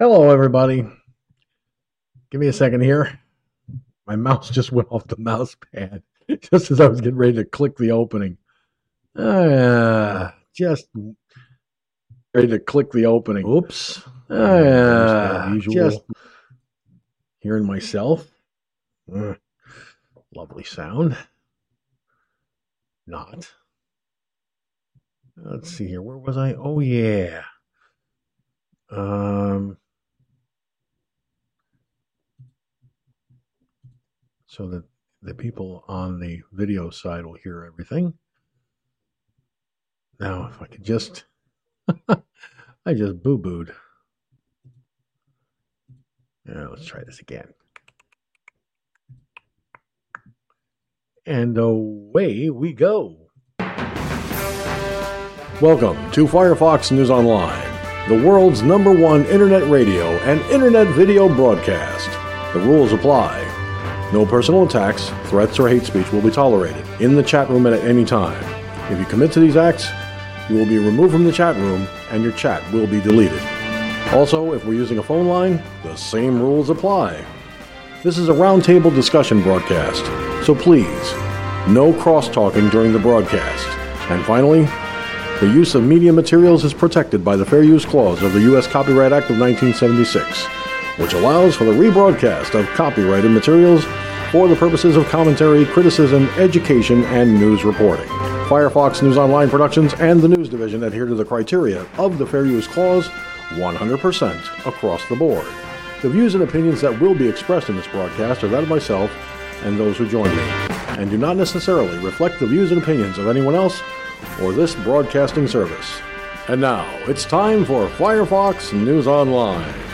Hello, everybody. Give me a second here. My mouse just went off the mouse pad just as I was getting ready to click the opening. Uh, just ready to click the opening. Oops. Uh, just hearing myself. Uh, lovely sound. Not. Let's see here. Where was I? Oh, yeah. Um, so that the people on the video side will hear everything. Now, if I could just, I just boo booed. Yeah, let's try this again. And away we go. Welcome to Firefox News Online, the world's number one internet radio and internet video broadcast. The rules apply. No personal attacks, threats, or hate speech will be tolerated in the chat room at any time. If you commit to these acts, you will be removed from the chat room and your chat will be deleted. Also, if we're using a phone line, the same rules apply. This is a roundtable discussion broadcast, so please, no cross talking during the broadcast. And finally, the use of media materials is protected by the Fair Use Clause of the U.S. Copyright Act of 1976, which allows for the rebroadcast of copyrighted materials for the purposes of commentary, criticism, education, and news reporting. Firefox News Online Productions and the News Division adhere to the criteria of the Fair Use Clause 100% across the board. The views and opinions that will be expressed in this broadcast are that of myself and those who join me, and do not necessarily reflect the views and opinions of anyone else or this broadcasting service. And now, it's time for Firefox News Online.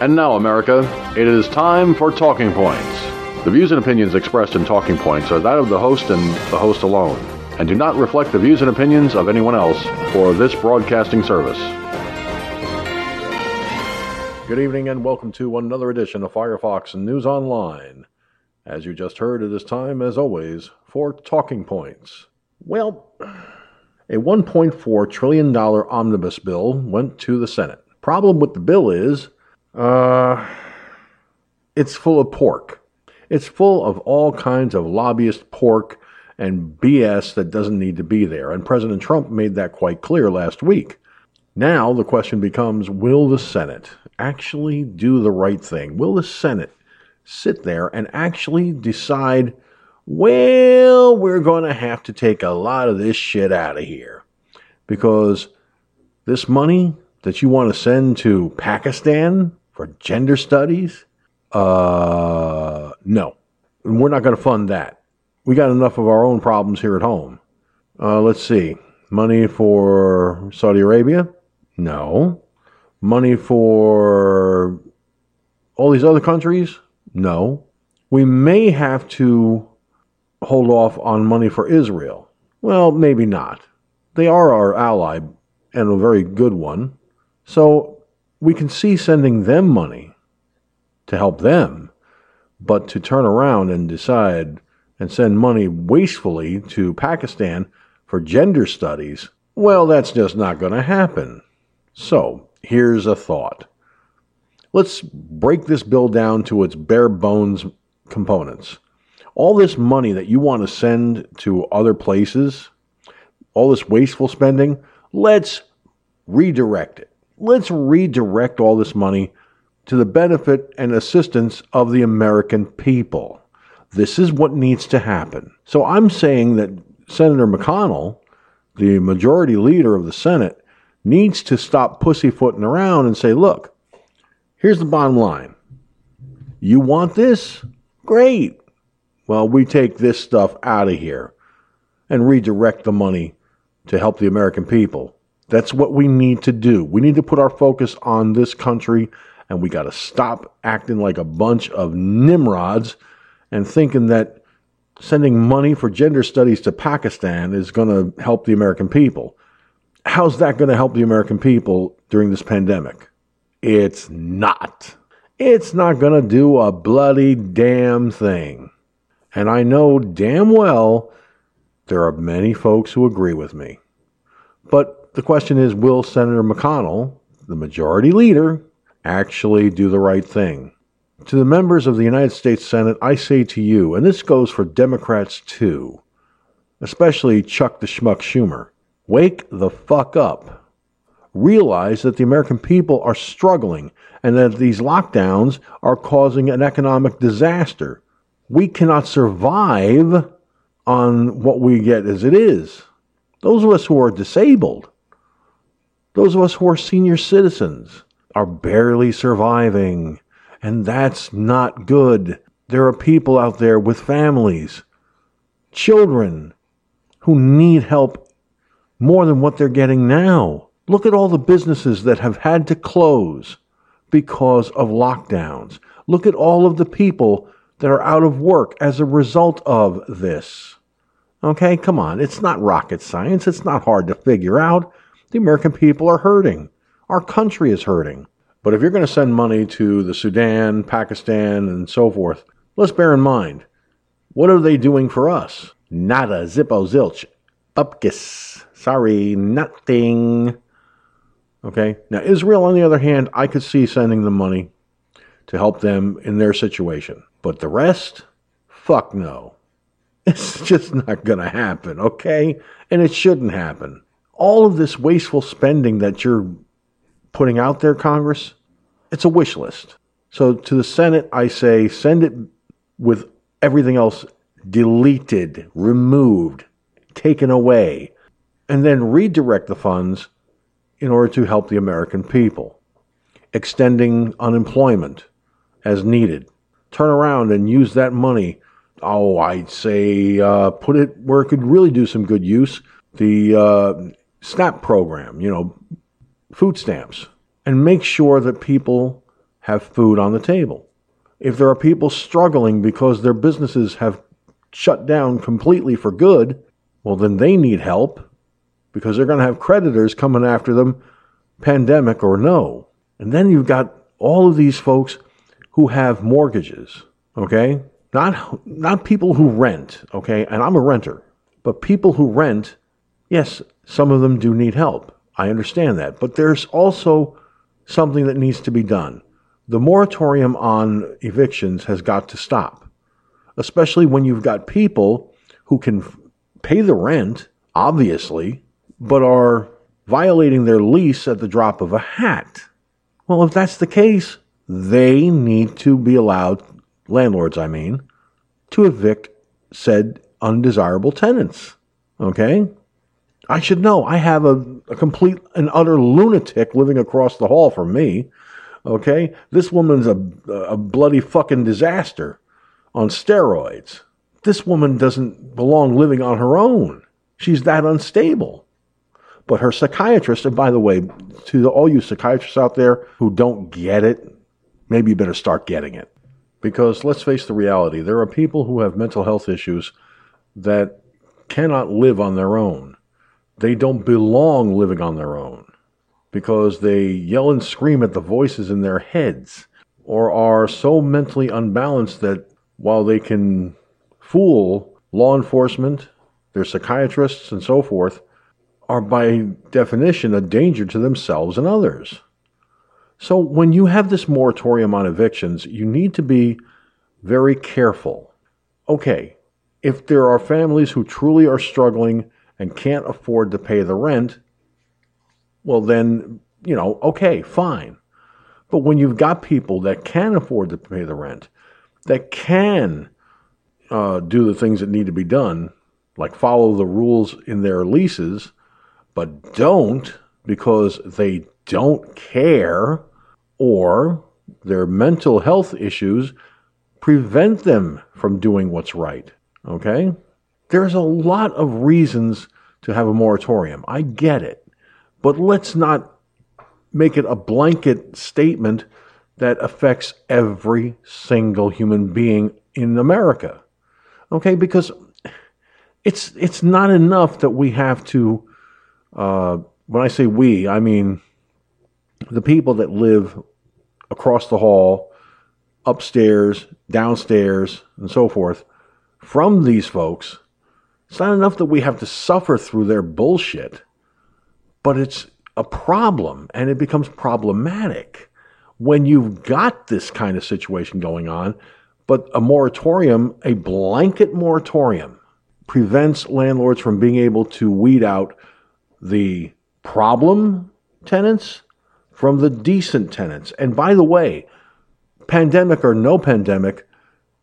And now, America, it is time for Talking Points. The views and opinions expressed in Talking Points are that of the host and the host alone, and do not reflect the views and opinions of anyone else or this broadcasting service. Good evening, and welcome to another edition of Firefox News Online. As you just heard, it is time, as always, for Talking Points. Well, a $1.4 trillion omnibus bill went to the Senate. Problem with the bill is uh, it's full of pork. It's full of all kinds of lobbyist pork and BS that doesn't need to be there. And President Trump made that quite clear last week. Now the question becomes will the Senate actually do the right thing? Will the Senate sit there and actually decide, well, we're going to have to take a lot of this shit out of here? Because this money that you want to send to Pakistan for gender studies? Uh, no. We're not going to fund that. We got enough of our own problems here at home. Uh, let's see. Money for Saudi Arabia? No. Money for all these other countries? No. We may have to hold off on money for Israel. Well, maybe not. They are our ally and a very good one. So we can see sending them money to help them, but to turn around and decide and send money wastefully to Pakistan for gender studies, well, that's just not going to happen. So here's a thought. Let's break this bill down to its bare bones components. All this money that you want to send to other places, all this wasteful spending, let's redirect it. Let's redirect all this money to the benefit and assistance of the American people. This is what needs to happen. So I'm saying that Senator McConnell, the majority leader of the Senate, needs to stop pussyfooting around and say, look, here's the bottom line. You want this? Great. Well, we take this stuff out of here and redirect the money to help the American people. That's what we need to do. We need to put our focus on this country and we got to stop acting like a bunch of nimrods and thinking that sending money for gender studies to Pakistan is going to help the American people. How's that going to help the American people during this pandemic? It's not. It's not going to do a bloody damn thing. And I know damn well there are many folks who agree with me. But the question is will Senator McConnell, the majority leader, actually do the right thing? To the members of the United States Senate, I say to you, and this goes for Democrats too, especially Chuck the Schmuck Schumer, wake the fuck up. Realize that the American people are struggling and that these lockdowns are causing an economic disaster. We cannot survive on what we get as it is. Those of us who are disabled, those of us who are senior citizens, are barely surviving. And that's not good. There are people out there with families, children, who need help more than what they're getting now. Look at all the businesses that have had to close because of lockdowns. Look at all of the people that are out of work as a result of this. Okay, come on. It's not rocket science. It's not hard to figure out. The American people are hurting. Our country is hurting. But if you're going to send money to the Sudan, Pakistan, and so forth, let's bear in mind what are they doing for us? Nada, zippo, zilch, upkis. Sorry, nothing. Okay. Now, Israel, on the other hand, I could see sending them money to help them in their situation. But the rest, fuck no. It's just not going to happen, okay? And it shouldn't happen. All of this wasteful spending that you're putting out there, Congress, it's a wish list. So to the Senate, I say send it with everything else deleted, removed, taken away, and then redirect the funds in order to help the American people, extending unemployment as needed. Turn around and use that money. Oh, I'd say uh, put it where it could really do some good use. The uh, SNAP program, you know, food stamps, and make sure that people have food on the table. If there are people struggling because their businesses have shut down completely for good, well, then they need help because they're going to have creditors coming after them, pandemic or no. And then you've got all of these folks who have mortgages, okay? Not, not people who rent, okay? And I'm a renter, but people who rent, yes, some of them do need help. I understand that. But there's also something that needs to be done. The moratorium on evictions has got to stop, especially when you've got people who can pay the rent, obviously, but are violating their lease at the drop of a hat. Well, if that's the case, they need to be allowed, landlords, I mean, to evict said undesirable tenants. Okay? I should know. I have a, a complete and utter lunatic living across the hall from me. Okay? This woman's a, a bloody fucking disaster on steroids. This woman doesn't belong living on her own. She's that unstable. But her psychiatrist, and by the way, to all you psychiatrists out there who don't get it, maybe you better start getting it. Because let's face the reality there are people who have mental health issues that cannot live on their own. They don't belong living on their own because they yell and scream at the voices in their heads or are so mentally unbalanced that while they can fool law enforcement, their psychiatrists, and so forth, are by definition a danger to themselves and others. So when you have this moratorium on evictions, you need to be very careful. Okay, if there are families who truly are struggling and can't afford to pay the rent, well, then, you know, okay, fine. But when you've got people that can afford to pay the rent, that can uh, do the things that need to be done, like follow the rules in their leases, but don't because they don't care or their mental health issues prevent them from doing what's right. Okay? There's a lot of reasons to have a moratorium. I get it. But let's not make it a blanket statement that affects every single human being in America. Okay? Because it's it's not enough that we have to uh, when I say we, I mean the people that live across the hall, upstairs, downstairs, and so forth from these folks. It's not enough that we have to suffer through their bullshit, but it's a problem and it becomes problematic when you've got this kind of situation going on. But a moratorium, a blanket moratorium, prevents landlords from being able to weed out the problem tenants from the decent tenants. And by the way, pandemic or no pandemic,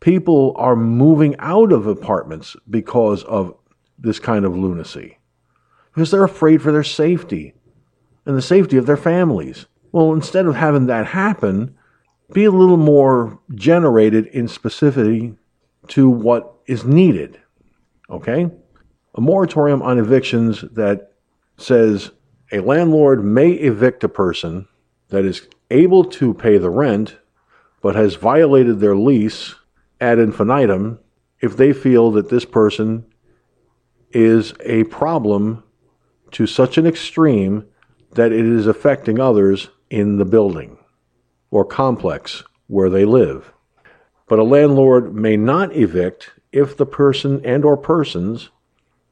people are moving out of apartments because of this kind of lunacy. Because they're afraid for their safety and the safety of their families. Well, instead of having that happen, be a little more generated in specificity to what is needed. Okay? A moratorium on evictions that says a landlord may evict a person that is able to pay the rent but has violated their lease ad infinitum if they feel that this person is a problem to such an extreme that it is affecting others in the building or complex where they live. But a landlord may not evict if the person and or persons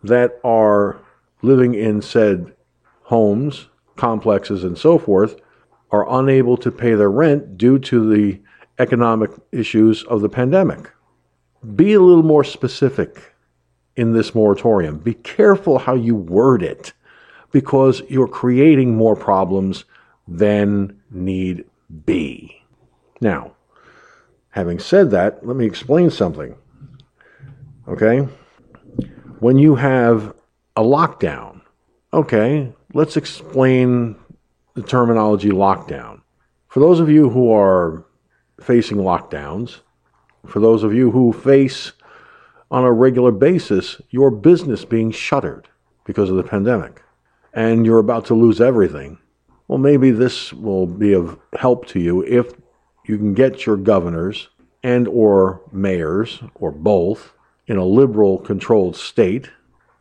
that are living in said homes, complexes, and so forth are unable to pay their rent due to the economic issues of the pandemic. Be a little more specific in this moratorium. Be careful how you word it because you're creating more problems than need be. Now, having said that, let me explain something. Okay? When you have a lockdown. Okay, let's explain the terminology lockdown. For those of you who are facing lockdowns, for those of you who face on a regular basis your business being shuttered because of the pandemic and you're about to lose everything, well, maybe this will be of help to you if you can get your governors and or mayors or both in a liberal controlled state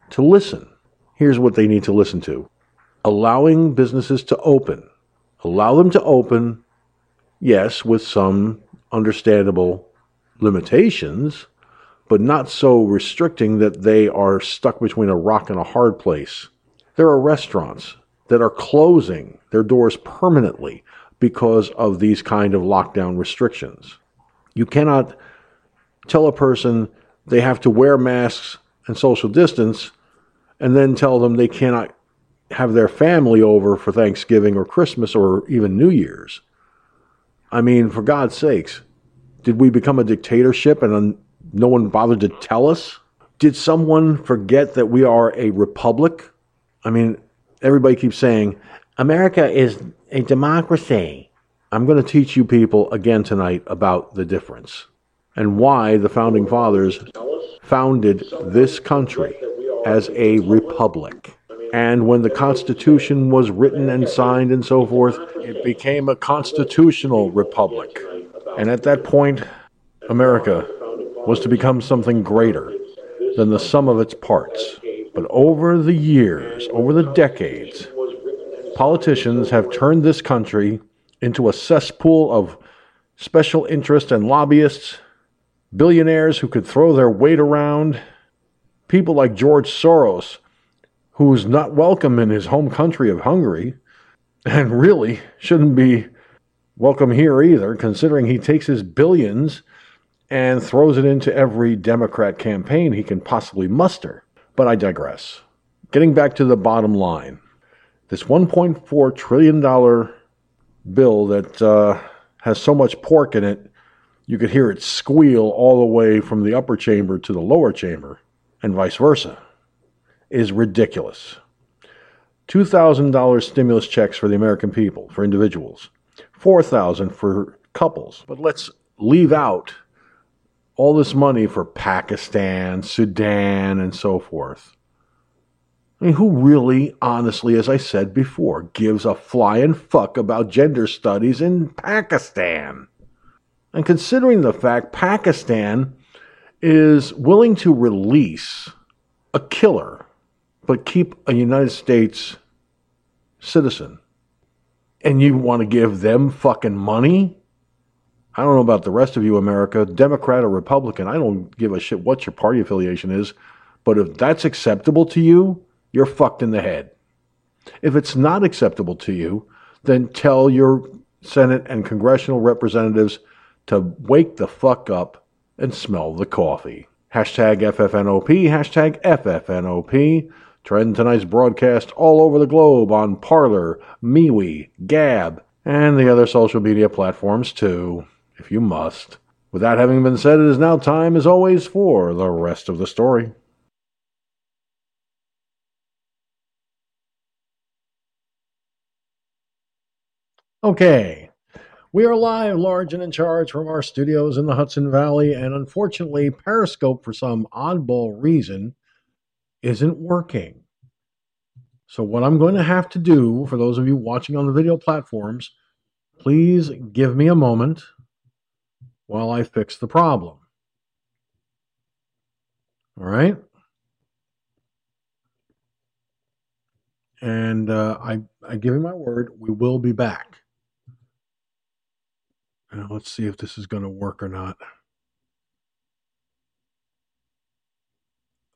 to listen. Here's what they need to listen to allowing businesses to open. Allow them to open, yes, with some understandable limitations, but not so restricting that they are stuck between a rock and a hard place. There are restaurants that are closing their doors permanently because of these kind of lockdown restrictions. You cannot tell a person they have to wear masks and social distance and then tell them they cannot have their family over for Thanksgiving or Christmas or even New Year's. I mean, for God's sakes, did we become a dictatorship and no one bothered to tell us? Did someone forget that we are a republic I mean, everybody keeps saying America is a democracy. I'm going to teach you people again tonight about the difference and why the founding fathers founded this country as a republic. And when the Constitution was written and signed and so forth, it became a constitutional republic. And at that point, America was to become something greater than the sum of its parts. But over the years, over the decades, politicians have turned this country into a cesspool of special interest and lobbyists, billionaires who could throw their weight around, people like George Soros, who's not welcome in his home country of Hungary, and really shouldn't be welcome here either, considering he takes his billions and throws it into every Democrat campaign he can possibly muster. But I digress. Getting back to the bottom line this $1.4 trillion bill that uh, has so much pork in it, you could hear it squeal all the way from the upper chamber to the lower chamber, and vice versa, is ridiculous. $2,000 stimulus checks for the American people, for individuals, 4000 for couples. But let's leave out all this money for Pakistan, Sudan, and so forth. I mean, who really, honestly, as I said before, gives a flying fuck about gender studies in Pakistan? And considering the fact Pakistan is willing to release a killer, but keep a United States citizen, and you want to give them fucking money? I don't know about the rest of you, America, Democrat or Republican. I don't give a shit what your party affiliation is. But if that's acceptable to you, you're fucked in the head. If it's not acceptable to you, then tell your Senate and congressional representatives to wake the fuck up and smell the coffee. Hashtag FFNOP, hashtag FFNOP. Trend tonight's broadcast all over the globe on Parler, MeWe, Gab, and the other social media platforms too if you must. With that having been said, it is now time, as always, for the rest of the story. Okay, we are live, large and in charge from our studios in the Hudson Valley, and unfortunately, Periscope, for some oddball reason, isn't working. So, what I'm going to have to do, for those of you watching on the video platforms, please give me a moment while I fix the problem. All right. And uh, I, I give you my word, we will be back. Now let's see if this is going to work or not.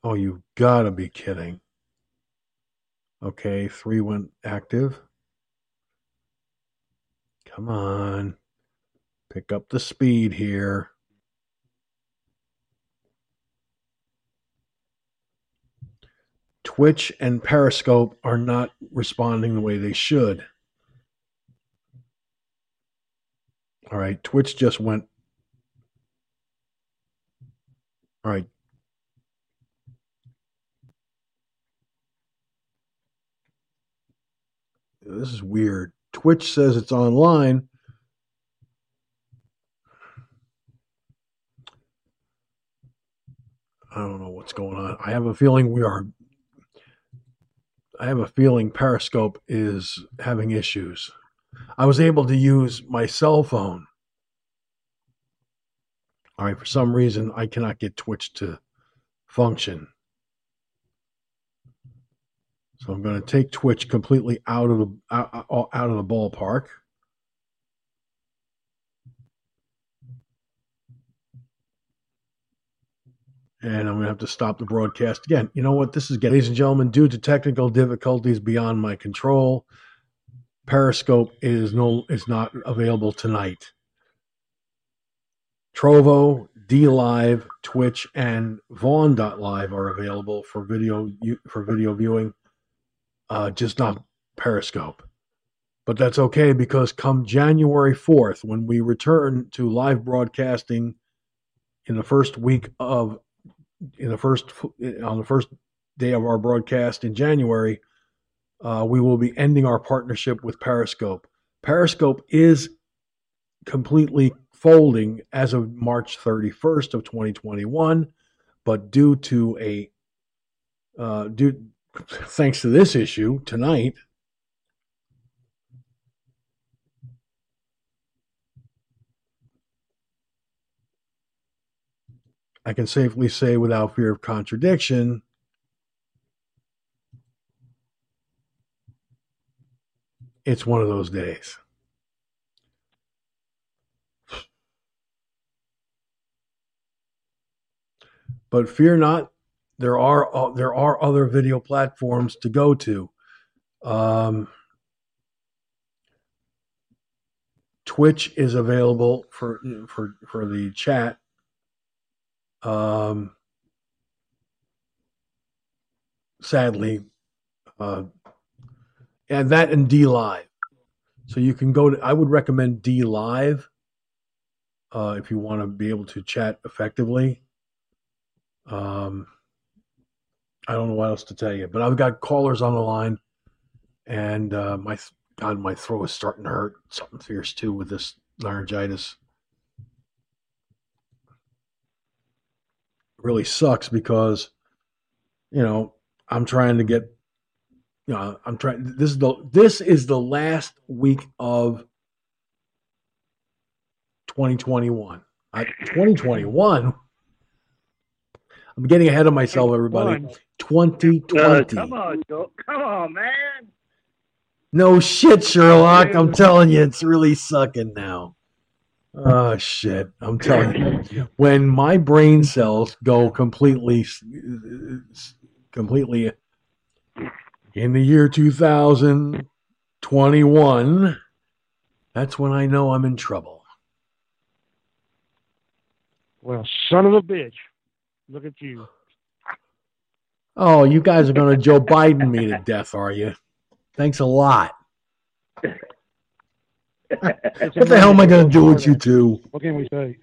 Oh, you've got to be kidding. Okay, three went active. Come on. Pick up the speed here. Twitch and Periscope are not responding the way they should. All right, Twitch just went. All right. This is weird. Twitch says it's online, I don't know what's going on. I have a feeling we are. I have a feeling Periscope is having issues. I was able to use my cell phone. All right, for some reason, I cannot get Twitch to function. So I'm going to take Twitch completely out of the out, out of the ballpark. and I'm going to have to stop the broadcast again. You know what? This is getting, ladies and gentlemen, due to technical difficulties beyond my control, Periscope is no is not available tonight. Trovo, DLive, Twitch, and Vaughn.live are available for video for video viewing, uh, just not Periscope. But that's okay because come January 4th, when we return to live broadcasting in the first week of in the first on the first day of our broadcast in January, uh, we will be ending our partnership with Periscope. Periscope is completely folding as of March 31st of 2021, but due to a uh, due thanks to this issue tonight, I can safely say without fear of contradiction it's one of those days. But fear not, there are uh, there are other video platforms to go to. Um, Twitch is available for for for the chat. Um, sadly, uh, and that and D Live. So you can go to. I would recommend DLive uh, if you want to be able to chat effectively. Um, I don't know what else to tell you, but I've got callers on the line, and uh, my God, my throat is starting to hurt. Something fierce too with this laryngitis. It really sucks because, you know, I'm trying to get you know, I'm trying. This is the this is the last week of 2021. I, 2021. I'm getting ahead of myself, everybody. 2020. Uh, come on, Joe. Come on, man. No shit, Sherlock. I'm telling you, it's really sucking now. Oh shit! I'm telling you, when my brain cells go completely, completely in the year 2021, that's when I know I'm in trouble. Well, son of a bitch. Look at you. Oh, you guys are going to Joe Biden me to death, are you? Thanks a lot. what the hell am I going to do with you two? What can we say?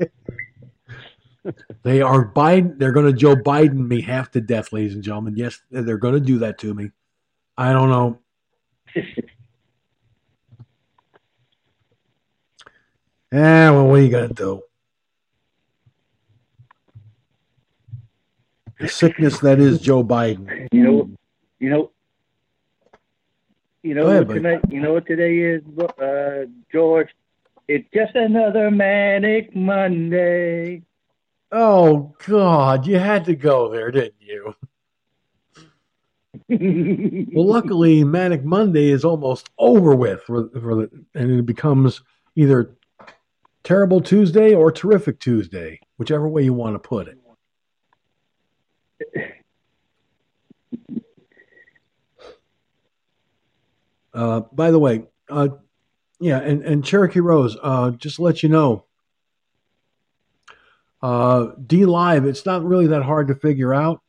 they are Biden. They're going to Joe Biden me half to death, ladies and gentlemen. Yes, they're going to do that to me. I don't know. yeah, well, what are you going to do? The sickness that is Joe Biden. You know, you know, you know ahead, what tonight. You know what today is, uh, George. It's just another manic Monday. Oh God, you had to go there, didn't you? well, luckily, Manic Monday is almost over with, for, for the, and it becomes either Terrible Tuesday or Terrific Tuesday, whichever way you want to put it. Uh, by the way, uh, yeah, and, and Cherokee Rose, uh, just to let you know, uh, DLive, it's not really that hard to figure out.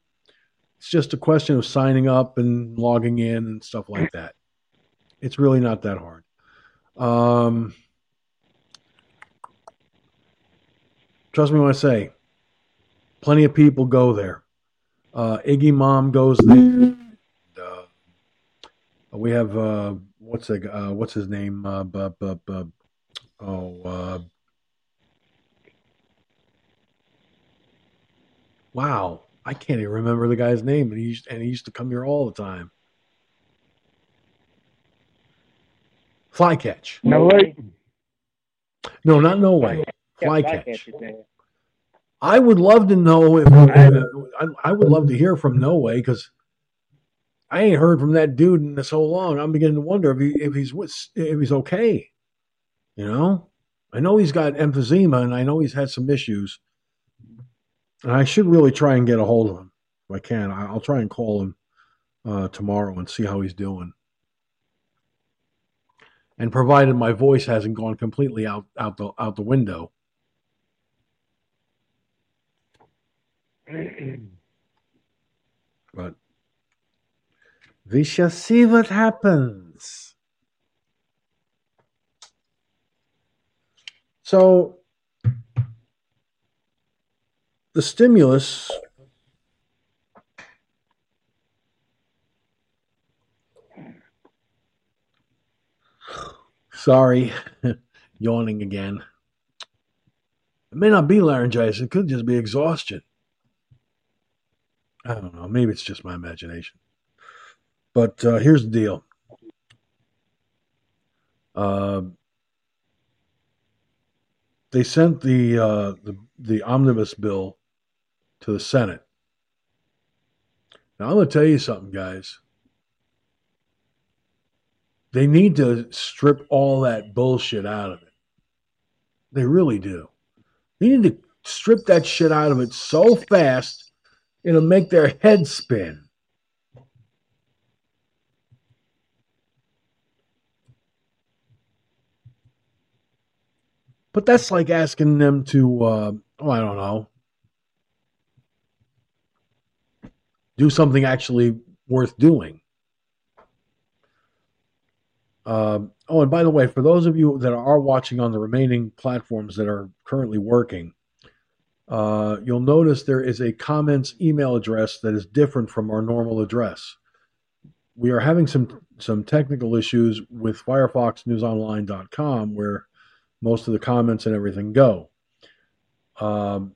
It's just a question of signing up and logging in and stuff like that. It's really not that hard. Um, trust me when I say, plenty of people go there. Uh, Iggy Mom goes there. Uh, we have uh, what's the, uh, what's his name? Uh, bu, bu, bu, oh, uh, wow. I can't even remember the guy's name, and he used, and he used to come here all the time. Flycatch. No way. No, not no way. Flycatch. I would love to know if I, I would love to hear from No Way because I ain't heard from that dude in so long. I'm beginning to wonder if he if he's if he's okay. You know, I know he's got emphysema and I know he's had some issues. And I should really try and get a hold of him if I can. I'll try and call him uh, tomorrow and see how he's doing. And provided my voice hasn't gone completely out out the out the window. but we shall see what happens. So, the stimulus Sorry, yawning again. It may not be laryngitis, it could just be exhaustion. I don't know, maybe it's just my imagination. But uh, here's the deal. Uh, they sent the, uh, the the omnibus bill to the Senate. Now I'm going to tell you something, guys. They need to strip all that bullshit out of it. They really do. They need to strip that shit out of it so fast it'll make their head spin. But that's like asking them to, uh, oh, I don't know, do something actually worth doing. Uh, oh, and by the way, for those of you that are watching on the remaining platforms that are currently working, uh, you'll notice there is a comments email address that is different from our normal address. We are having some some technical issues with FirefoxNewsOnline.com where most of the comments and everything go. Um,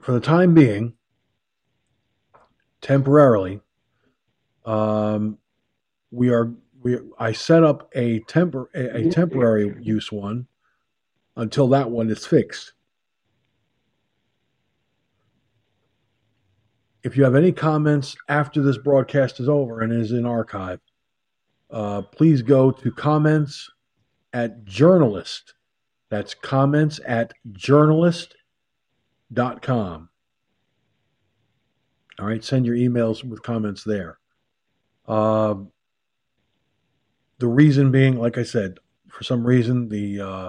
for the time being, temporarily, um, we are we I set up a tempor a, a temporary use one until that one is fixed. If you have any comments after this broadcast is over and is in archive, uh, please go to comments at journalist. That's comments at journalist.com. All right, send your emails with comments there. Uh, the reason being, like I said, for some reason, the uh,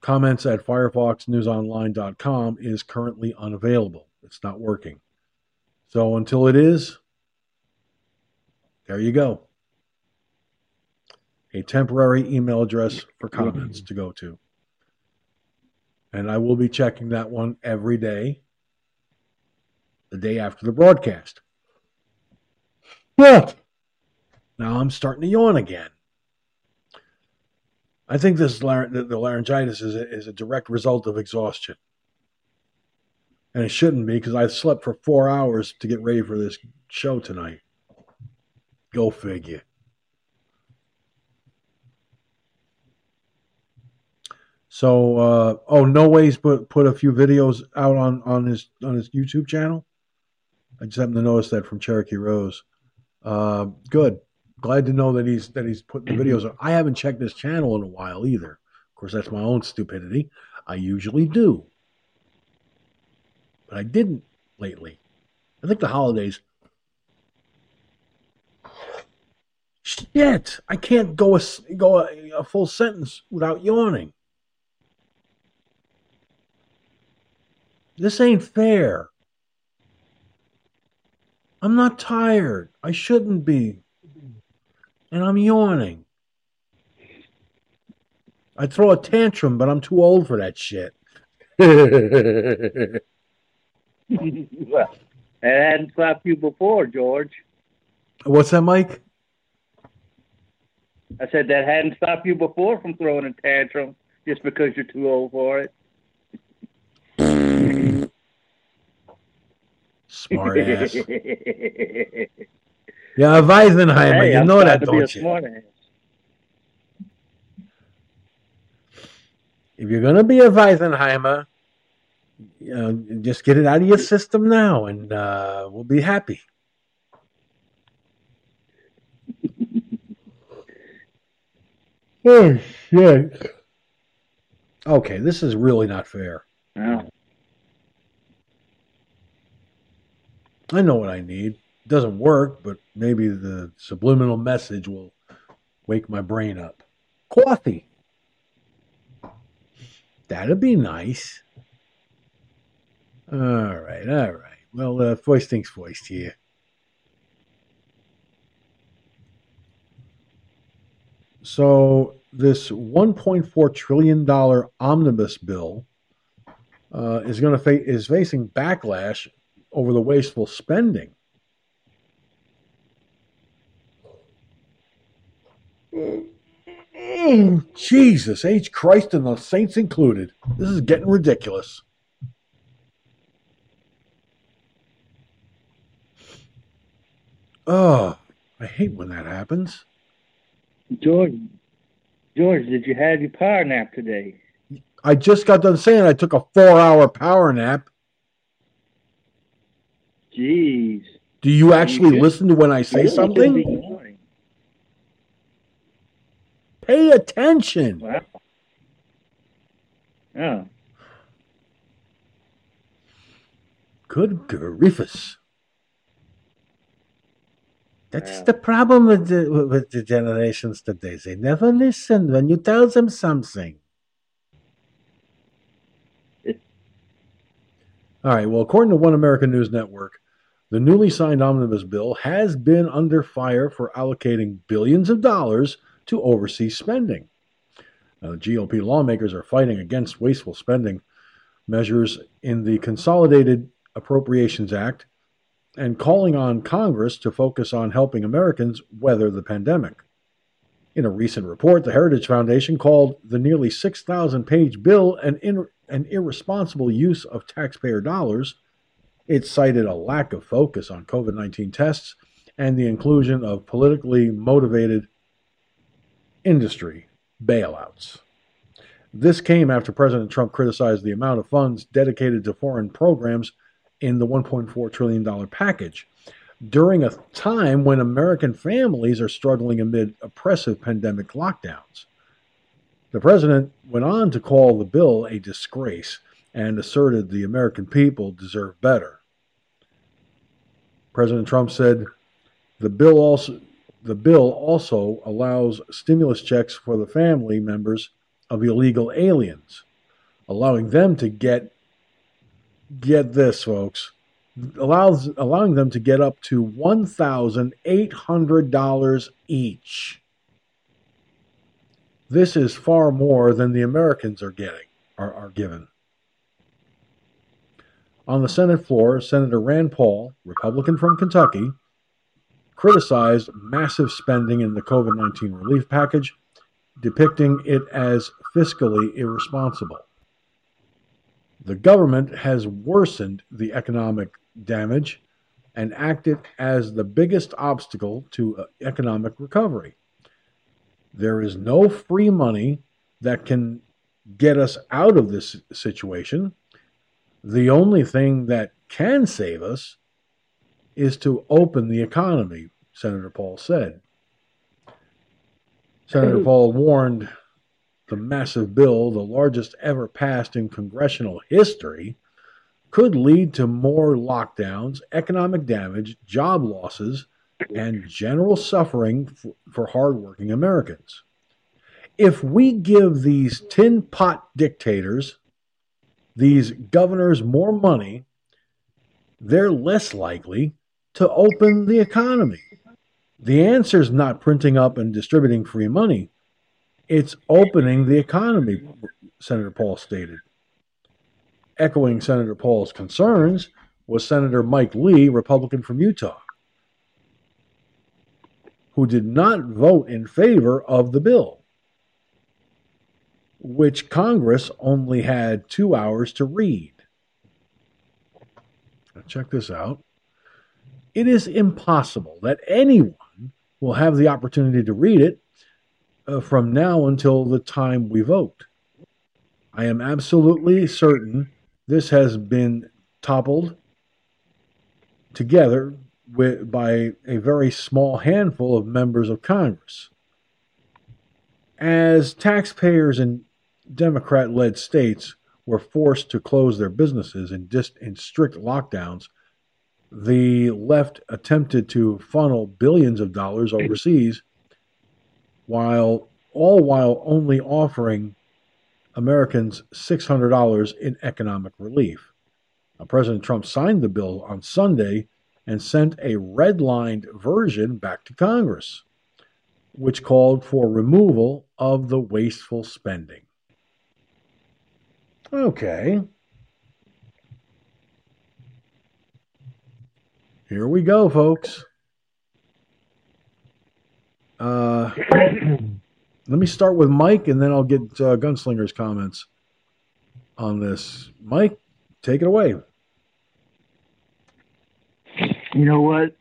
comments at firefoxnewsonline.com is currently unavailable. It's not working. So until it is, there you go a temporary email address for mm-hmm. comments to go to. And I will be checking that one every day, the day after the broadcast. Yeah. Now I'm starting to yawn again. I think this the laryngitis is a, is a direct result of exhaustion. And it shouldn't be because I slept for four hours to get ready for this show tonight. Go figure. So, uh, oh, no ways put put a few videos out on on his on his YouTube channel. I just happened to notice that from Cherokee Rose. Uh, good, glad to know that he's that he's putting the videos. Out. I haven't checked his channel in a while either. Of course, that's my own stupidity. I usually do, but I didn't lately. I think the holidays. Shit! I can't go a go a, a full sentence without yawning. This ain't fair. I'm not tired. I shouldn't be. And I'm yawning. I'd throw a tantrum, but I'm too old for that shit. well, it hadn't stopped you before, George. What's that, Mike? I said that hadn't stopped you before from throwing a tantrum just because you're too old for it. Smart ass. yeah, Weisenheimer, hey, you I'm know that, don't you? If you're going to be a Weisenheimer, you know, just get it out of your system now, and uh, we'll be happy. oh shit! Okay, this is really not fair. No. I know what I need. It doesn't work, but maybe the subliminal message will wake my brain up. Coffee. That'd be nice. All right, all right. Well, uh, voice things voiced here. So this 1.4 trillion dollar omnibus bill uh, is going to fa- is facing backlash over the wasteful spending. Oh, Jesus, H. Christ and the saints included. This is getting ridiculous. Oh, I hate when that happens. George, George, did you have your power nap today? I just got done saying I took a four-hour power nap. Jeez. Do you actually you listen to when I say something? Pay attention. Wow. Oh. Good griefus. That's the problem with the, with the generations today. They never listen when you tell them something. All right. Well, according to One American News Network, the newly signed omnibus bill has been under fire for allocating billions of dollars to overseas spending. Now, the GOP lawmakers are fighting against wasteful spending measures in the Consolidated Appropriations Act and calling on Congress to focus on helping Americans weather the pandemic. In a recent report, the Heritage Foundation called the nearly 6,000 page bill an, in, an irresponsible use of taxpayer dollars. It cited a lack of focus on COVID 19 tests and the inclusion of politically motivated industry bailouts. This came after President Trump criticized the amount of funds dedicated to foreign programs in the $1.4 trillion package during a time when American families are struggling amid oppressive pandemic lockdowns. The president went on to call the bill a disgrace and asserted the American people deserve better. President Trump said the bill also the bill also allows stimulus checks for the family members of illegal aliens, allowing them to get get this, folks, allows allowing them to get up to one thousand eight hundred dollars each. This is far more than the Americans are getting are, are given. On the Senate floor, Senator Rand Paul, Republican from Kentucky, criticized massive spending in the COVID 19 relief package, depicting it as fiscally irresponsible. The government has worsened the economic damage and acted as the biggest obstacle to uh, economic recovery. There is no free money that can get us out of this situation. The only thing that can save us is to open the economy, Senator Paul said. Senator Paul warned the massive bill, the largest ever passed in congressional history, could lead to more lockdowns, economic damage, job losses, and general suffering for, for hardworking Americans. If we give these tin pot dictators, these governors, more money, they're less likely to open the economy. The answer is not printing up and distributing free money. It's opening the economy, Senator Paul stated. Echoing Senator Paul's concerns was Senator Mike Lee, Republican from Utah, who did not vote in favor of the bill, which Congress only had two hours to read. Now check this out. It is impossible that anyone will have the opportunity to read it uh, from now until the time we vote. I am absolutely certain this has been toppled together with, by a very small handful of members of Congress. As taxpayers in Democrat led states were forced to close their businesses in, dis- in strict lockdowns, the left attempted to funnel billions of dollars overseas while all while only offering Americans $600 in economic relief. Now, President Trump signed the bill on Sunday and sent a redlined version back to Congress, which called for removal of the wasteful spending. Okay. Here we go, folks. Uh, let me start with Mike, and then I'll get uh, Gunslinger's comments on this. Mike, take it away. You know what?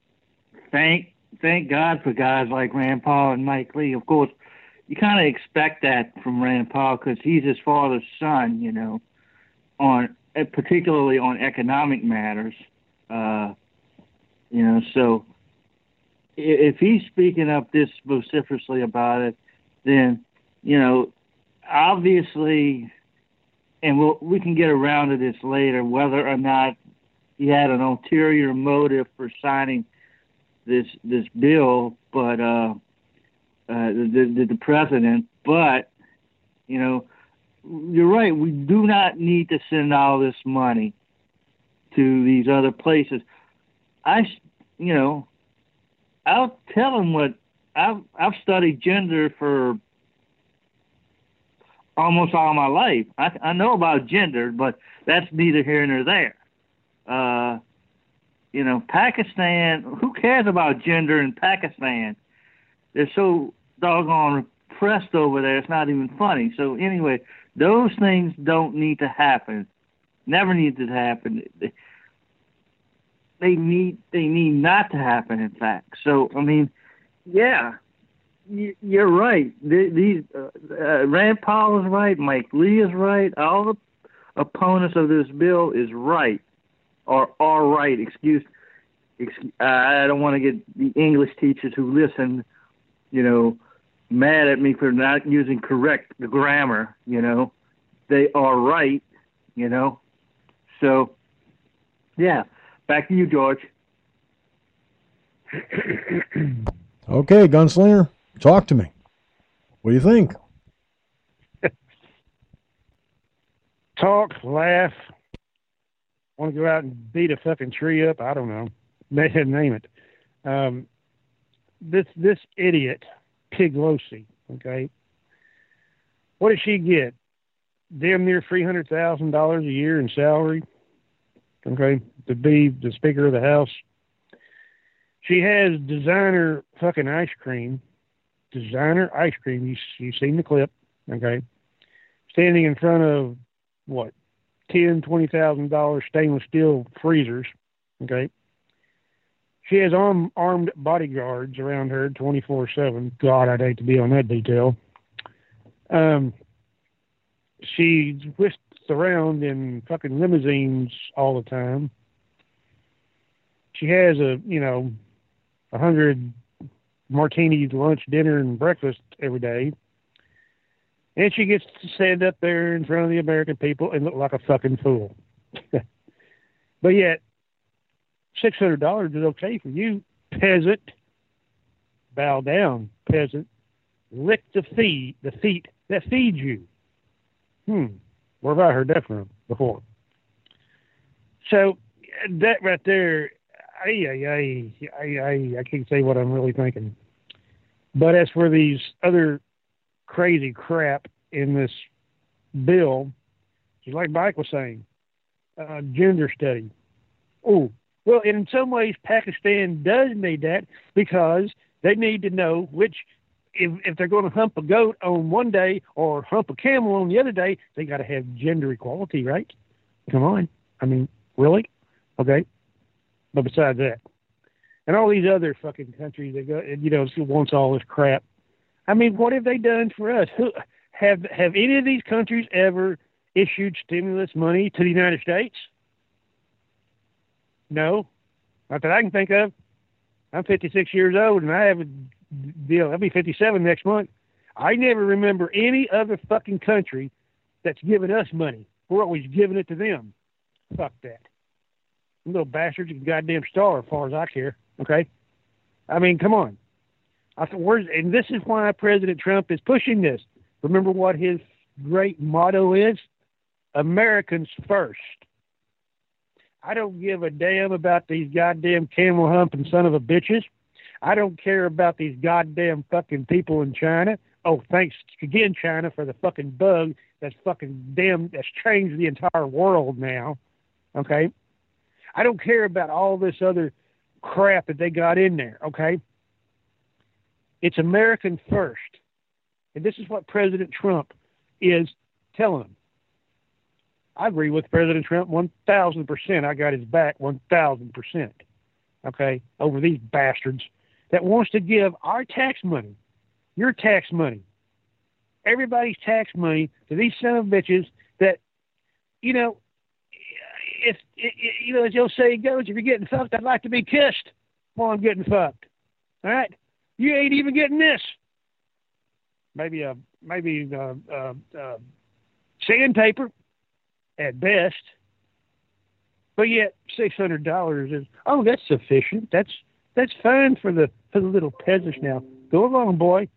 Thank thank God for guys like Rand Paul and Mike Lee. Of course, you kind of expect that from Rand Paul because he's his father's son. You know, on particularly on economic matters. Uh, you know, so if he's speaking up this vociferously about it, then you know, obviously, and we'll, we can get around to this later, whether or not he had an ulterior motive for signing this this bill, but uh, uh, the, the president. But you know, you're right. We do not need to send all this money to these other places. I, you know, I'll tell them what I've I've studied gender for almost all my life. I, I know about gender, but that's neither here nor there. Uh, you know, Pakistan. Who cares about gender in Pakistan? They're so doggone repressed over there. It's not even funny. So anyway, those things don't need to happen. Never need to happen. They need they need not to happen. In fact, so I mean, yeah, you're right. These uh, uh, Rand Paul is right. Mike Lee is right. All the opponents of this bill is right, or are right. Excuse. excuse I don't want to get the English teachers who listen, you know, mad at me for not using correct grammar. You know, they are right. You know, so yeah. Back to you, George. okay, Gunslinger, talk to me. What do you think? talk, laugh, want to go out and beat a fucking tree up. I don't know. Name it. Um, this this idiot Piglosi. Okay. What did she get? Damn near three hundred thousand dollars a year in salary. Okay, to be the Speaker of the House. She has designer fucking ice cream. Designer ice cream. You you've seen the clip. Okay. Standing in front of what ten, twenty thousand dollars stainless steel freezers. Okay. She has arm, armed bodyguards around her 24 7. God, I'd hate to be on that detail. Um, she's whisked around in fucking limousines all the time. She has a, you know, a hundred martinis, lunch, dinner, and breakfast every day. And she gets to stand up there in front of the American people and look like a fucking fool. but yet, six hundred dollars is okay for you, peasant. Bow down, peasant. Lick the feet, the feet that feed you. Hmm. Where have I heard that from before? So that right there, I, I, I, I, I can't say what I'm really thinking. But as for these other crazy crap in this bill, just like Mike was saying, uh, gender study. Oh, well, in some ways, Pakistan does need that because they need to know which, if, if they're going to hump a goat on one day or hump a camel on the other day, they got to have gender equality, right? Come on. I mean, really? Okay. But besides that, and all these other fucking countries that go, you know, wants all this crap. I mean, what have they done for us? Who have have any of these countries ever issued stimulus money to the United States? No, not that I can think of. I'm 56 years old and I have a deal. I'll be 57 next month. I never remember any other fucking country that's given us money. We're always giving it to them. Fuck that. Little bastards can goddamn star as far as I care. Okay? I mean, come on. I said, where's, and this is why President Trump is pushing this. Remember what his great motto is? Americans first. I don't give a damn about these goddamn camel humping son of a bitches. I don't care about these goddamn fucking people in China. Oh, thanks again, China, for the fucking bug that's fucking damn that's changed the entire world now. Okay? I don't care about all this other crap that they got in there, okay? It's American first. And this is what President Trump is telling them. I agree with President Trump 1,000%. I got his back 1,000%. Okay, over these bastards that wants to give our tax money, your tax money, everybody's tax money to these son of bitches that, you know, if, you know, as you'll say it goes, if you're getting fucked, I'd like to be kissed while I'm getting fucked. All right? You ain't even getting this. Maybe a, maybe uh, uh, uh, sandpaper at best. But yet, six hundred dollars is oh, that's sufficient. That's that's fine for the for the little peasants. Now, go along, boy.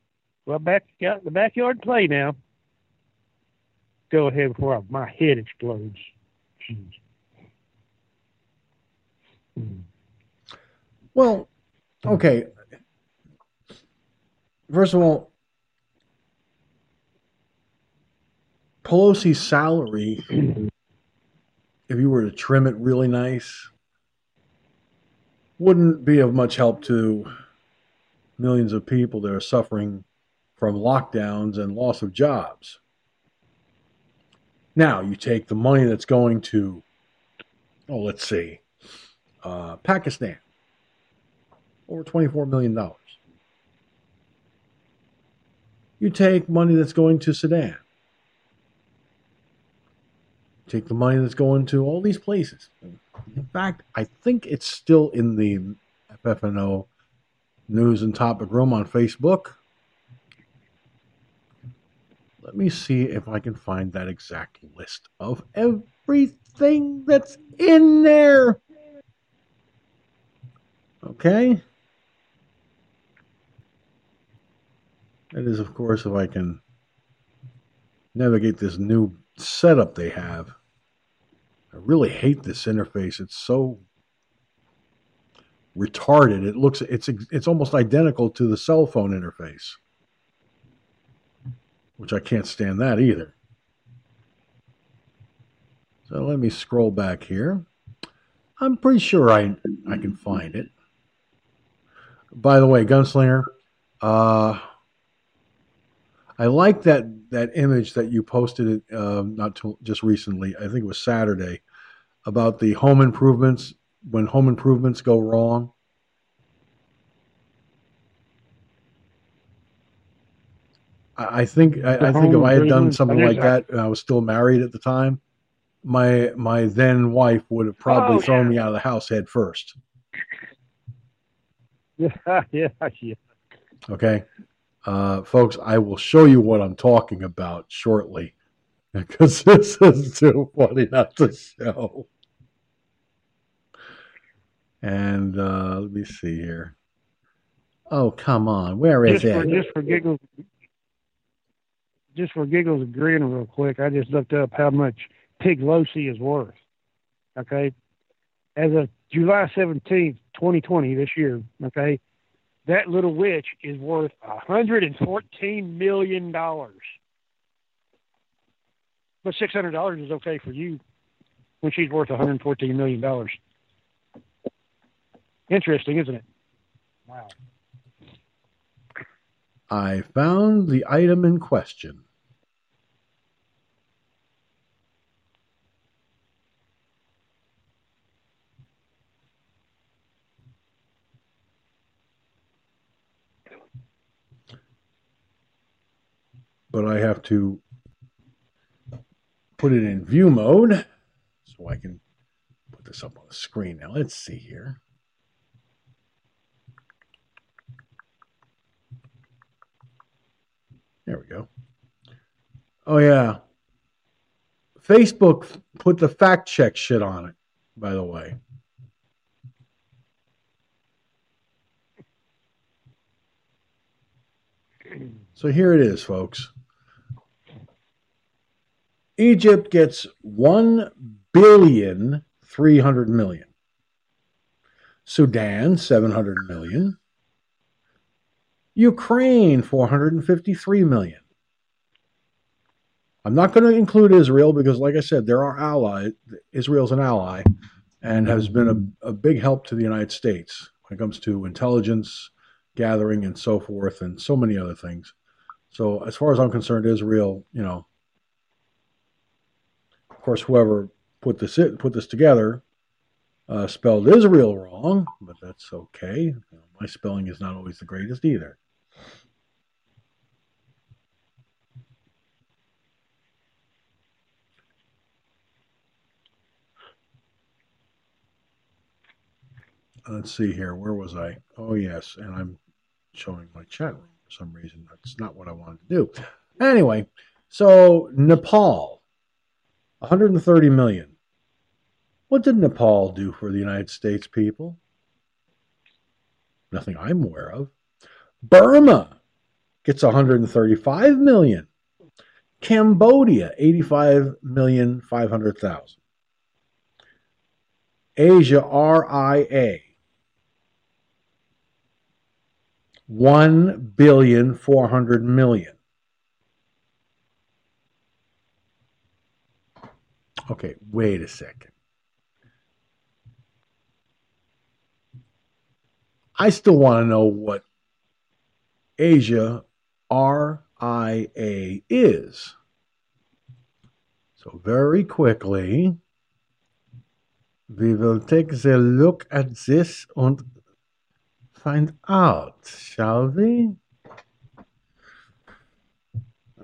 Well, back out in the backyard play now. Go ahead before I, my head explodes. Jeez. Hmm. Well, okay. First of all, Pelosi's salary, if you were to trim it really nice, wouldn't be of much help to millions of people that are suffering from lockdowns and loss of jobs. Now, you take the money that's going to, oh, let's see, uh, Pakistan, over $24 million. You take money that's going to Sudan, take the money that's going to all these places. In fact, I think it's still in the FFNO news and topic room on Facebook. Let me see if I can find that exact list of everything that's in there. Okay. That is, of course, if I can navigate this new setup they have. I really hate this interface. It's so retarded. It looks it's it's almost identical to the cell phone interface. Which I can't stand that either. So let me scroll back here. I'm pretty sure I I can find it. By the way, Gunslinger, uh, I like that that image that you posted uh, not too, just recently. I think it was Saturday about the home improvements when home improvements go wrong. I, I think I, I think if I had done something like that, and I was still married at the time, my my then wife would have probably oh, thrown yeah. me out of the house head first. Yeah, yeah, yeah. Okay. Uh, folks, I will show you what I'm talking about shortly because this is too funny not to show. And uh, let me see here. Oh, come on. Where is just it? Just for giggles, just for giggles and grin real quick, I just looked up how much Piglosi is worth. Okay. As of July 17th, 2020, this year, okay, that little witch is worth $114 million. But $600 is okay for you when she's worth $114 million. Interesting, isn't it? Wow. I found the item in question. But I have to put it in view mode so I can put this up on the screen. Now let's see here. There we go. Oh yeah. Facebook put the fact check shit on it, by the way. So here it is, folks. Egypt gets 1 billion 300 million. Sudan 700 million. Ukraine 453 million. I'm not going to include Israel because like I said there are allies Israel's an ally and has been a, a big help to the United States when it comes to intelligence gathering and so forth and so many other things. So as far as I'm concerned, Israel, you know, course, whoever put this put this together uh, spelled Israel wrong, but that's okay. My spelling is not always the greatest either. let's see here. Where was I? Oh, yes. And I'm showing my chat room for some reason. That's not what I wanted to do. Anyway, so Nepal, 130 million. What did Nepal do for the United States people? Nothing I'm aware of. Burma gets 135 million. Cambodia, 85 million 500,000. Asia RIA, one billion four hundred million. Okay, wait a second. I still want to know what Asia RIA is. So, very quickly, we will take a look at this and find out, shall we?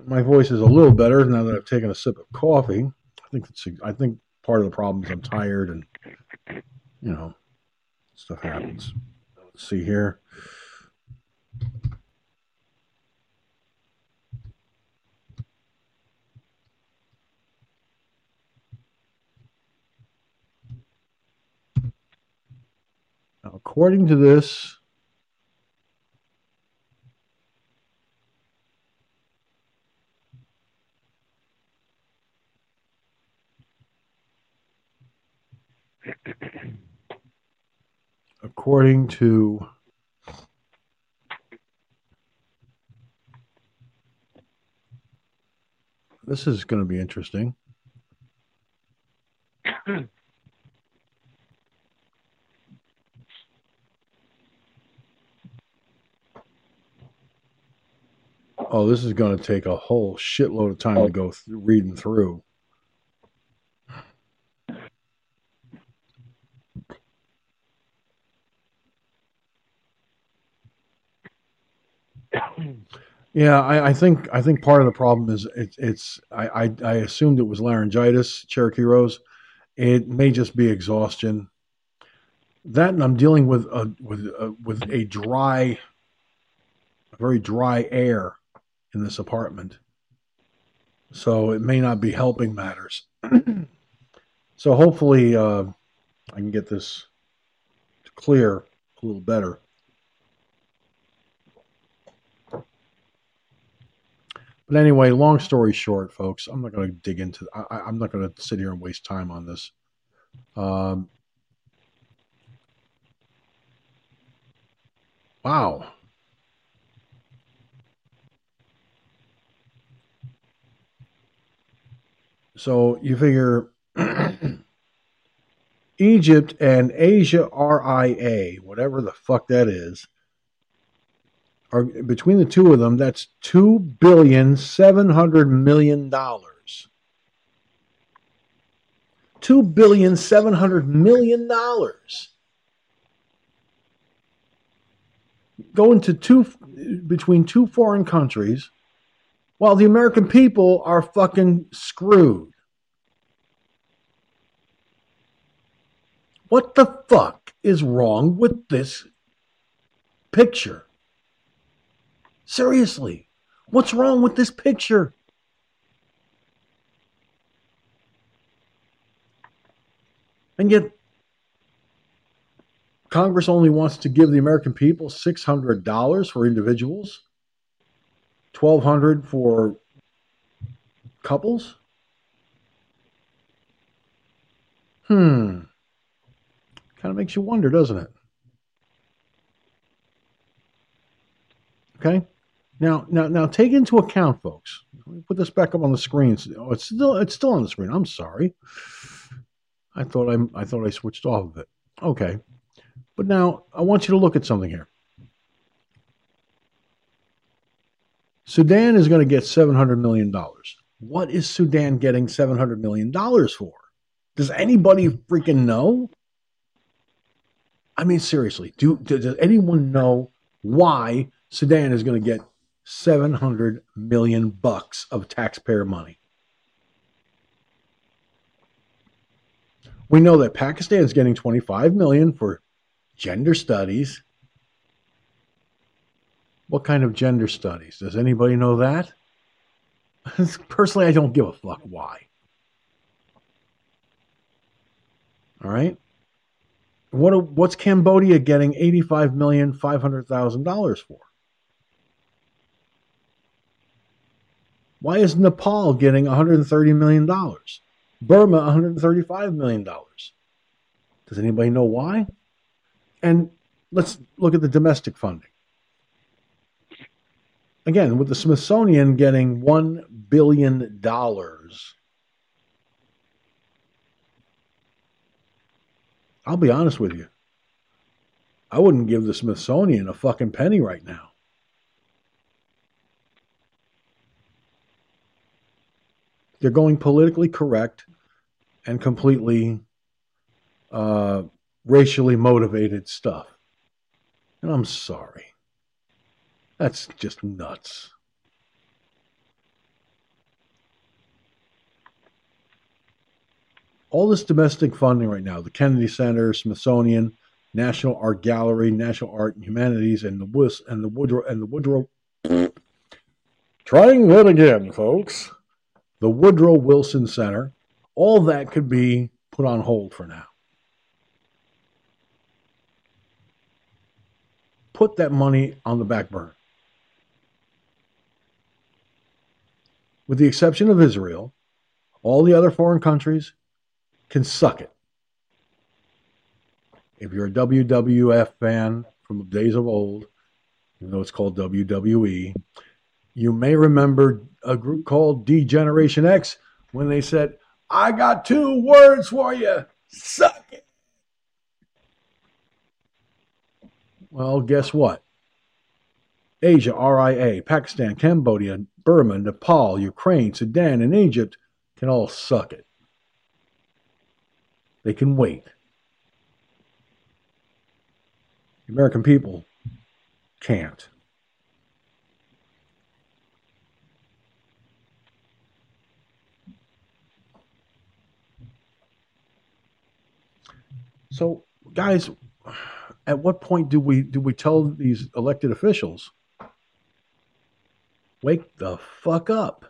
My voice is a little better now that I've taken a sip of coffee. I think it's, I think part of the problem is I'm tired and you know stuff happens. Let's see here. According to this, according to this is going to be interesting. oh, this is going to take a whole shitload of time to go th- reading through. Yeah, I, I, think I think part of the problem is it, it's I, I, I assumed it was laryngitis, Cherokee Rose. It may just be exhaustion. That and I'm dealing with a with a, with a dry, a very dry air in this apartment, so it may not be helping matters. so hopefully, uh, I can get this to clear a little better. But anyway, long story short, folks, I'm not going to dig into. I, I'm not going to sit here and waste time on this. Um, wow. So you figure Egypt and Asia RIA, whatever the fuck that is, between the two of them, that's two billion seven hundred million dollars. Two billion seven hundred million dollars. Going to two between two foreign countries while the American people are fucking screwed. What the fuck is wrong with this picture? Seriously, what's wrong with this picture? And yet, Congress only wants to give the American people $600 for individuals, 1200 for couples. Hmm. Kind of makes you wonder, doesn't it? Okay. Now, now, now, take into account, folks. Let me put this back up on the screen. Oh, it's still, it's still on the screen. I'm sorry. I thought I, I thought I switched off of it. Okay, but now I want you to look at something here. Sudan is going to get $700 million. What is Sudan getting $700 million for? Does anybody freaking know? I mean, seriously, do, does anyone know why Sudan is going to get 700 million bucks of taxpayer money? We know that Pakistan is getting 25 million for gender studies. What kind of gender studies? Does anybody know that? Personally, I don't give a fuck why. All right. What what's Cambodia getting eighty five million five hundred thousand dollars for? Why is Nepal getting one hundred and thirty million dollars? Burma one hundred and thirty five million dollars. Does anybody know why? And let's look at the domestic funding. Again, with the Smithsonian getting $1 billion, I'll be honest with you. I wouldn't give the Smithsonian a fucking penny right now. They're going politically correct and completely uh, racially motivated stuff. And I'm sorry. That's just nuts. All this domestic funding right now, the Kennedy Center, Smithsonian, National Art Gallery, National Art and Humanities, and the Wis and the Woodrow and the Woodrow. Trying that again, folks. The Woodrow Wilson Center. All that could be put on hold for now. Put that money on the back burner. with the exception of Israel, all the other foreign countries can suck it. If you're a WWF fan from the days of old, even though it's called WWE, you may remember a group called D Generation X when they said, I got two words for you suck it. Well, guess what? Asia, RIA, Pakistan, Cambodia, Burma, Nepal, Ukraine, Sudan, and Egypt can all suck it. They can wait. The American people can't. So, guys, at what point do we do we tell these elected officials Wake the fuck up.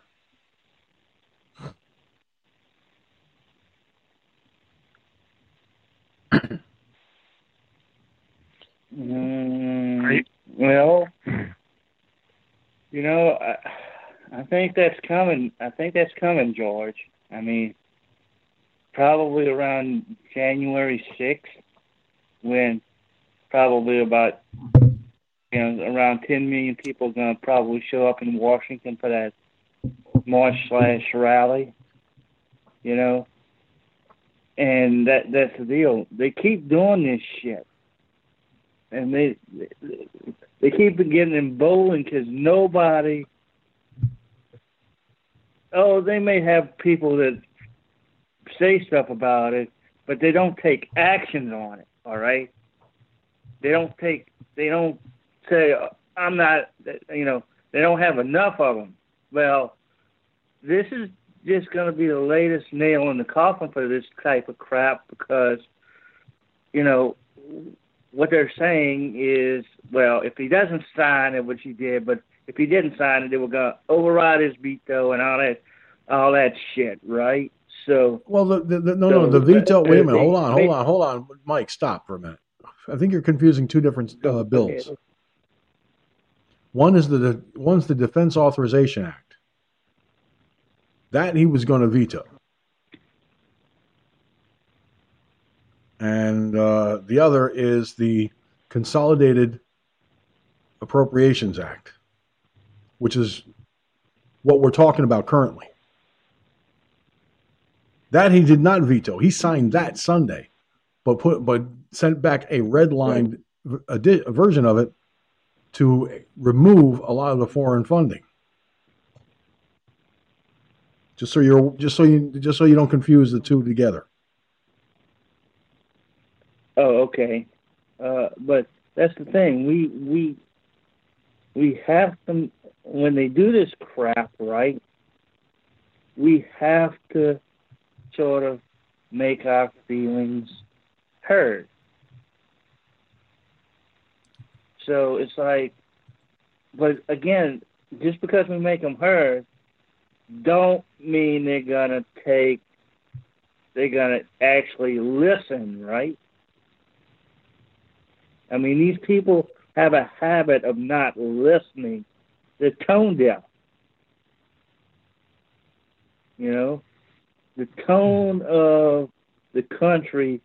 mm, well, you know, I, I think that's coming. I think that's coming, George. I mean, probably around January 6th, when probably about you know, around 10 million people are going to probably show up in Washington for that march slash rally, you know. And that that's the deal. They keep doing this shit, and they they keep getting emboldened because nobody. Oh, they may have people that say stuff about it, but they don't take actions on it. All right. They don't take. They don't say uh, I'm not, you know, they don't have enough of them. Well, this is just going to be the latest nail in the coffin for this type of crap because, you know, what they're saying is, well, if he doesn't sign it, which he did, but if he didn't sign it, they were going to override his veto and all that, all that shit, right? So, well, the, the, the no, so, no, the veto. Wait a minute, hold on, hold on, hold on, Mike, stop for a minute. I think you're confusing two different uh, bills. Okay. One is the one's the Defense Authorization Act. That he was going to veto. And uh, the other is the Consolidated Appropriations Act, which is what we're talking about currently. That he did not veto. He signed that Sunday, but put but sent back a redlined right. version of it to remove a lot of the foreign funding. Just so you're just so you just so you don't confuse the two together. Oh, okay. Uh, but that's the thing. We we we have to when they do this crap, right? We have to sort of make our feelings heard. So it's like, but again, just because we make them heard, don't mean they're gonna take, they're gonna actually listen, right? I mean, these people have a habit of not listening. They're tone deaf. You know, the tone of the country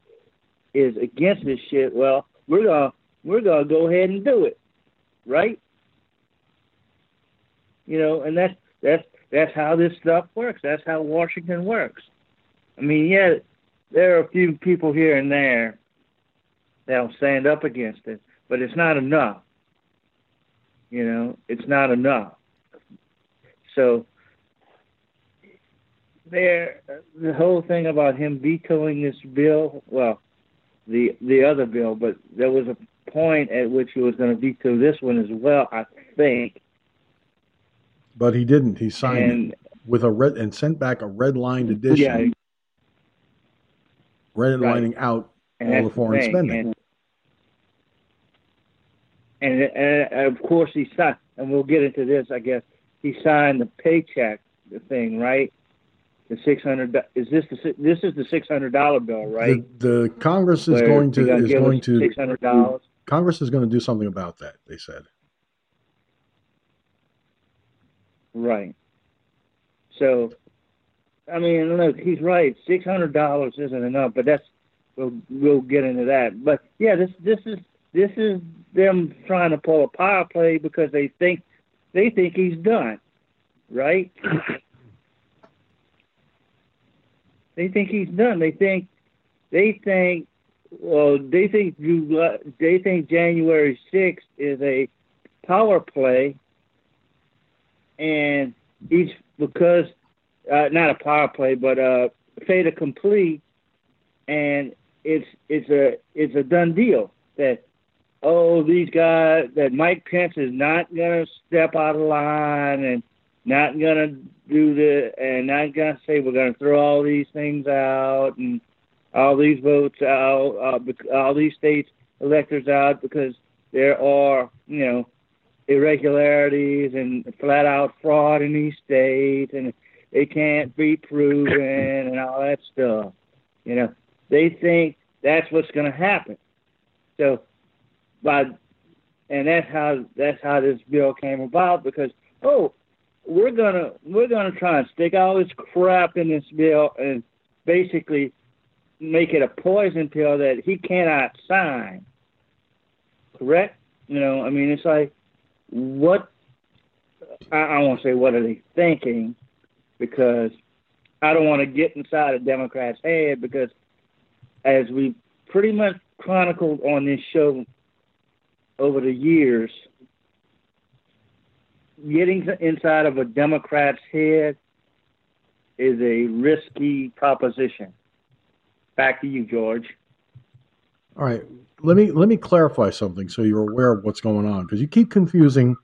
is against this shit. Well, we're gonna we're gonna go ahead and do it, right? You know, and that's that's that's how this stuff works. That's how Washington works. I mean, yeah, there are a few people here and there that'll stand up against it, but it's not enough. You know, it's not enough. So there, the whole thing about him vetoing this bill, well, the the other bill, but there was a point at which he was going to veto this one as well, I think. But he didn't. He signed And it with a red and sent back a red lined edition, yeah, redlining out and all the foreign thing. spending. And, and, and of course he signed, and we'll get into this, I guess. He signed the paycheck, the thing, right? The six hundred. Is this the this is the six hundred dollar bill, right? The, the Congress is Where going to is going to six hundred dollars. Congress is going to do something about that. They said. Right. So, I mean, look, he's right. Six hundred dollars isn't enough, but that's we'll we'll get into that. But yeah, this this is this is them trying to pull a power play because they think they think he's done, right? They think he's done. They think they think well they think July, they think January sixth is a power play and each because uh, not a power play, but uh, fait complete, and it's it's a it's a done deal that oh these guys that Mike Pence is not gonna step out of line and not gonna do the and not gonna say we're gonna throw all these things out and all these votes out, uh, all these states electors out because there are you know irregularities and flat out fraud in these states and it can't be proven and all that stuff. You know, they think that's what's going to happen. So, by and that's how that's how this bill came about because oh, we're gonna we're gonna try and stick all this crap in this bill and basically make it a poison pill that he cannot sign. Correct? You know, I mean, it's like what I, I won't say what are they thinking because I don't want to get inside a Democrat's head because as we pretty much chronicled on this show over the years, getting inside of a Democrat's head is a risky proposition. Back to you, George. All right, let me let me clarify something so you're aware of what's going on because you keep confusing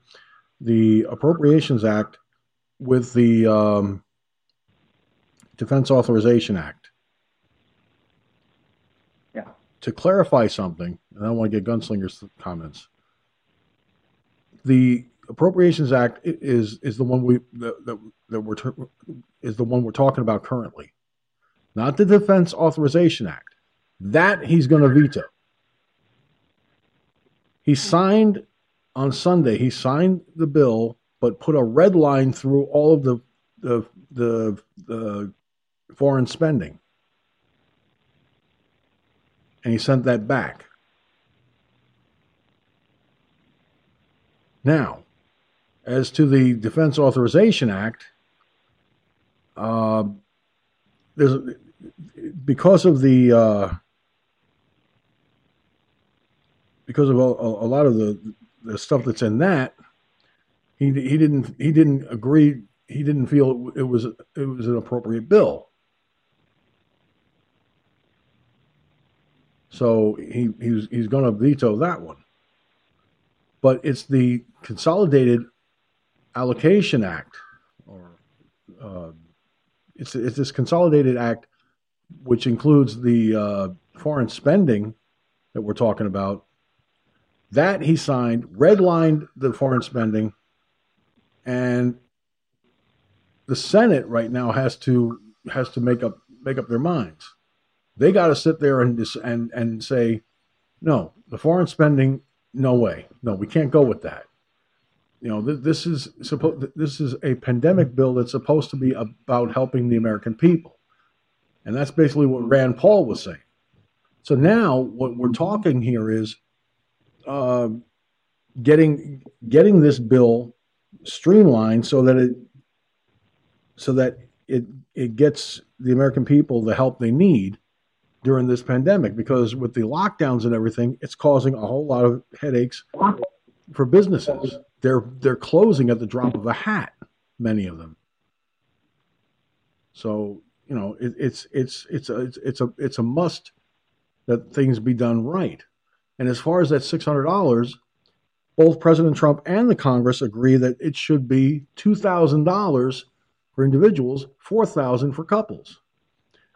the Appropriations Act with the um, Defense Authorization Act. Yeah. To clarify something, and I want to get Gunslinger's comments. The Appropriations Act is is the one we that that, we're is the one we're talking about currently, not the Defense Authorization Act. That he's going to veto. He signed on Sunday. He signed the bill, but put a red line through all of the the the, the foreign spending, and he sent that back. Now, as to the Defense Authorization Act, uh, there's because of the uh, because of a, a lot of the the stuff that's in that, he he didn't he didn't agree he didn't feel it was it was an appropriate bill. So he he's he's going to veto that one. But it's the Consolidated Allocation Act, or uh, it's it's this Consolidated Act, which includes the uh, foreign spending that we're talking about. That he signed, redlined the foreign spending, and the Senate right now has to has to make up make up their minds. They got to sit there and and and say, no, the foreign spending, no way, no, we can't go with that. You know, th- this is supposed this is a pandemic bill that's supposed to be about helping the American people, and that's basically what Rand Paul was saying. So now, what we're talking here is uh, getting getting this bill streamlined so that it so that it it gets the American people the help they need during this pandemic because with the lockdowns and everything, it's causing a whole lot of headaches for businesses. They're they're closing at the drop of a hat, many of them. So you know it, it's it's it's a it's, it's a it's a must that things be done right. And as far as that six hundred dollars, both President Trump and the Congress agree that it should be two thousand dollars for individuals, four thousand for couples.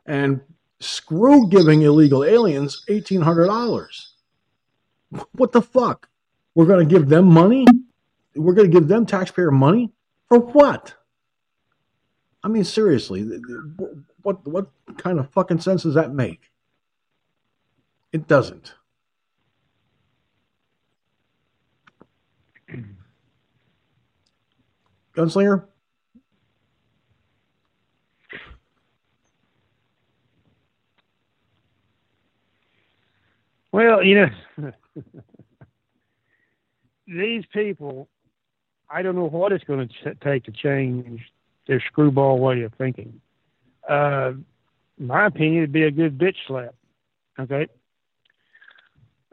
And Screw giving illegal aliens $1,800. What the fuck? We're going to give them money? We're going to give them taxpayer money? For what? I mean, seriously, what, what kind of fucking sense does that make? It doesn't. Gunslinger? Well, you know, these people, I don't know what it's going to take to change their screwball way of thinking. Uh, my opinion, it'd be a good bitch slap. Okay.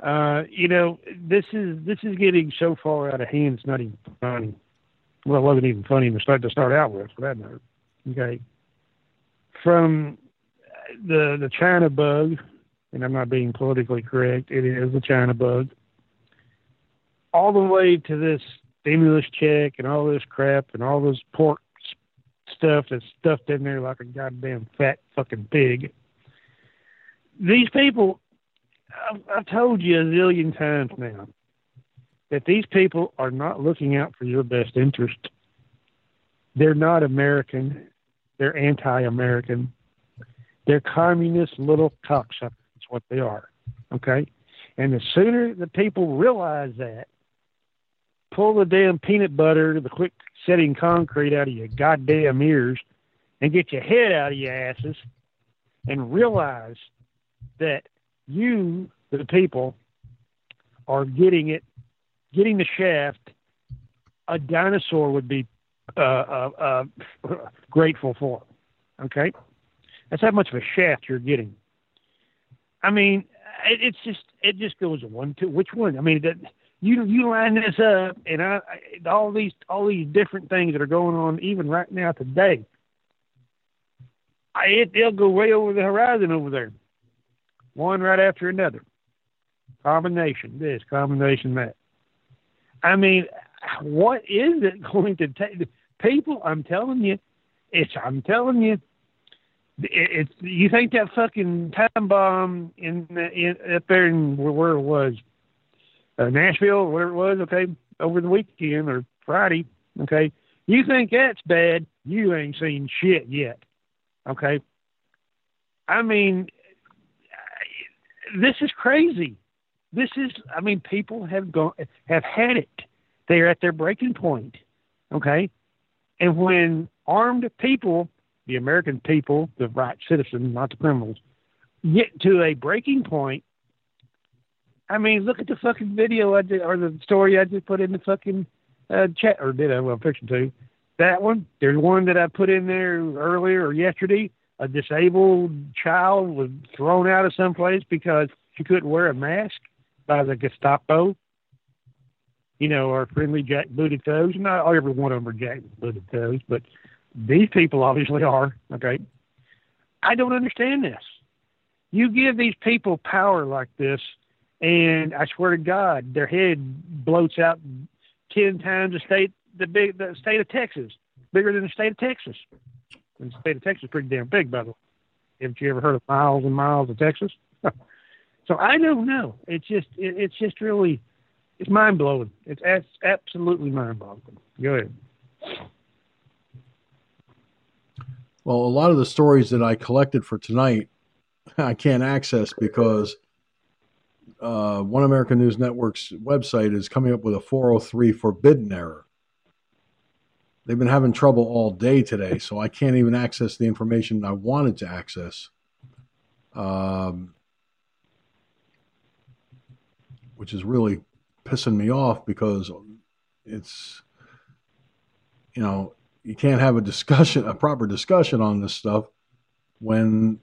Uh, you know, this is this is getting so far out of hand. It's not even funny. Well, it wasn't even funny to start to start out with, for that matter. Okay. From the the China bug and I'm not being politically correct, it is a China bug. All the way to this stimulus check and all this crap and all this pork stuff that's stuffed in there like a goddamn fat fucking pig. These people, I've, I've told you a zillion times now that these people are not looking out for your best interest. They're not American. They're anti American. They're communist little cocksuckers That's what they are. Okay? And the sooner the people realize that, pull the damn peanut butter, the quick setting concrete out of your goddamn ears, and get your head out of your asses and realize that you, the people, are getting it, getting the shaft. A dinosaur would be uh, uh, uh, grateful for. Okay, that's how much of a shaft you're getting. I mean, it, it's just it just goes one two. Which one? I mean, that you you line this up, and I, all these all these different things that are going on even right now today. I it, they'll go way over the horizon over there, one right after another. Combination this, combination that. I mean, what is it going to take? People, I'm telling you, it's I'm telling you, it's you think that fucking time bomb in, in up there in where it was uh, Nashville whatever it was okay over the weekend or Friday okay you think that's bad you ain't seen shit yet okay? I mean this is crazy. This is I mean people have gone have had it. They're at their breaking point okay? And when armed people the American people, the right citizens, not the criminals, get to a breaking point. I mean, look at the fucking video I did, or the story I just put in the fucking uh, chat, or did I? Well, fiction too. That one. There's one that I put in there earlier or yesterday. A disabled child was thrown out of some place because she couldn't wear a mask by the Gestapo. you know, our friendly jack booted toes. Not every one of them are jack booted toes, but these people obviously are. Okay. I don't understand this. You give these people power like this, and I swear to God, their head bloats out ten times the state, the big, the state of Texas, bigger than the state of Texas. And the state of Texas is pretty damn big, by the way. Haven't you ever heard of miles and miles of Texas? so I don't know. It's just, it, it's just really, it's mind blowing. It's absolutely mind blowing. Go ahead. Well, a lot of the stories that I collected for tonight, I can't access because uh, One American News Network's website is coming up with a 403 forbidden error. They've been having trouble all day today, so I can't even access the information I wanted to access. Um, which is really pissing me off because it's, you know, you can't have a discussion, a proper discussion on this stuff when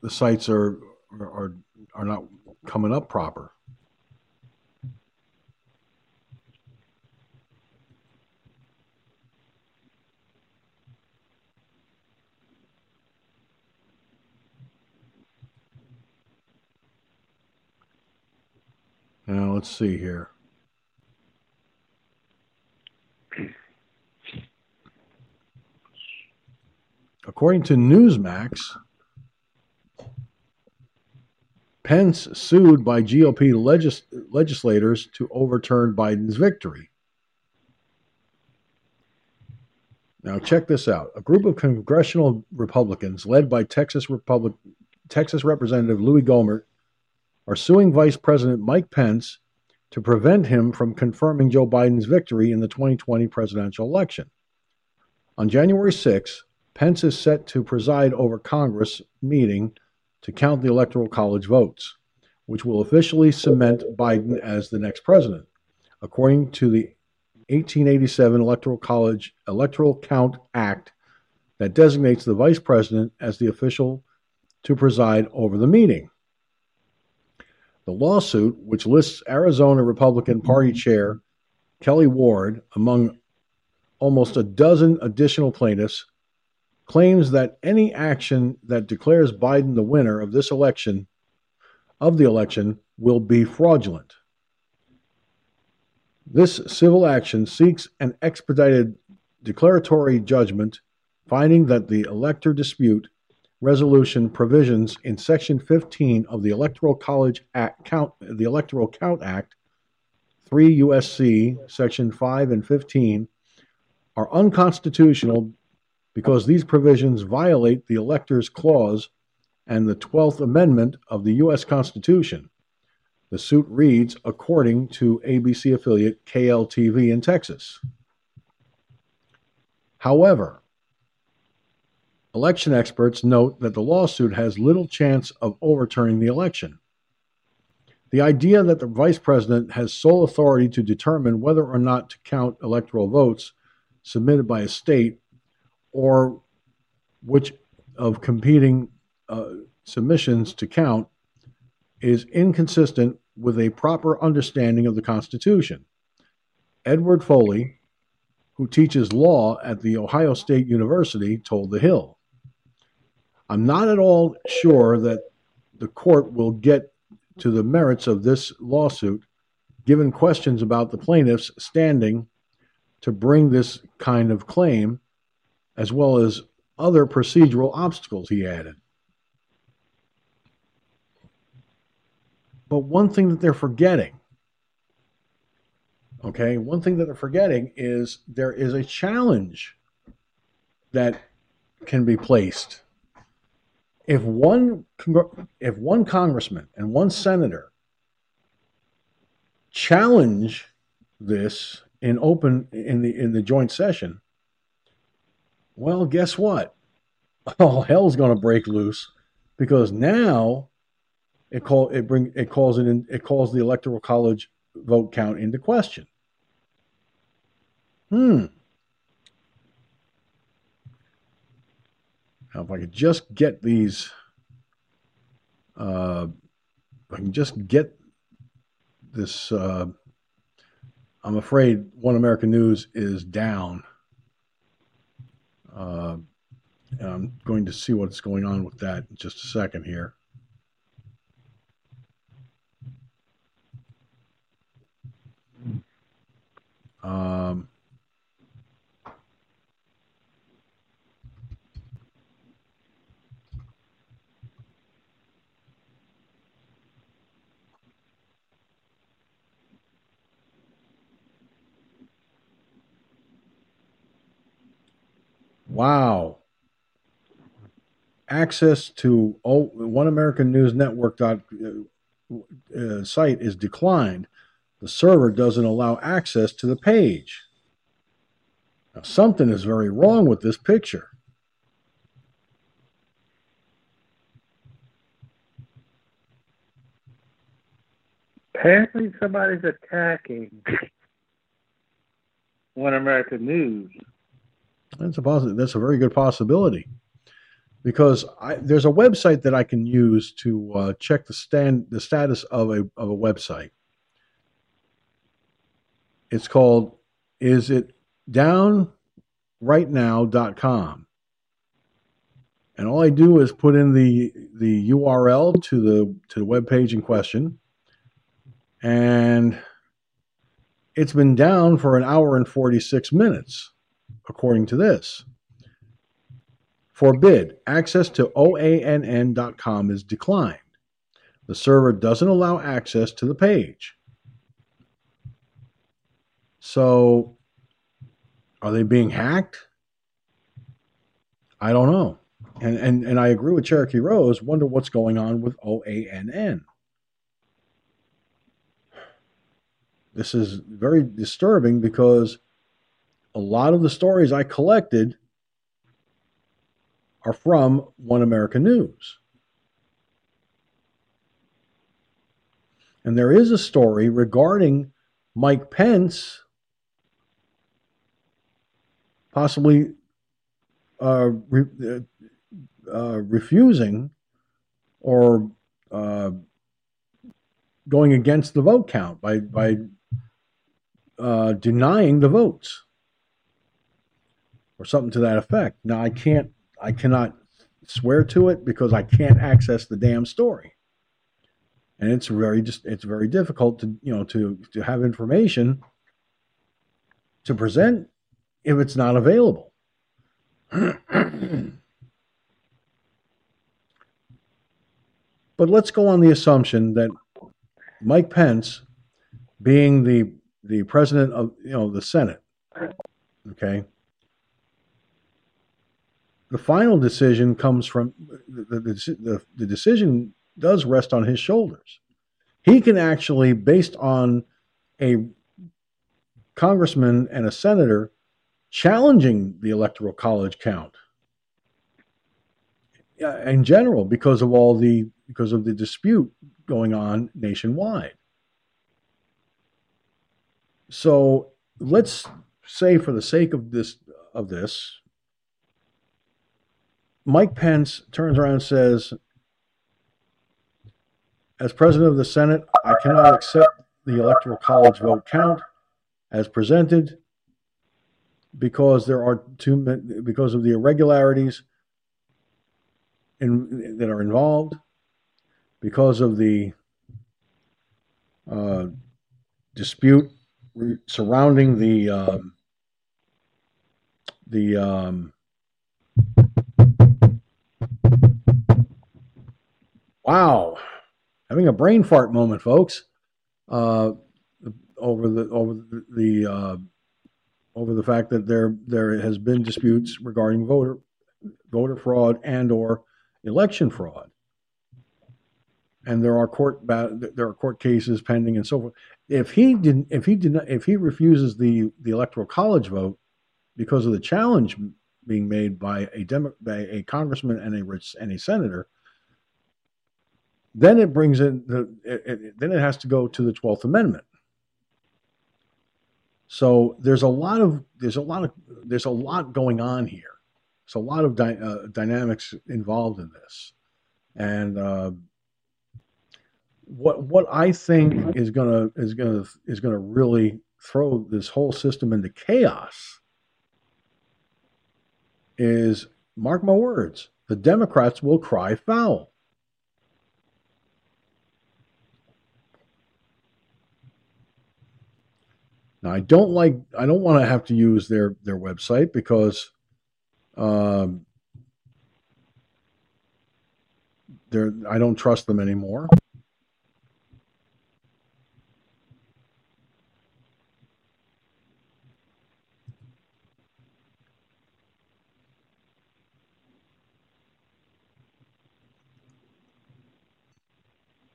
the sites are are are not coming up proper. Now let's see here. According to Newsmax, Pence sued by GOP legis- legislators to overturn Biden's victory. Now, check this out. A group of congressional Republicans, led by Texas, Republic- Texas Representative Louis Gohmert, are suing Vice President Mike Pence to prevent him from confirming Joe Biden's victory in the 2020 presidential election. On January 6, Pence is set to preside over Congress meeting to count the Electoral College votes, which will officially cement Biden as the next president. According to the 1887 Electoral College Electoral Count Act that designates the vice president as the official to preside over the meeting. The lawsuit, which lists Arizona Republican Party Chair Kelly Ward among almost a dozen additional plaintiffs, claims that any action that declares Biden the winner of this election of the election will be fraudulent. This civil action seeks an expedited declaratory judgment finding that the elector dispute resolution provisions in Section 15 of the Electoral College Act, count, the Electoral Count Act, 3 USC Section 5 and 15, are unconstitutional because these provisions violate the Electors Clause and the 12th Amendment of the U.S. Constitution. The suit reads according to ABC affiliate KLTV in Texas. However, Election experts note that the lawsuit has little chance of overturning the election. The idea that the vice president has sole authority to determine whether or not to count electoral votes submitted by a state or which of competing uh, submissions to count is inconsistent with a proper understanding of the Constitution. Edward Foley, who teaches law at The Ohio State University, told The Hill. I'm not at all sure that the court will get to the merits of this lawsuit, given questions about the plaintiff's standing to bring this kind of claim, as well as other procedural obstacles, he added. But one thing that they're forgetting, okay, one thing that they're forgetting is there is a challenge that can be placed if one if one congressman and one senator challenge this in open in the in the joint session, well, guess what? All hell's going to break loose because now it call it bring it calls it in, it calls the electoral college vote count into question. Hmm. Now, if I could just get these, uh, I can just get this, uh, I'm afraid One American News is down. Uh, I'm going to see what's going on with that in just a second here. Um, Wow. Access to One American News Network dot, uh, uh, site is declined. The server doesn't allow access to the page. Now, something is very wrong with this picture. Apparently, somebody's attacking One American News. That's a possi- That's a very good possibility, because I, there's a website that I can use to uh, check the stand the status of a of a website. It's called is it down right now.com. And all I do is put in the the URL to the to the web page in question. And it's been down for an hour and 46 minutes according to this. Forbid access to OANN.com is declined. The server doesn't allow access to the page. So, are they being hacked? I don't know. And, and, and I agree with Cherokee Rose. Wonder what's going on with OANN. This is very disturbing because a lot of the stories I collected are from One American News. And there is a story regarding Mike Pence possibly uh, re- uh, refusing or uh, going against the vote count by by uh, denying the votes or something to that effect. Now I can't, I cannot swear to it because I can't access the damn story, and it's very just, it's very difficult to you know to to have information to present if it's not available. but let's go on the assumption that Mike Pence, being the the president of you know the Senate, okay, the final decision comes from the, the, the, decision does rest on his shoulders. He can actually, based on a congressman and a senator challenging the electoral college count in general because of all the because of the dispute going on nationwide. So let's say for the sake of this of this Mike Pence turns around and says, As president of the Senate, I cannot accept the Electoral College vote count as presented because there are too many, because of the irregularities in, that are involved, because of the uh, dispute surrounding the um, the um, Wow, having a brain fart moment, folks. Uh, over the over the, uh, over the fact that there there has been disputes regarding voter voter fraud and or election fraud, and there are court there are court cases pending and so forth. If he didn't, if he did not, if he refuses the the electoral college vote because of the challenge being made by a Demo, by a congressman and a and a senator, then it brings in the it, it, then it has to go to the Twelfth Amendment. So there's a lot of there's a lot of there's a lot going on here. There's a lot of dy, uh, dynamics involved in this, and uh, what what I think is gonna is gonna is gonna really throw this whole system into chaos is mark my words, the Democrats will cry foul. Now I don't like I don't want to have to use their their website because um, they're I don't trust them anymore.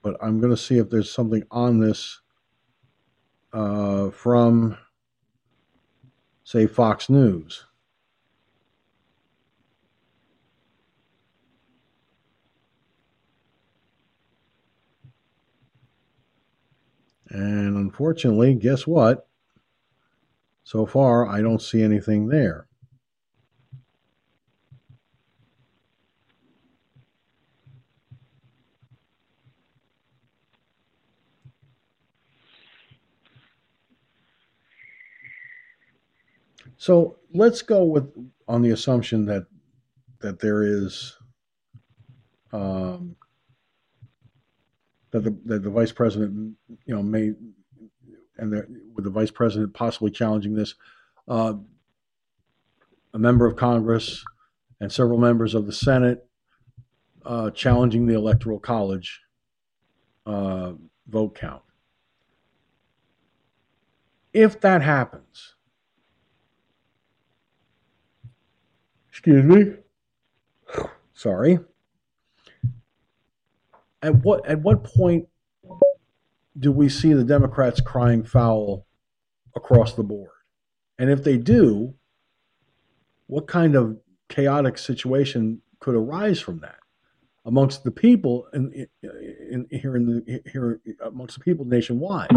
But I'm going to see if there's something on this uh, from, say, Fox News. And unfortunately, guess what? So far, I don't see anything there. So let's go with on the assumption that that there is um, that the that the vice president you know may and with the vice president possibly challenging this, uh, a member of Congress and several members of the Senate uh, challenging the Electoral College uh, vote count. If that happens, excuse me, sorry. At what at what point do we see the Democrats crying foul across the board? And if they do, what kind of chaotic situation could arise from that amongst the people in, in, in, here in the here amongst the people nationwide?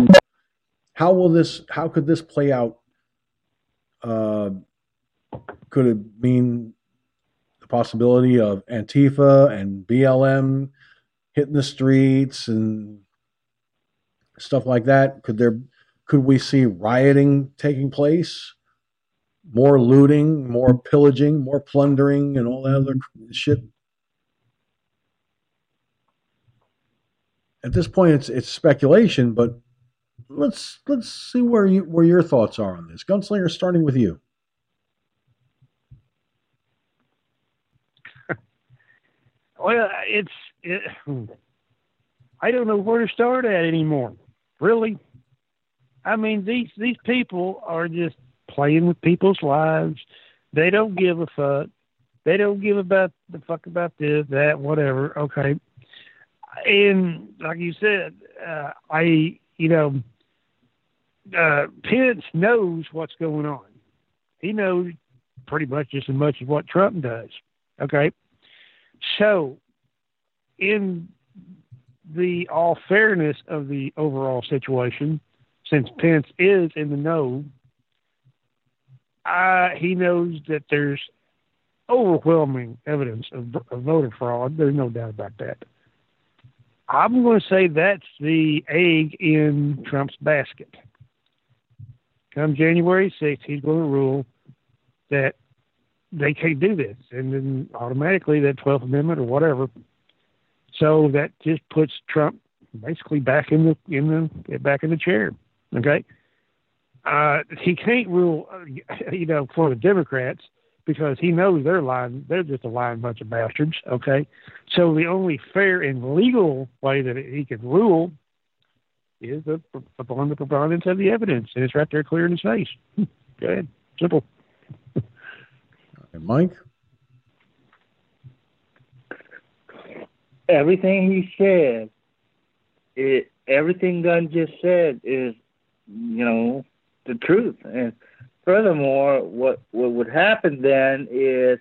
How will this? How could this play out? Uh, could it mean the possibility of Antifa and BLM hitting the streets and stuff like that? Could there could we see rioting taking place? More looting, more pillaging, more plundering, and all that other shit. At this point, it's it's speculation, but let's let's see where you where your thoughts are on this. Gunslinger, starting with you. Well, it's it, I don't know where to start at anymore. Really, I mean these these people are just playing with people's lives. They don't give a fuck. They don't give about the fuck about this, that, whatever. Okay, and like you said, uh, I you know, uh, Pence knows what's going on. He knows pretty much just as much as what Trump does. Okay, so in the all fairness of the overall situation, since Pence is in the know, he knows that there's overwhelming evidence of, of voter fraud. There's no doubt about that. I'm going to say that's the egg in Trump's basket. Come January 6th, he's going to rule that they can't do this, and then automatically that 12th Amendment or whatever so that just puts Trump basically back in the in the back in the chair. Okay, uh, he can't rule, uh, you know, for the Democrats because he knows they're lying. They're just a lying bunch of bastards. Okay, so the only fair and legal way that he can rule is upon the preponderance of the evidence, and it's right there, clear in his face. Go ahead, simple. And Mike. everything he said, it everything Gunn just said is, you know, the truth. And furthermore, what what would happen then is,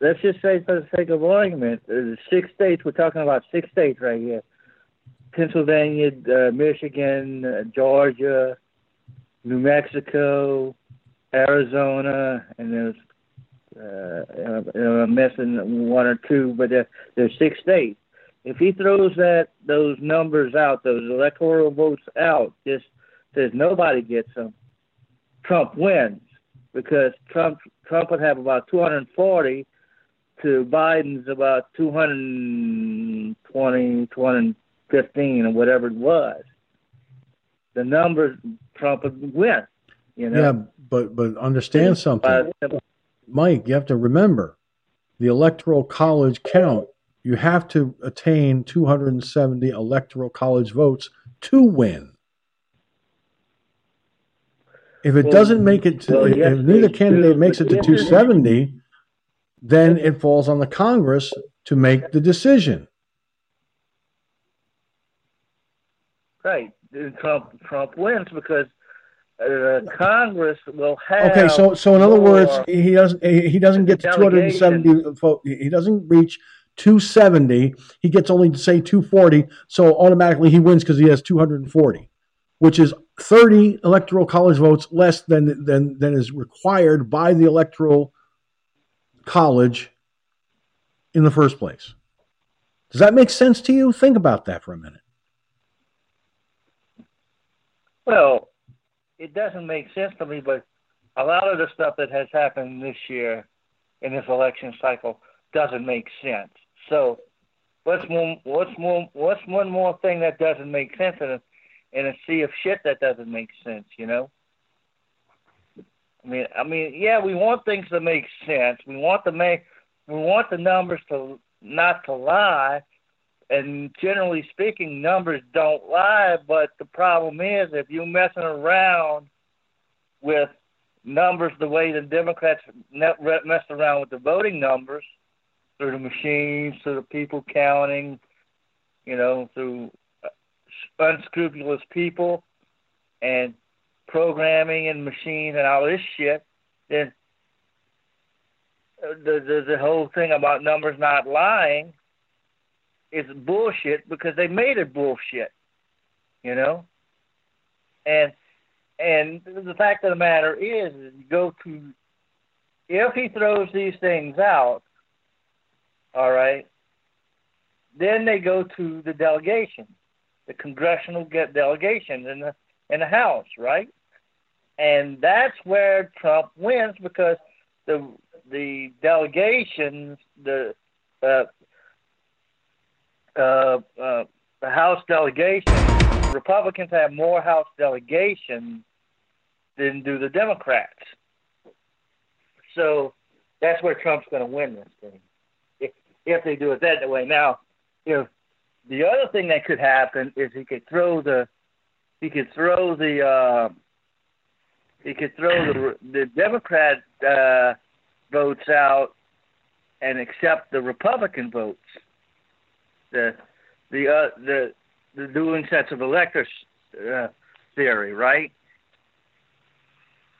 let's just say for the sake of argument, the six states we're talking about six states right here: Pennsylvania, uh, Michigan, uh, Georgia, New Mexico, Arizona, and there's uh, I'm missing one or two, but there, there's six states. If he throws that those numbers out, those electoral votes out, just says nobody gets them, Trump wins because Trump Trump would have about 240 to Biden's about 220, 215, or whatever it was. The numbers Trump would win. You know? Yeah, but but understand something, Mike. You have to remember the electoral college count. You have to attain 270 electoral college votes to win. If it doesn't make it to, well, yes, if neither candidate do, makes it to 270, then it falls on the Congress to make the decision. Right. Trump Trump wins because uh, Congress will have. Okay, so so in other words, he doesn't he he doesn't get to 270 vote. He doesn't reach 270. He gets only to say 240. So automatically he wins because he has 240, which is 30 electoral college votes less than than than is required by the electoral college in the first place. Does that make sense to you? Think about that for a minute. Well, it doesn't make sense to me, but a lot of the stuff that has happened this year in this election cycle doesn't make sense. So, what's one, what's more, what's one more thing that doesn't make sense in a, in a sea of shit that doesn't make sense? You know. I mean, I mean, yeah, we want things to make sense. We want the make, we want the numbers to not to lie, and generally speaking, numbers don't lie. But the problem is, if you're messing around with numbers the way the Democrats mess around with the voting numbers through the machines, through the people counting, you know, through uh, unscrupulous people and programming and machines and all this shit, then uh, the the, the whole thing about numbers not lying is bullshit because they made it bullshit, you know. And and the fact of the matter is, you go to if he throws these things out, all right, then they go to the delegation, the congressional get delegation in the in the House, right? And that's where Trump wins because the the delegations, the uh, uh, uh, the House delegation, Republicans have more House delegations than do the Democrats. So that's where Trump's going to win this thing, if, if they do it that way. Now, if the other thing that could happen is he could throw the he could throw the uh, he could throw the the Democrat uh, votes out and accept the Republican votes the the uh, the the dueling sets of electors uh, theory, right?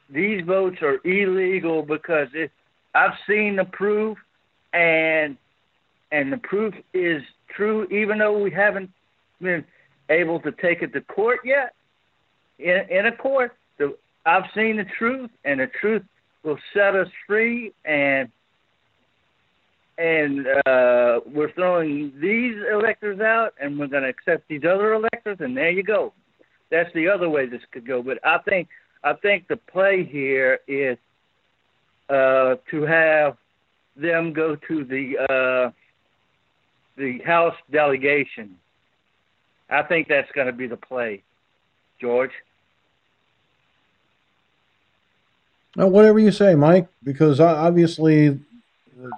These votes are illegal because it, I've seen the proof, and and the proof is true, even though we haven't been able to take it to court yet. In in a court, the, I've seen the truth, and the truth will set us free, and and uh, we're throwing these electors out, and we're going to accept these other electors, and there you go. That's the other way this could go. But I think I think the play here is uh, to have them go to the uh, the House delegation. I think that's going to be the play, George. Now, whatever you say, Mike, because uh, obviously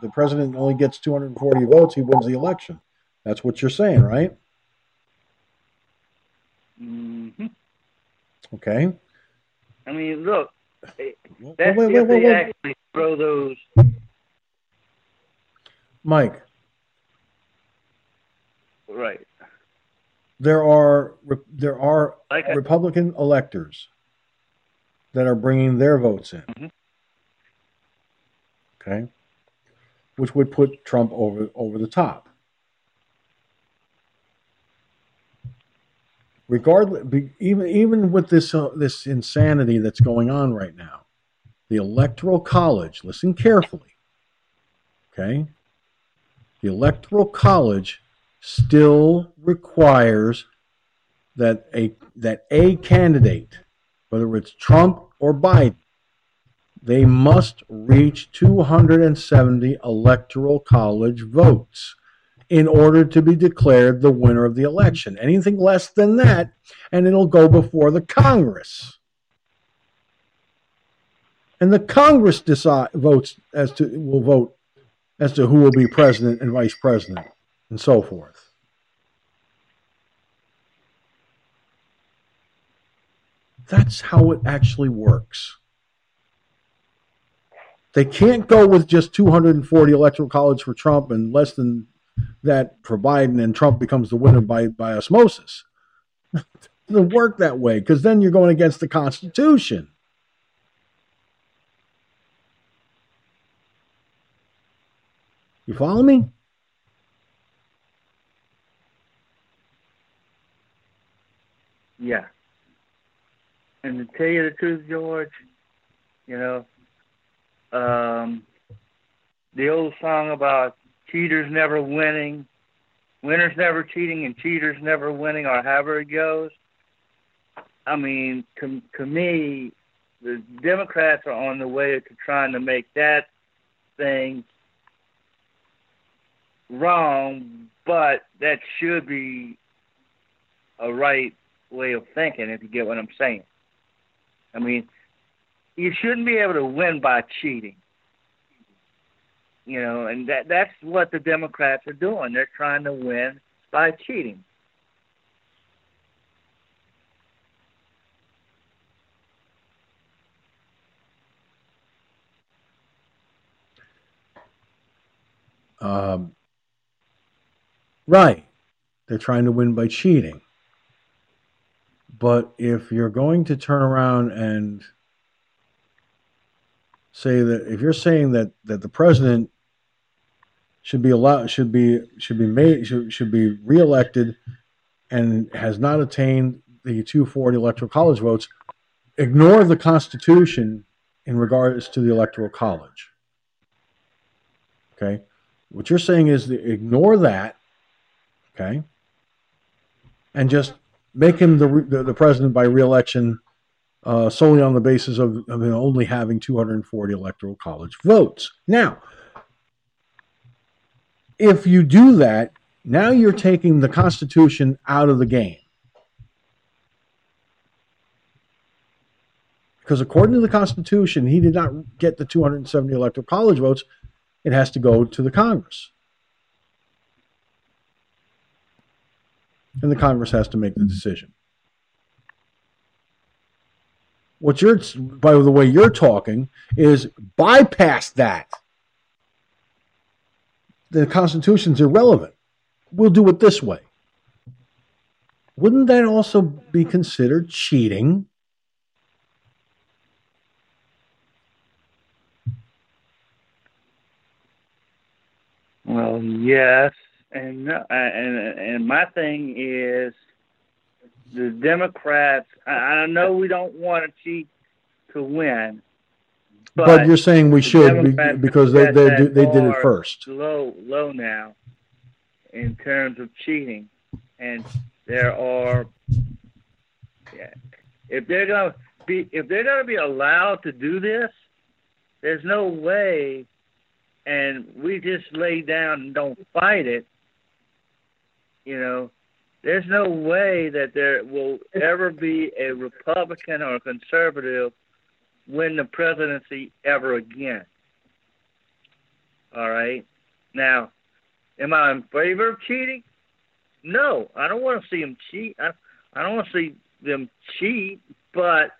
the president only gets 240 votes, he wins the election. That's what you're saying, right? hmm Okay. I mean, look, that's wait, wait, if wait, they wait. actually throw those. Mike, Right. there are there are Like I- Republican electors that are bringing their votes in. Mhm. Okay, which would put Trump over over the top. Regardless, even even with this uh, this insanity that's going on right now, the Electoral College. Listen carefully. Okay, the Electoral College still requires that a that a candidate, whether it's Trump or Biden, they must reach 270 electoral college votes in order to be declared the winner of the election. Anything less than that, and it'll go before the Congress. And the Congress decide votes as to will vote as to who will be president and vice president and so forth. That's how it actually works. They can't go with just 240 electoral college for Trump and less than that for Biden, and Trump becomes the winner by, by osmosis. it doesn't work that way because then you're going against the Constitution. You follow me? Yeah. And to tell you the truth, George, you know, um, the old song about cheaters never winning, winners never cheating, and cheaters never winning, or however it goes. I mean, to, to me, the Democrats are on the way to trying to make that thing wrong, but that should be a right way of thinking, if you get what I'm saying. I mean, you shouldn't be able to win by cheating. You know, and that that's what the Democrats are doing. They're trying to win by cheating. Um, right. They're trying to win by cheating. But if you're going to turn around and say that if you're saying that that the president should be allowed should be should be made should, should be reelected and has not attained the 240 electoral college votes ignore the constitution in regards to the electoral college. Okay? What you're saying is ignore that okay and just make him the, the, the president by reelection uh, solely on the basis of, of only having 240 electoral college votes. Now, if you do that, now you're taking the Constitution out of the game. Because according to the Constitution, he did not get the 270 electoral college votes. It has to go to the Congress. and the Congress has to make the decision. What you're, by the way, you're talking is bypass that. The Constitution's irrelevant. We'll do it this way. Wouldn't that also be considered cheating? Well, yes, and and and my thing is the Democrats. I, I know we don't want to cheat to win, but, but you're saying we should be, because they they, do, they did it first. Low low now, in terms of cheating, and there are. Yeah, if they're gonna be if they're gonna be allowed to do this, there's no way and we just lay down and don't fight it, you know, there's no way that there will ever be a Republican or a conservative win the presidency ever again. All right. Now, am I in favor of cheating? No, I don't want to see them cheat. I, I don't want to see them cheat. But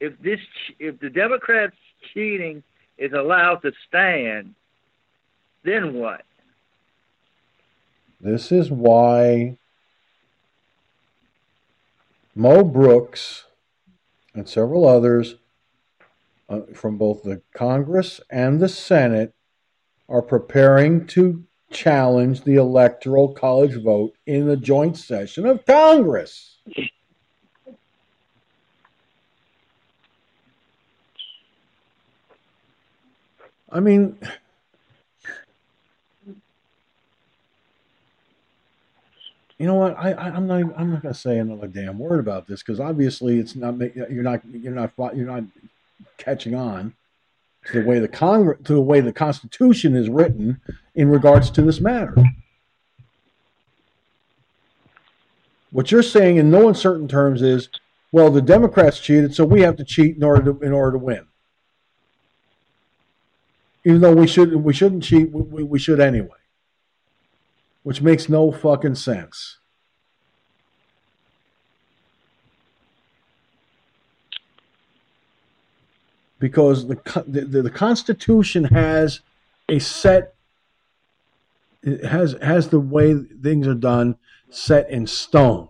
if this, if the Democrats cheating is allowed to stand, then what? This is why Mo Brooks and several others uh, from both the Congress and the Senate are preparing to challenge the Electoral College vote in the joint session of Congress. I mean, you know what? I, I am not I'm not going to say another damn word about this because obviously it's not you're not you're not you're not catching on to the way the Congress to the way the Constitution is written in regards to this matter. What you're saying in no uncertain terms is, well, the Democrats cheated, so we have to cheat in order to in order to win. Even though we should we shouldn't cheat, we, we should anyway. Which makes no fucking sense. because the, the, the Constitution has a set it has has the way things are done set in stone.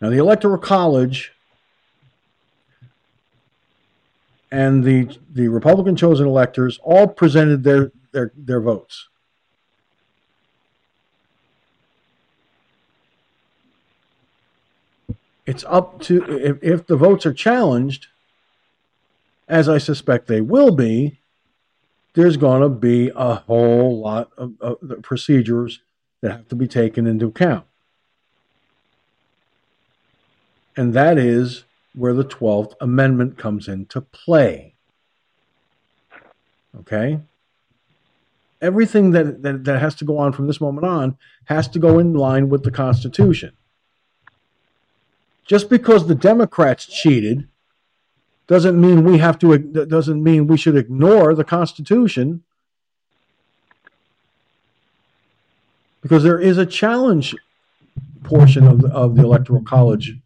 Now the Electoral College and the the Republican chosen electors all presented their their their votes. it's up to if, if the votes are challenged, as I suspect they will be, there's going to be a whole lot of, of procedures that have to be taken into account. And that is where the 12th Amendment comes into play. Okay? Everything that, that, that has to go on from this moment on has to go in line with the Constitution. Just because the Democrats cheated doesn't mean we have to doesn't mean we should ignore the Constitution because there is a challenge portion of the, of the electoral college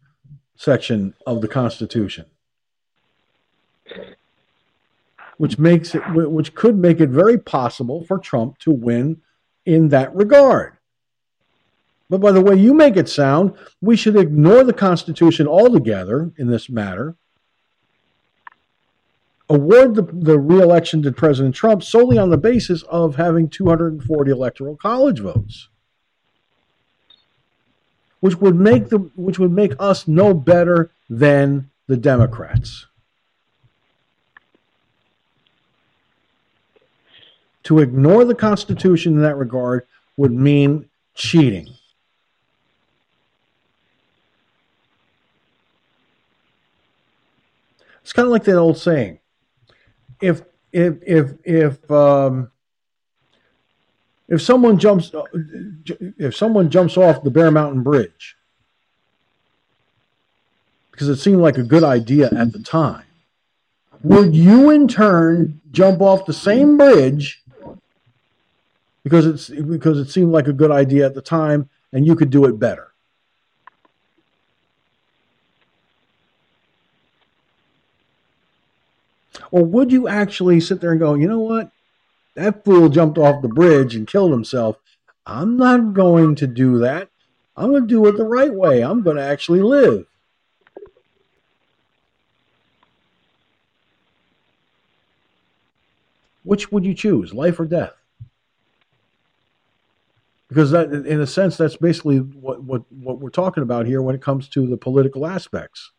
section of the Constitution, which makes it which could make it very possible for Trump to win in that regard. But by the way you make it sound, we should ignore the Constitution altogether in this matter, award the, the reelection to President Trump solely on the basis of having 240 electoral college votes. Which would make the which would make us no better than the Democrats. To ignore the Constitution in that regard would mean cheating. It's kind of like that old saying: if if if if um, if someone jumps if someone jumps off the Bear Mountain Bridge because it seemed like a good idea at the time, would you in turn jump off the same bridge because it's because it seemed like a good idea at the time and you could do it better? Or would you actually sit there and go, you know what? That fool jumped off the bridge and killed himself. I'm not going to do that. I'm going to do it the right way. I'm going to actually live. Which would you choose, life or death? Because that, in a sense, that's basically what, what, what we're talking about here when it comes to the political aspects.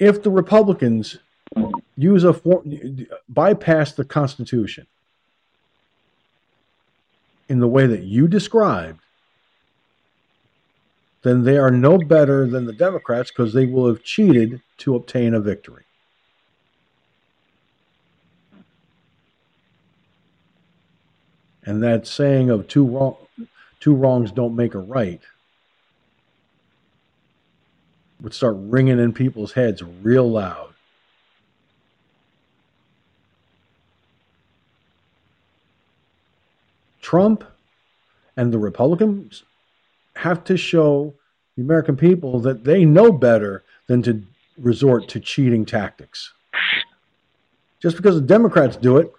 if the Republicans use a bypass the Constitution in the way that you described, then they are no better than the Democrats because they will have cheated to obtain a victory. And that saying of two wrong, two wrongs don't make a right would start ringing in people's heads real loud. Trump and the Republicans have to show the American people that they know better than to resort to cheating tactics. Just because the Democrats do it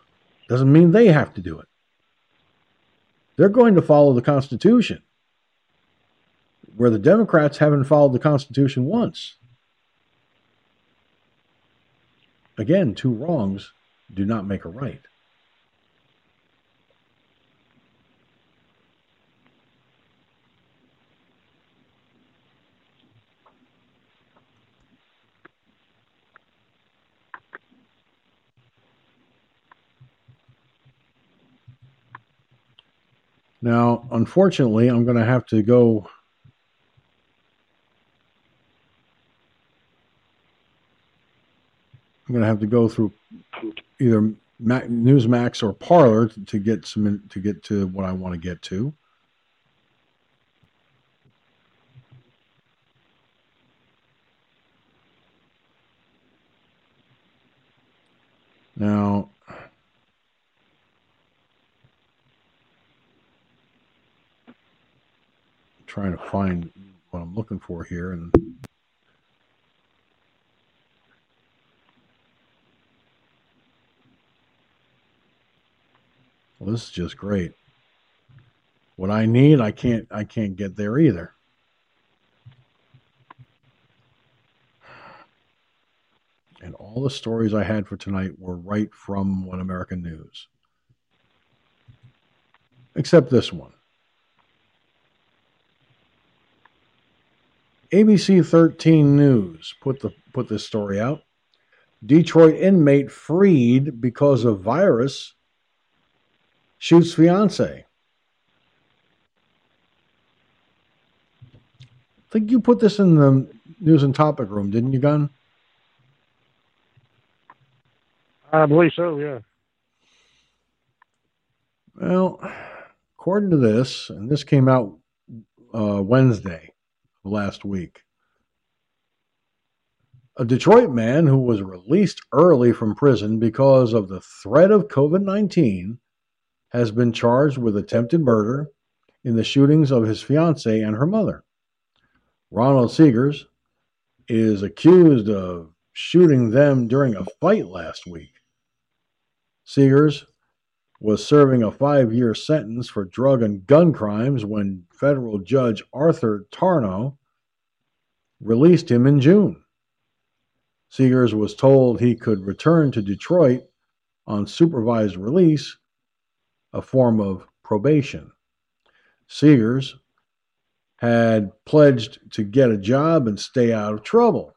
doesn't mean they have to do it. They're going to follow the Constitution where the Democrats haven't followed the Constitution once. Again, two wrongs do not make a right. Now, unfortunately, I'm going to have to go. I'm going to have to go through either Newsmax or Parler to get some to get to what I want to get to. Now, trying to find what I'm looking for here and well this is just great. What I need I can't I can't get there either. And all the stories I had for tonight were right from One American News. Except this one ABC 13 News put the put this story out. Detroit inmate freed because of virus shoots fiance. I think you put this in the news and topic room, didn't you, Gun? I believe so, yeah. Well, according to this, and this came out uh, Wednesday, last week. A Detroit man who was released early from prison because of the threat of COVID 19 has been charged with attempted murder in the shootings of his fiancee and her mother. Ronald Seegers is accused of shooting them during a fight last week. Seegers was serving a five year sentence for drug and gun crimes when federal judge Arthur Tarnow released him in June. Seegers was told he could return to Detroit on supervised release, a form of probation. Seegers had pledged to get a job and stay out of trouble.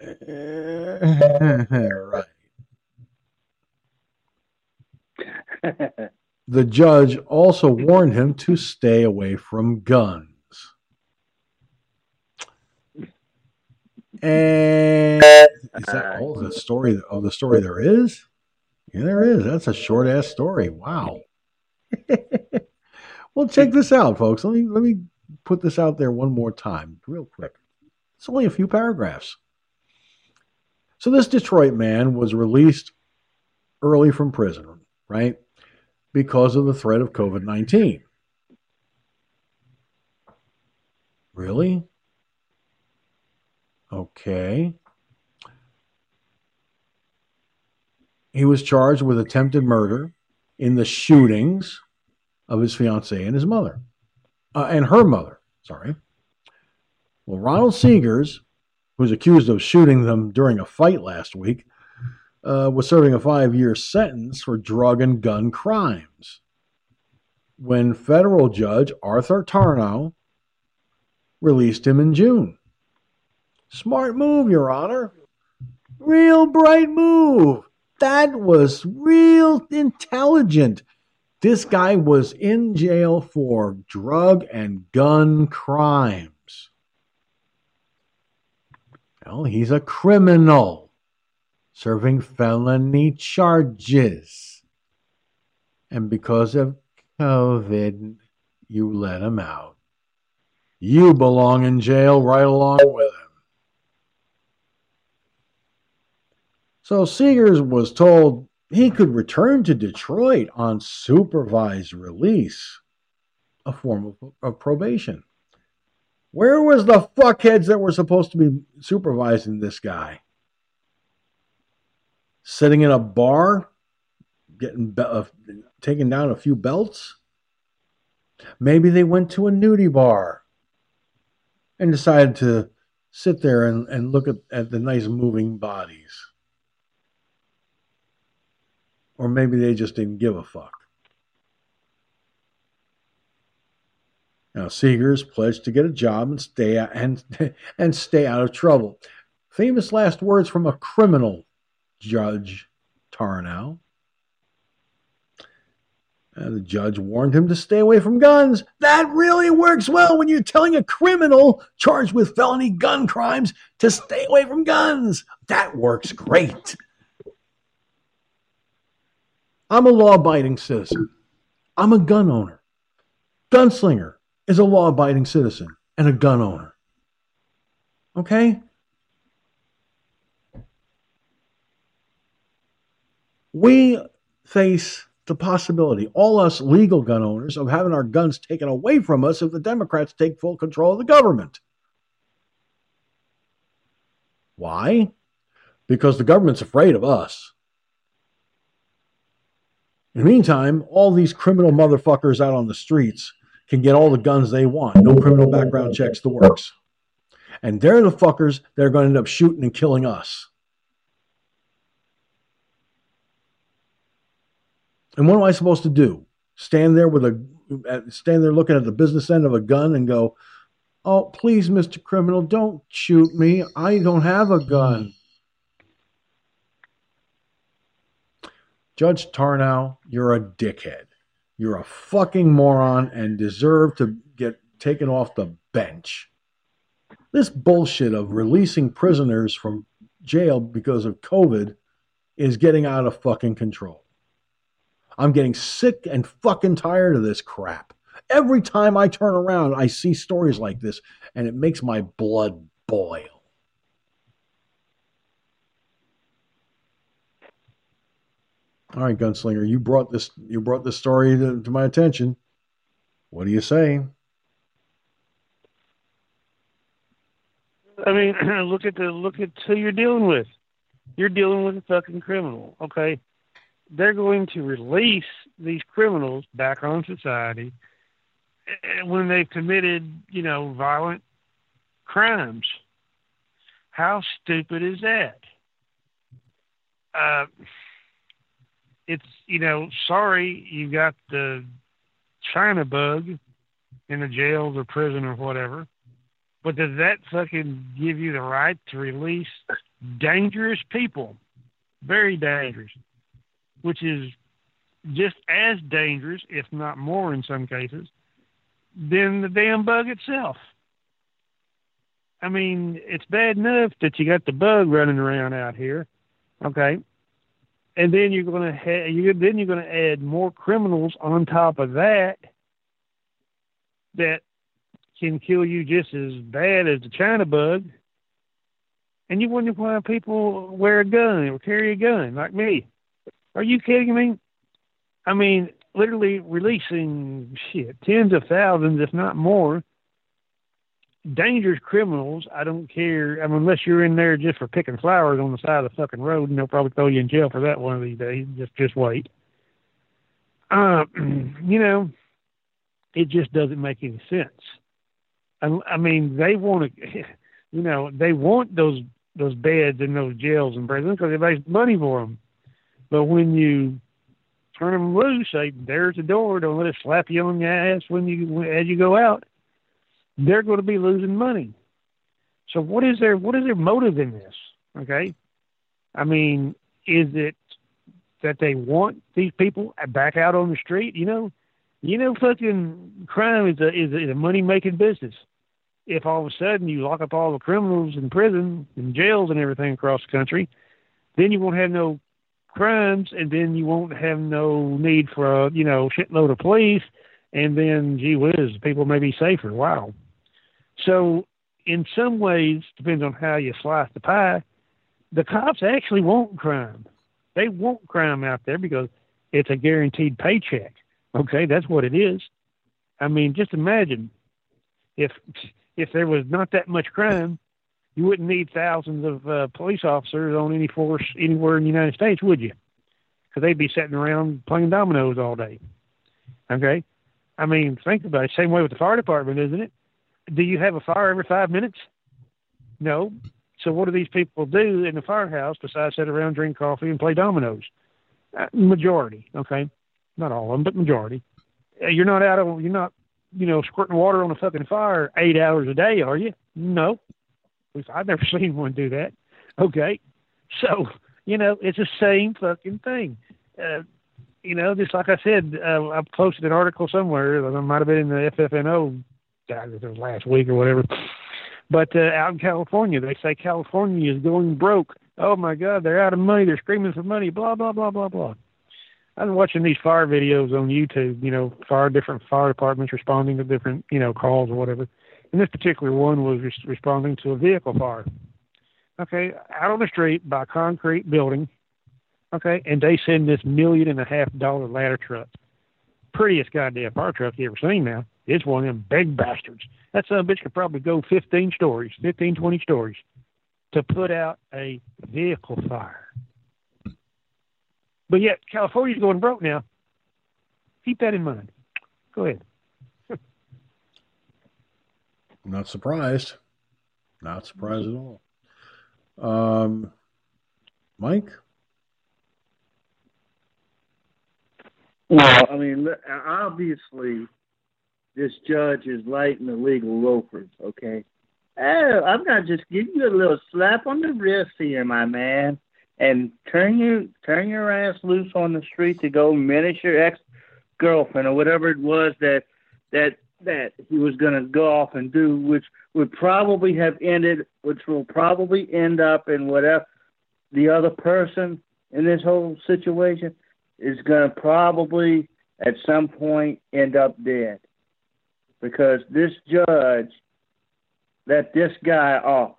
right. The judge also warned him to stay away from guns. And is that uh, all the story of the story there is? Yeah, there is. That's a short ass story. Wow. well, check this out, folks. Let me let me put this out there one more time, real quick. It's only a few paragraphs. So this Detroit man was released early from prison, right? Because of the threat of COVID 19. Really? Okay. He was charged with attempted murder in the shootings of his fiancee and his mother, uh, and her mother. Sorry. Well, Ronald Seegers, who was accused of shooting them during a fight last week, uh, was serving a five year sentence for drug and gun crimes when federal judge Arthur Tarnow released him in June. Smart move, Your Honor. Real bright move. That was real intelligent. This guy was in jail for drug and gun crimes. Well, he's a criminal serving felony charges. And because of COVID, you let him out. You belong in jail right along with him. So Seegers was told he could return to Detroit on supervised release, a form of, of probation. Where was the fuckheads that were supposed to be supervising this guy? Sitting in a bar, getting uh, taking down a few belts. Maybe they went to a nudie bar and decided to sit there and, and look at, at the nice moving bodies. Or maybe they just didn't give a fuck. Now, Seegers pledged to get a job and stay and and stay out of trouble. Famous last words from a criminal Judge Tarnow. And the judge warned him to stay away from guns. That really works well when you're telling a criminal charged with felony gun crimes to stay away from guns. That works great. I'm a law abiding citizen. I'm a gun owner. Gunslinger is a law abiding citizen and a gun owner. Okay? We face the possibility, all us legal gun owners, of having our guns taken away from us if the Democrats take full control of the government. Why? Because the government's afraid of us. In the meantime, all these criminal motherfuckers out on the streets can get all the guns they want. No criminal background checks, the works. And they're the fuckers that are going to end up shooting and killing us. And what am I supposed to do? Stand there with a stand there looking at the business end of a gun and go, "Oh, please, Mr. Criminal, don't shoot me. I don't have a gun." Judge Tarnow, you're a dickhead. You're a fucking moron and deserve to get taken off the bench. This bullshit of releasing prisoners from jail because of COVID is getting out of fucking control. I'm getting sick and fucking tired of this crap. Every time I turn around, I see stories like this, and it makes my blood boil. All right, gunslinger, you brought this you brought this story to, to my attention. What do you say? I mean, look at the look at who you're dealing with. You're dealing with a fucking criminal, okay? They're going to release these criminals back on society eh, when they've committed, you know, violent crimes. How stupid is that? Uh, it's you know, sorry you got the China bug in the jails or prison or whatever, but does that fucking give you the right to release dangerous people? Very dangerous which is just as dangerous, if not more in some cases, than the damn bug itself. I mean, it's bad enough that you got the bug running around out here, okay? And then you're going to ha- you then you're going to add more criminals on top of that that can kill you just as bad as the China bug. And you wonder why people wear a gun or carry a gun like me. Are you kidding me? I mean, literally releasing shit, tens of thousands, if not more, dangerous criminals. I don't care. I mean, unless you're in there just for picking flowers on the side of the fucking road, and they'll probably throw you in jail for that one of these days. Just, just wait. Uh, you know, it just doesn't make any sense. I, I mean, they want to, you know, they want those those beds in those jails and prisons because they make money for them. But when you turn them loose, say, there's the door. Don't let it slap you on the ass when you as you go out. They're going to be losing money. So what is their what is their motive in this? Okay, I mean, is it that they want these people back out on the street? You know, you know, fucking crime is a is a, a money making business. If all of a sudden you lock up all the criminals in prison and jails and everything across the country, then you won't have no crimes, and then you won't have no need for a you know shitload of police, and then gee whiz, people may be safer. Wow. So in some ways, depends on how you slice the pie. The cops actually want crime. They want crime out there because it's a guaranteed paycheck. Okay, that's what it is. I mean, just imagine if if there was not that much crime, you wouldn't need thousands of uh, police officers on any force anywhere in the United States, would you? Because they'd be sitting around playing dominoes all day. Okay, I mean, think about it. Same way with the fire department, isn't it? Do you have a fire every five minutes? No. So what do these people do in the firehouse besides sit around, drink coffee, and play dominoes? Uh, majority, okay, not all of them, but majority. Uh, you're not out of, you're not, you know, squirting water on a fucking fire eight hours a day, are you? No. I've never seen one do that. Okay, so you know it's the same fucking thing. Uh, you know, just like I said, uh, I posted an article somewhere. It might have been in the FFNO was last week or whatever. But uh, out in California, they say California is going broke. Oh my God, they're out of money. They're screaming for money. Blah blah blah blah blah. I've been watching these fire videos on YouTube. You know, fire different fire departments responding to different you know calls or whatever. And this particular one was res- responding to a vehicle fire. Okay, out on the street by a concrete building. Okay, and they send this million and a half dollar ladder truck. Prettiest goddamn fire truck you ever seen now. It's one of them big bastards. That son of a bitch could probably go 15 stories, 15, 20 stories to put out a vehicle fire. But yet, California's going broke now. Keep that in mind. Go ahead. Not surprised. Not surprised at all. Um, Mike? Well, I mean, obviously, this judge is lighting the legal loafers, okay? Oh, I'm gonna just give you a little slap on the wrist here, my man, and turn you turn your ass loose on the street to go menace your ex girlfriend or whatever it was that that that he was gonna go off and do, which would probably have ended, which will probably end up in whatever the other person in this whole situation is gonna probably at some point end up dead because this judge let this guy off.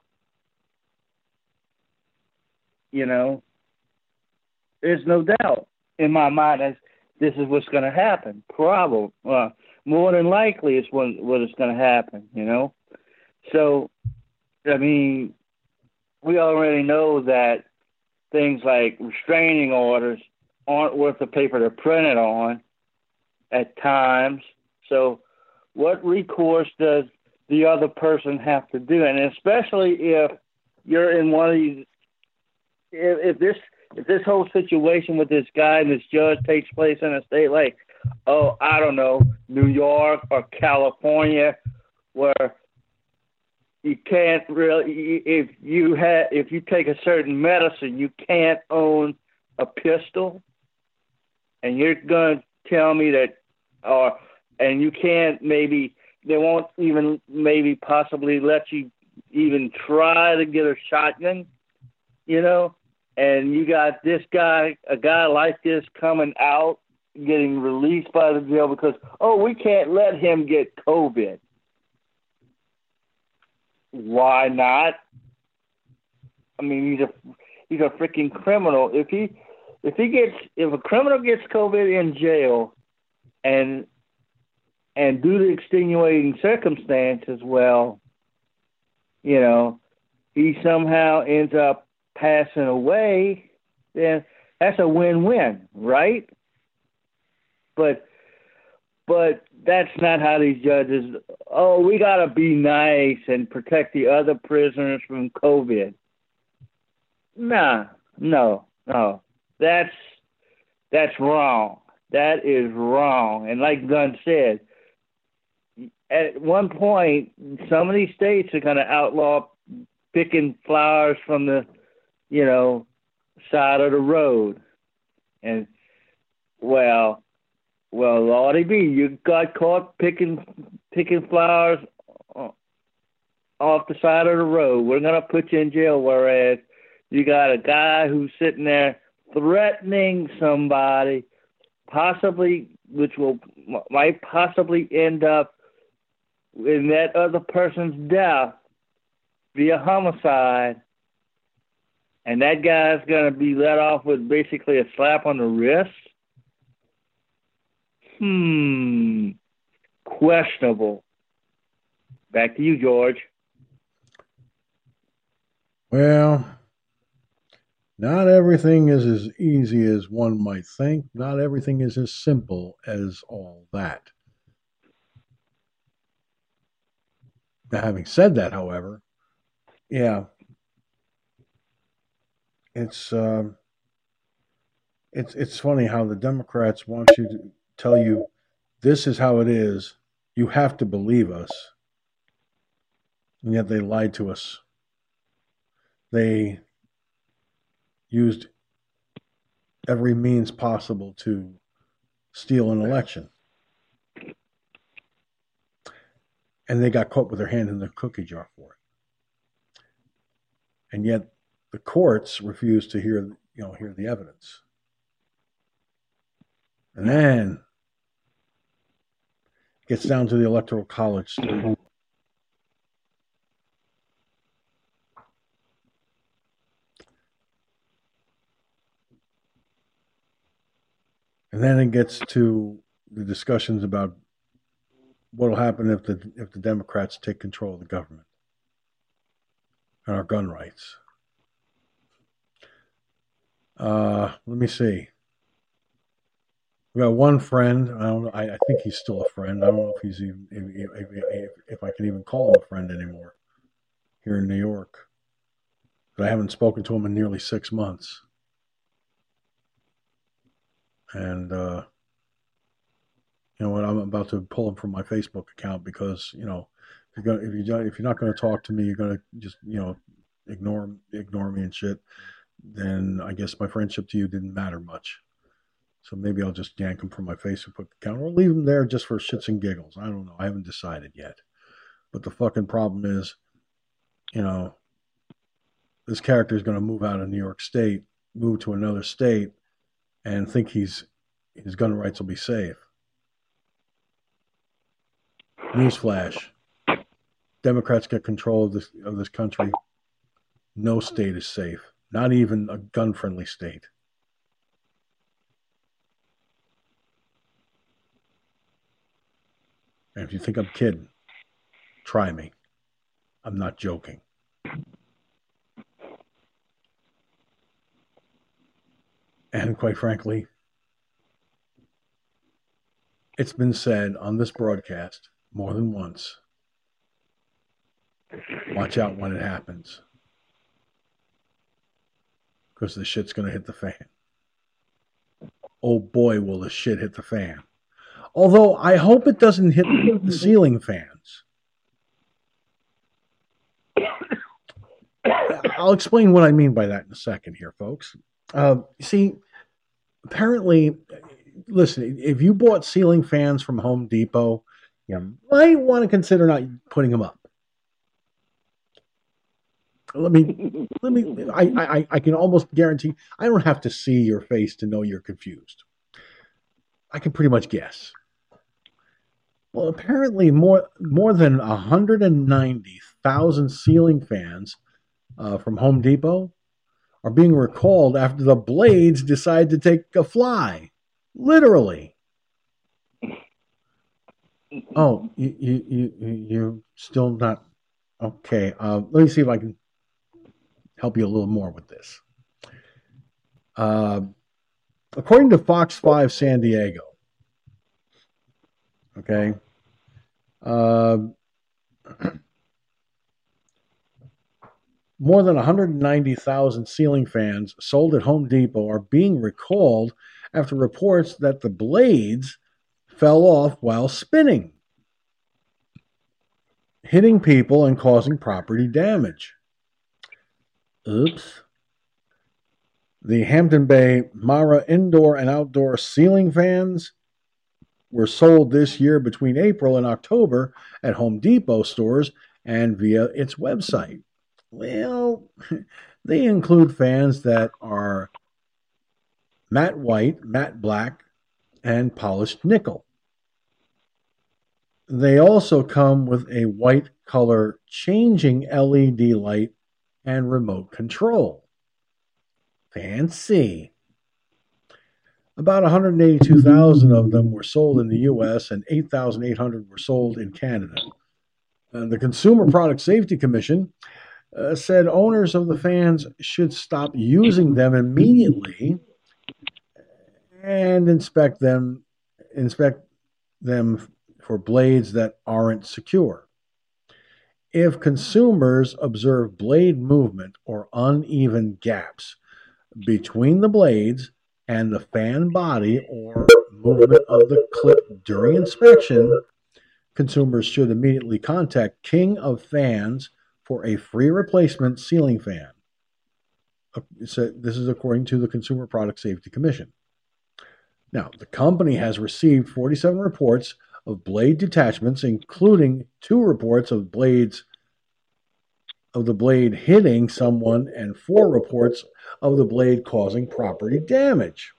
You know, there's no doubt in my mind that this is what's going to happen. Probably, uh, more than likely, it's what what is going to happen. You know, so I mean, we already know that things like restraining orders aren't worth the paper they're printed on at times. So what recourse does the other person have to do? And especially if you're in one of these, if, if this if this whole situation with this guy and this judge takes place in a state like, oh, I don't know, New York or California, where you can't really, if you have, if you take a certain medicine, you can't own a pistol, and you're to tell me that, or and you can't maybe they won't even maybe possibly let you even try to get a shotgun, you know. And you got this guy, a guy like this, coming out, getting released by the jail because oh, we can't let him get COVID. Why not? I mean, he's a he's a freaking criminal. If he if he gets if a criminal gets COVID in jail, and and due to extenuating circumstances, well, you know, he somehow ends up passing away, then that's a win-win, right? But but that's not how these judges. Oh, we got to be nice and protect the other prisoners from COVID. Nah, no, no, that's that's wrong. That is wrong. And like Gun said, at one point, some of these states are going to outlaw picking flowers from the, you know, side of the road. And, well, well, Lordy be, you got caught picking picking flowers off the side of the road. We're to put you in jail. Whereas you got a guy who's sitting there threatening somebody, possibly, which will might possibly end up in that other person's death via homicide, and that guy's to be let off with basically a slap on the wrist? Hmm. Questionable. Back to you, George. Well, not everything is as easy as one might think. Not everything is as simple as all that. Now, having said that, however, yeah, it's um, it's it's funny how the Democrats want you to tell you this is how it is. You have to believe us, and yet they lied to us. They used every means possible to steal an election. And they got caught with their hand in the cookie jar for it. And yet the courts refused to hear, you know, hear the evidence. And then gets down to the electoral college And then it gets to the discussions about what will happen if the if the Democrats take control of the government and our gun rights. Uh, let me see. We got one friend. I don't. I, I, think he's still a friend. I don't know if he's even if, if, if, if I can even call him a friend anymore here in New York. But I haven't spoken to him in nearly six months and uh, you know what? I'm about to pull him from my Facebook account because you know if you're gonna if you if you're not going to talk to me, you're going to just you know ignore ignore me and shit. Then I guess my friendship to you didn't matter much. So maybe I'll just yank him from my Facebook account or leave him there just for shits and giggles. I don't know. I haven't decided yet. But the fucking problem is, you know, this character is going to move out of New York State, move to another state, and think he's his gun rights will be safe. Newsflash: Democrats get control of this of this country. No state is safe, not even a gun-friendly state. And if you think I'm kidding, try me. I'm not joking. And quite frankly, it's been said on this broadcast more than once watch out when it happens. Because the shit's going to hit the fan. Oh boy, will the shit hit the fan. Although I hope it doesn't hit the ceiling fans. I'll explain what I mean by that in a second here, folks. Uh, see, apparently, listen, if you bought ceiling fans from Home Depot, you might want to consider not putting them up. Let me, let me, I, I, I can almost guarantee I don't have to see your face to know you're confused. I can pretty much guess. Well, apparently, more more than 190,000 ceiling fans uh, from Home Depot are being recalled after the blades decide to take a fly. Literally. Oh, you you you you're still not okay. Uh, let me see if I can help you a little more with this. Uh, according to Fox Five San Diego, okay. Uh, more than 190,000 ceiling fans sold at Home Depot are being recalled after reports that the blades fell off while spinning, hitting people and causing property damage. Oops. The Hampton Bay Mara indoor and outdoor ceiling fans were sold this year between April and October at Home Depot stores and via its website. Well, they include fans that are matte white, matte black, and polished nickel. They also come with a white color changing LED light and remote control. Fancy. About 182,000 of them were sold in the US and 8,800 were sold in Canada. The Consumer Product Safety Commission uh, said owners of the fans should stop using them immediately and inspect them inspect them for blades that aren't secure. If consumers observe blade movement or uneven gaps between the blades and the fan body or movement of the clip during inspection, consumers should immediately contact King of Fans for a free replacement ceiling fan. Uh, so this is according to the Consumer Product Safety Commission. Now, the company has received 47 reports of blade detachments, including two reports of blades of the blade hitting someone and four reports of the blade causing property damage.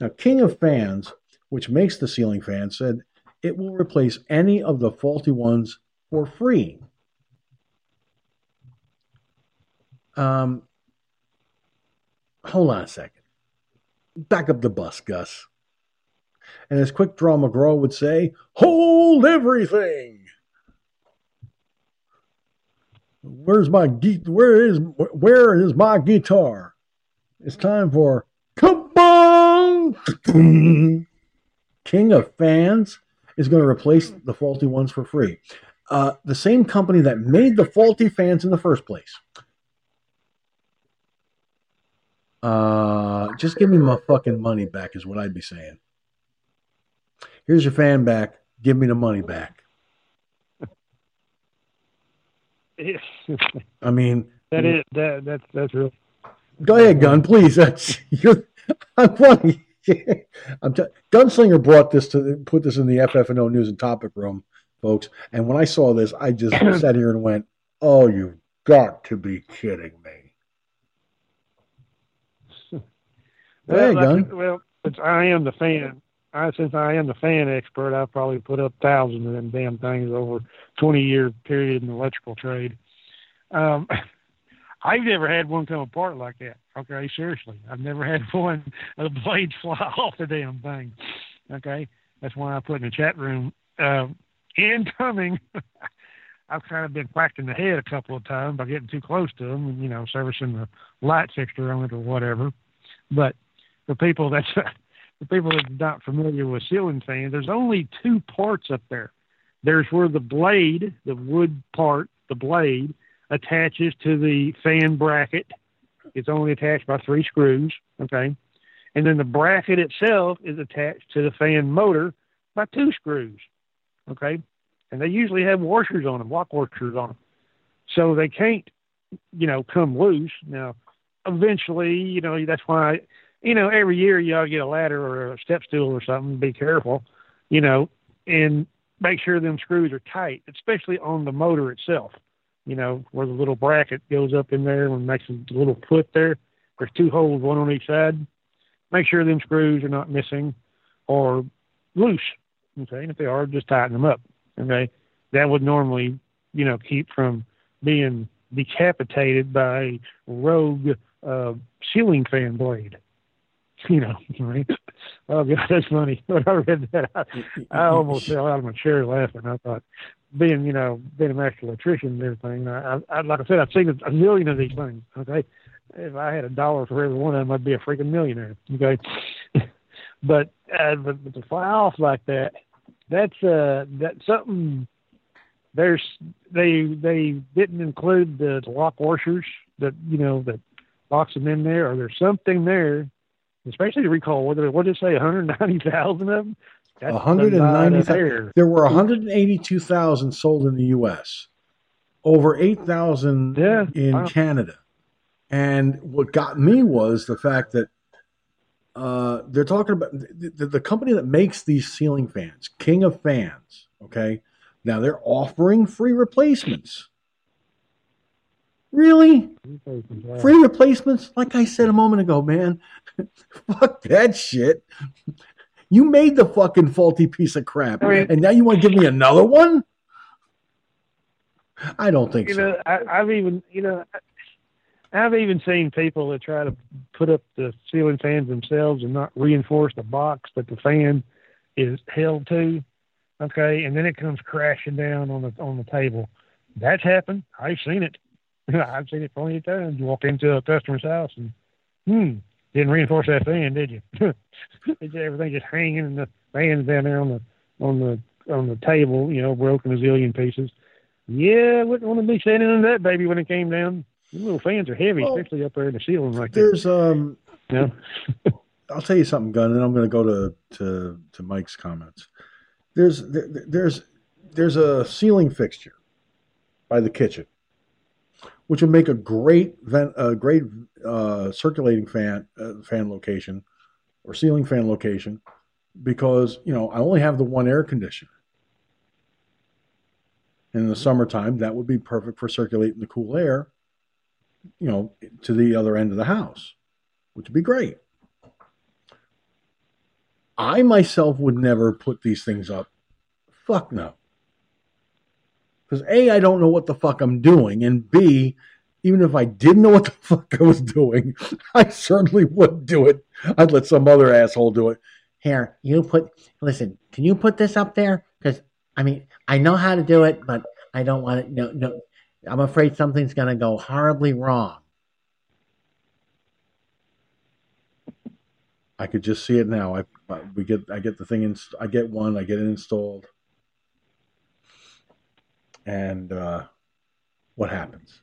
Now, King of Fans, which makes the ceiling fan, said it will replace any of the faulty ones for free. Um, hold on a second. Back up the bus, Gus. And as Quick Draw McGraw would say, hold everything. Where's my where is where is my guitar? It's time for on. King of Fans is going to replace the faulty ones for free. Uh, the same company that made the faulty fans in the first place. Uh, just give me my fucking money back, is what I'd be saying. Here's your fan back. Give me the money back. I mean, that is that that's that's real. Go ahead, Gun, please. That's you're. I'm funny. I'm t- Gunslinger brought this to put this in the FFNO news and topic room, folks. And when I saw this, I just sat here and went, "Oh, you've got to be kidding me!" Well, like- Gun. well, since I am the fan, I since I am the fan expert, I've probably put up thousands of them damn things over twenty year period in the electrical trade. Um, I've never had one come apart like that. Okay, seriously, I've never had one the blades fly off the damn thing. Okay, that's why I put in the chat room. Um, incoming. I've kind of been whacked in the head a couple of times by getting too close to them, you know, servicing the light fixture on it or whatever. But for people that's for people that are not familiar with ceiling fans, there's only two parts up there. There's where the blade, the wood part, the blade, attaches to the fan bracket. It's only attached by three screws, okay? And then the bracket itself is attached to the fan motor by two screws, okay? And they usually have washers on them, lock washers on them. So they can't, you know, come loose. Now, eventually, you know, that's why, you know, every year to get a ladder or a step stool or something. Be careful, you know, and make sure them screws are tight, especially on the motor itself. You know, where the little bracket goes up in there and makes a little foot there. There's two holes, one on each side. Make sure them screws are not missing or loose. Okay, and if they are, just tighten them up. Okay, that would normally, you know, keep from being decapitated by a rogue uh, ceiling fan blade. You know, right? Oh God, that's funny. When I read that, I, I almost fell out of my chair laughing. I thought, being you know, being a master electrician and everything, I, I like I said, I've seen a, million of these things. Okay, if I had a dollar for every one of them, I'd be a freaking millionaire. Okay, but uh, but, but to fly off like that, that's uh that's something. There's they they didn't include the lock washers that you know that locks them in there, or there's something there, especially the recall. What did what did it say? 190,000 of them. That's a lot of 190,000. There were 182,000 sold in the U.S., over 8,000 Yeah, in wow. Canada. And what got me was the fact that uh, they're talking about the, the, the company that makes these ceiling fans, King of Fans. Okay, now they're offering free replacements. Really? Free replacements? Like I said a moment ago, man. Fuck that shit. You made the fucking faulty piece of crap, I mean- and now you want to give me another one? I don't think you so. know, I, I've even, you know, I- I've even seen people that try to put up the ceiling fans themselves and not reinforce the box that the fan is held to. Okay, and then it comes crashing down on the on the table. That's happened. I've seen it. I've seen it plenty of times. You walk into a customer's house and, hmm, didn't reinforce that fan, did you? Everything just hanging, and the fan's down there on the on the on the table, you know, broken a zillion pieces. Yeah, wouldn't want to be standing on that baby when it came down. Them little fans are heavy, Well, especially up there in the ceiling like that. There's um, You know? I'll tell you something, Gun, and I'm going to go to to to Mike's comments. There's there, there's there's a ceiling fixture by the kitchen, which would make a great vent, a great uh, circulating fan uh, fan location or ceiling fan location because, you know, I only have the one air conditioner. In the summertime, that would be perfect for circulating the cool air, you know, to the other end of the house, which would be great. I myself would never put these things up. Fuck no. Because A, I don't know what the fuck I'm doing, and B, even if I didn't know what the fuck I was doing, I certainly wouldn't do it. I'd let some other asshole do it. Here, you put, listen, can you put this up there? Because, I mean, I know how to do it, but I don't want it, no, no, I'm afraid something's going to go horribly wrong. I could just see it now. I we get I get the thing in I get one, I get it installed. And uh, what happens?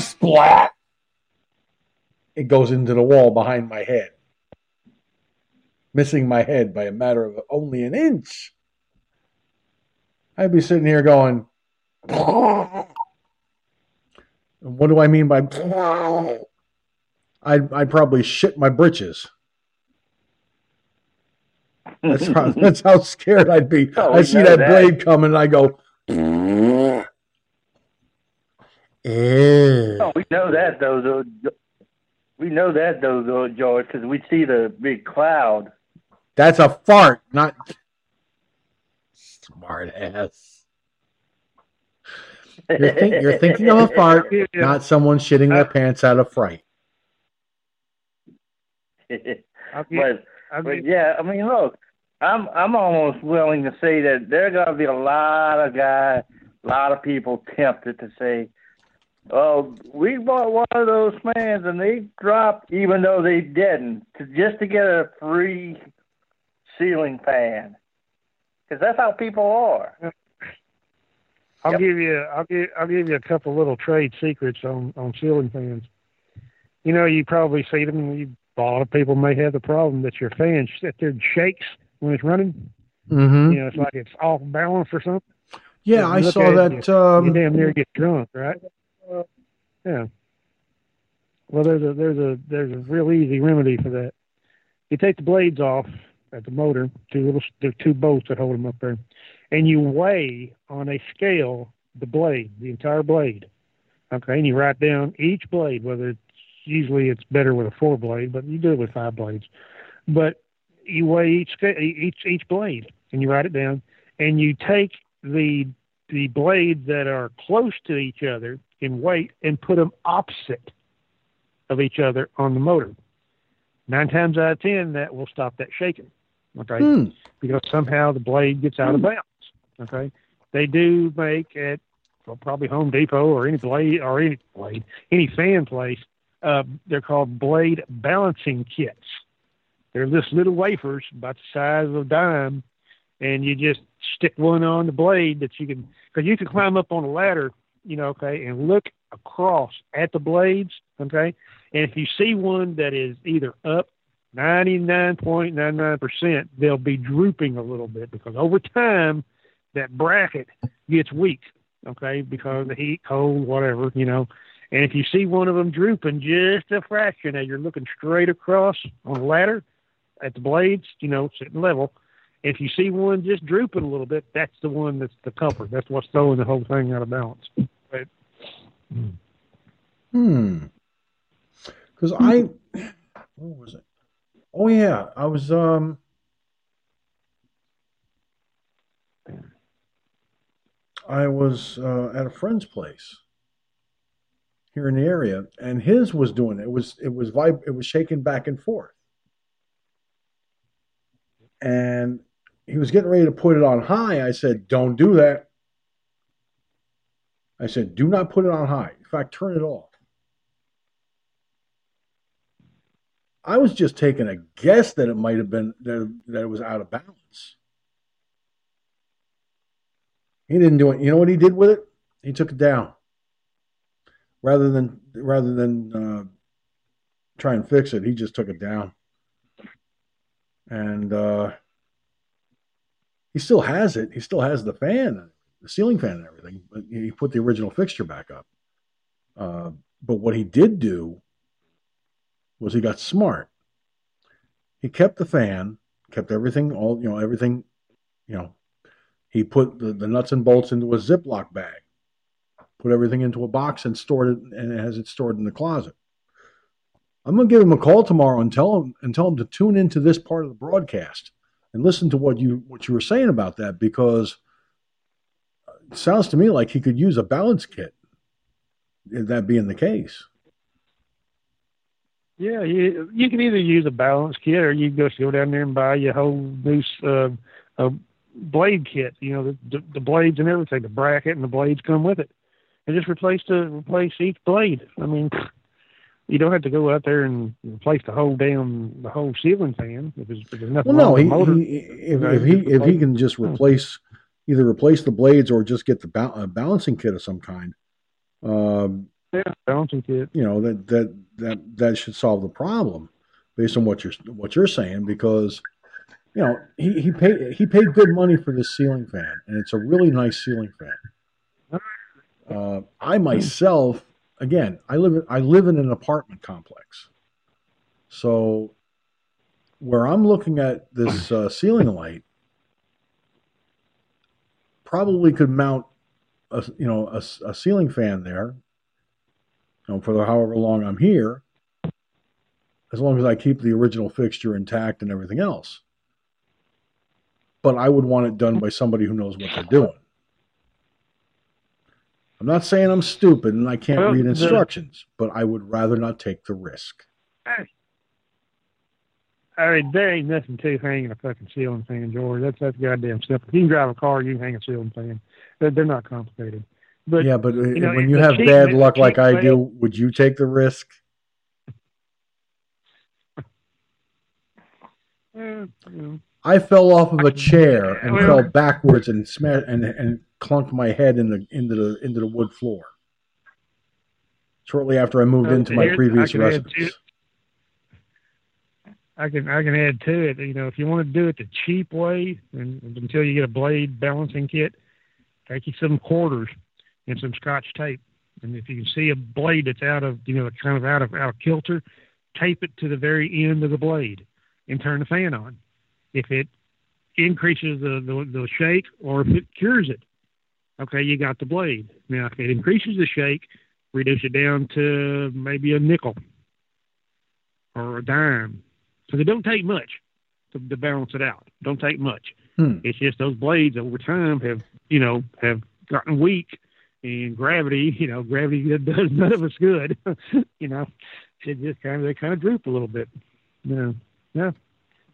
Splat! It goes into the wall behind my head, missing my head by a matter of only an inch. I'd be sitting here going, what do I mean by I'd, I'd probably shit my britches. That's how, that's how scared I'd be. Oh, I see that, that. blade coming, and I go, Ew. Oh, we know that though. though. We know that though, though George, because we see the big cloud. "That's a fart, not smart ass." You're, think, you're thinking of a fart, not someone shitting their pants out of fright. But but yeah, I mean, look, I'm I'm almost willing to say that there are gonna be a lot of guys, a lot of people tempted to say, "Oh, we bought one of those fans and they dropped, even though they didn't, to just to get a free ceiling fan." Because that's how people are. I'll Yep. give you I'll give I'll give you a couple little trade secrets on on ceiling fans. You know, you probably see them. You, a lot of people may have the problem that your fan sit there and shakes when it's running. Mm-hmm. You know, it's like it's off balance or something. Yeah, I saw that. you Um, damn near get drunk, right? Yeah. Well, there's a there's a there's a real easy remedy for that. You take the blades off at the motor, two little there are two bolts that hold them up there, and you weigh on a scale the blade, the entire blade. Okay, and you write down each blade, whether it's usually it's better with a four blade, but you do it with five blades. But you weigh each each each blade, and you write it down, and you take the the blades that are close to each other in weight and put them opposite of each other on the motor. Nine times out of ten, that will stop that shaking. Okay, hmm. because somehow the blade gets out of balance. Okay, they do make at well, probably Home Depot or any blade or any blade any fan place. Uh, they're called blade balancing kits. They're little wafers about the size of a dime, and you just stick one on the blade that you can because you can climb up on a ladder, you know, okay, and look across at the blades, okay, and if you see one that is either up 99.99%, they'll be drooping a little bit because over time that bracket gets weak, okay, because of the heat, cold, whatever, you know. And if you see one of them drooping just a fraction as you're looking straight across on a ladder at the blades, you know, sitting level, if you see one just drooping a little bit, that's the one that's the comfort. That's what's throwing the whole thing out of balance. But, Hmm. Because I, what was it? Oh yeah, I was um. I was uh, at a friend's place here in the area, and his was doing it. It was it was vib- it was shaking back and forth, and he was getting ready to put it on high. I said, "Don't do that." I said, "Do not put it on high. In fact, turn it off." I was just taking a guess that it might have been that, that it was out of balance. He didn't do it. You know what he did with it? He took it down. Rather than rather than uh, try and fix it, he just took it down. And uh, he still has it. He still has the fan, the ceiling fan, and everything. But he put the original fixture back up. Uh, but what he did do was he got smart. He kept the fan, kept everything, all you know, everything, you know. He put the, the nuts and bolts into a Ziploc bag, put everything into a box, and stored it, and has it stored in the closet. I'm gonna give him a call tomorrow and tell him and tell him to tune into this part of the broadcast and listen to what you what you were saying about that because it sounds to me like he could use a balance kit. That being the case. Yeah, you you can either use a balance kit or you can just go down there and buy your whole new uh, a blade kit. You know the, the blades and everything, the bracket and the blades come with it, and just replace the replace each blade. I mean, you don't have to go out there and replace the whole damn the whole ceiling fan if there's, if there's nothing well, no, wrong he, with the motor. he, if, if he if he can just replace either replace the blades or just get the ba- a balancing kit of some kind, um, yeah, balancing kit. you know that that that that should solve the problem based on what you're what you're saying because you know he he paid he paid good money for this ceiling fan and it's a really nice ceiling fan. Uh, I myself, again, I live I live in an apartment complex, so where I'm looking at this uh, ceiling light, probably could mount a you know a, a ceiling fan there, you know, for the, however long I'm here, as long as I keep the original fixture intact and everything else. But I would want it done by somebody who knows what they're doing. I'm not saying I'm stupid and I can't Well, read the- instructions, but I would rather not take the risk. I mean, there ain't nothing to hanging a fucking ceiling fan, George. That's that's goddamn simple. If you can drive a car, you can hang a ceiling fan. They're, they're not complicated. But yeah, but uh, know, when you have bad luck like I do, would you take the risk? you know, I fell off of a chair and fell backwards and smashed and and clunked my head in the into the into the wood floor. Shortly after I moved Uh, into my previous residence. I can I can add to it. You know, if you want to do it the cheap way, and until you get a blade balancing kit, take you some quarters and some Scotch tape. And if you can see a blade that's out of you know kind of out of out of kilter, tape it to the very end of the blade and turn the fan on. If it increases the the, the shake or if it cures it, okay, you got the blade. Now, if it increases the shake, reduce it down to maybe a nickel or a dime. So they don't take much to, to balance it out. Don't take much. Hmm. It's just those blades over time have, you know, have gotten weak, and gravity, you know, gravity does none of us good. you know, it just kind of they kind of droop a little bit. Yeah, yeah.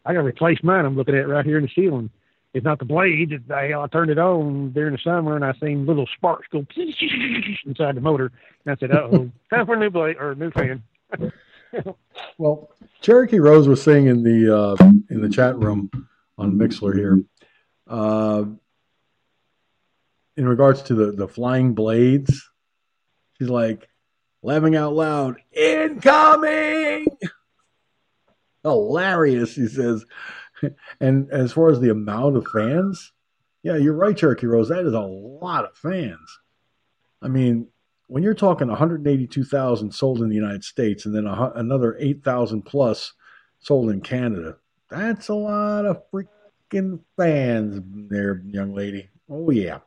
I got to replace mine. I'm looking at right here in the ceiling. It's not the blade. It's, I, I turned it on during the summer, and I seen little sparks go inside the motor. And I said, "Oh, time for a new blade or a new fan." Well, Cherokee Rose was saying in the uh, in the chat room on Mixlr here, uh, in regards to the the flying blades, she's like laughing out loud, "Incoming!" Hilarious, she says. And as far as the amount of fans, yeah, you're right, Cherokee Rose. That is a lot of fans. I mean, when you're talking 182,000 sold in the United States and then a, another 8,000 plus sold in Canada, that's a lot of freaking fans there, young lady. Oh, yeah.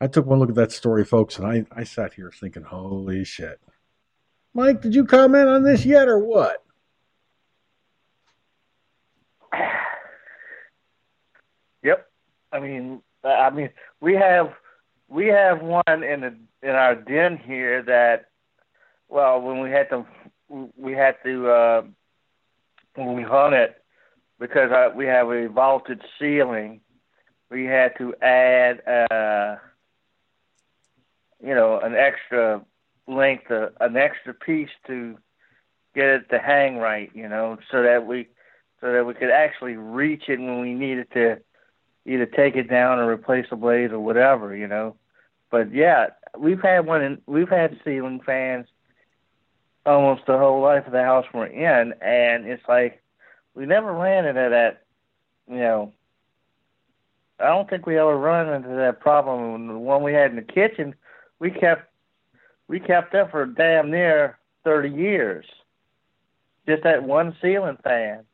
I took one look at that story, folks, and I, I sat here thinking, holy shit. Mike, did you comment on this yet or what? Yep. I mean, I mean, we have we have one in the in our den here that, well, when we had to we had to uh, when we hung it because uh, we have a vaulted ceiling, we had to add uh, you know an extra length, uh, an extra piece to get it to hang right, you know, so that we so that we could actually reach it when we needed to either take it down or replace the blades or whatever, you know. But yeah, we've had one. In, we've had ceiling fans almost the whole life of the house we're in, and it's like we never ran into that. You know, I don't think we ever run into that problem. The one we had in the kitchen, we kept we kept that for damn near thirty years. just that one ceiling fan.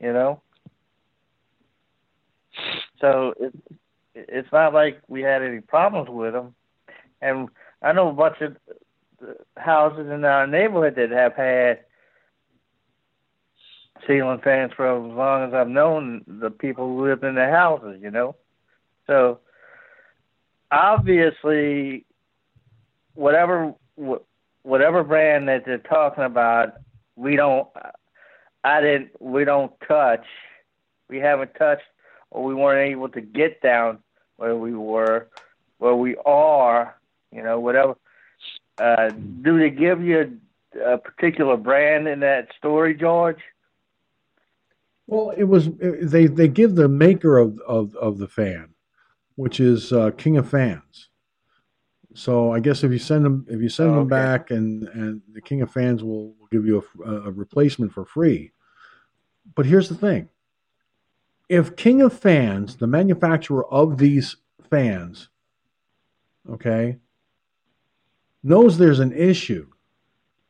You know, so it, it's not like we had any problems with them. And I know a bunch of houses in our neighborhood that have had ceiling fans for as long as I've known the people who live in the houses, you know. So obviously, whatever whatever brand that they're talking about, we don't. I didn't. We don't touch. We haven't touched, or we weren't able to get down where we were, where we are. You know, whatever. Uh, do they give you a, a particular brand in that story, George? Well, it was they they give the maker of of, of the fan, which is uh, King of Fans. So I guess if you send them if you send oh, them back and and the King of Fans will, will give you a, a replacement for free. But here's the thing: if King of Fans, the manufacturer of these fans, okay, knows there's an issue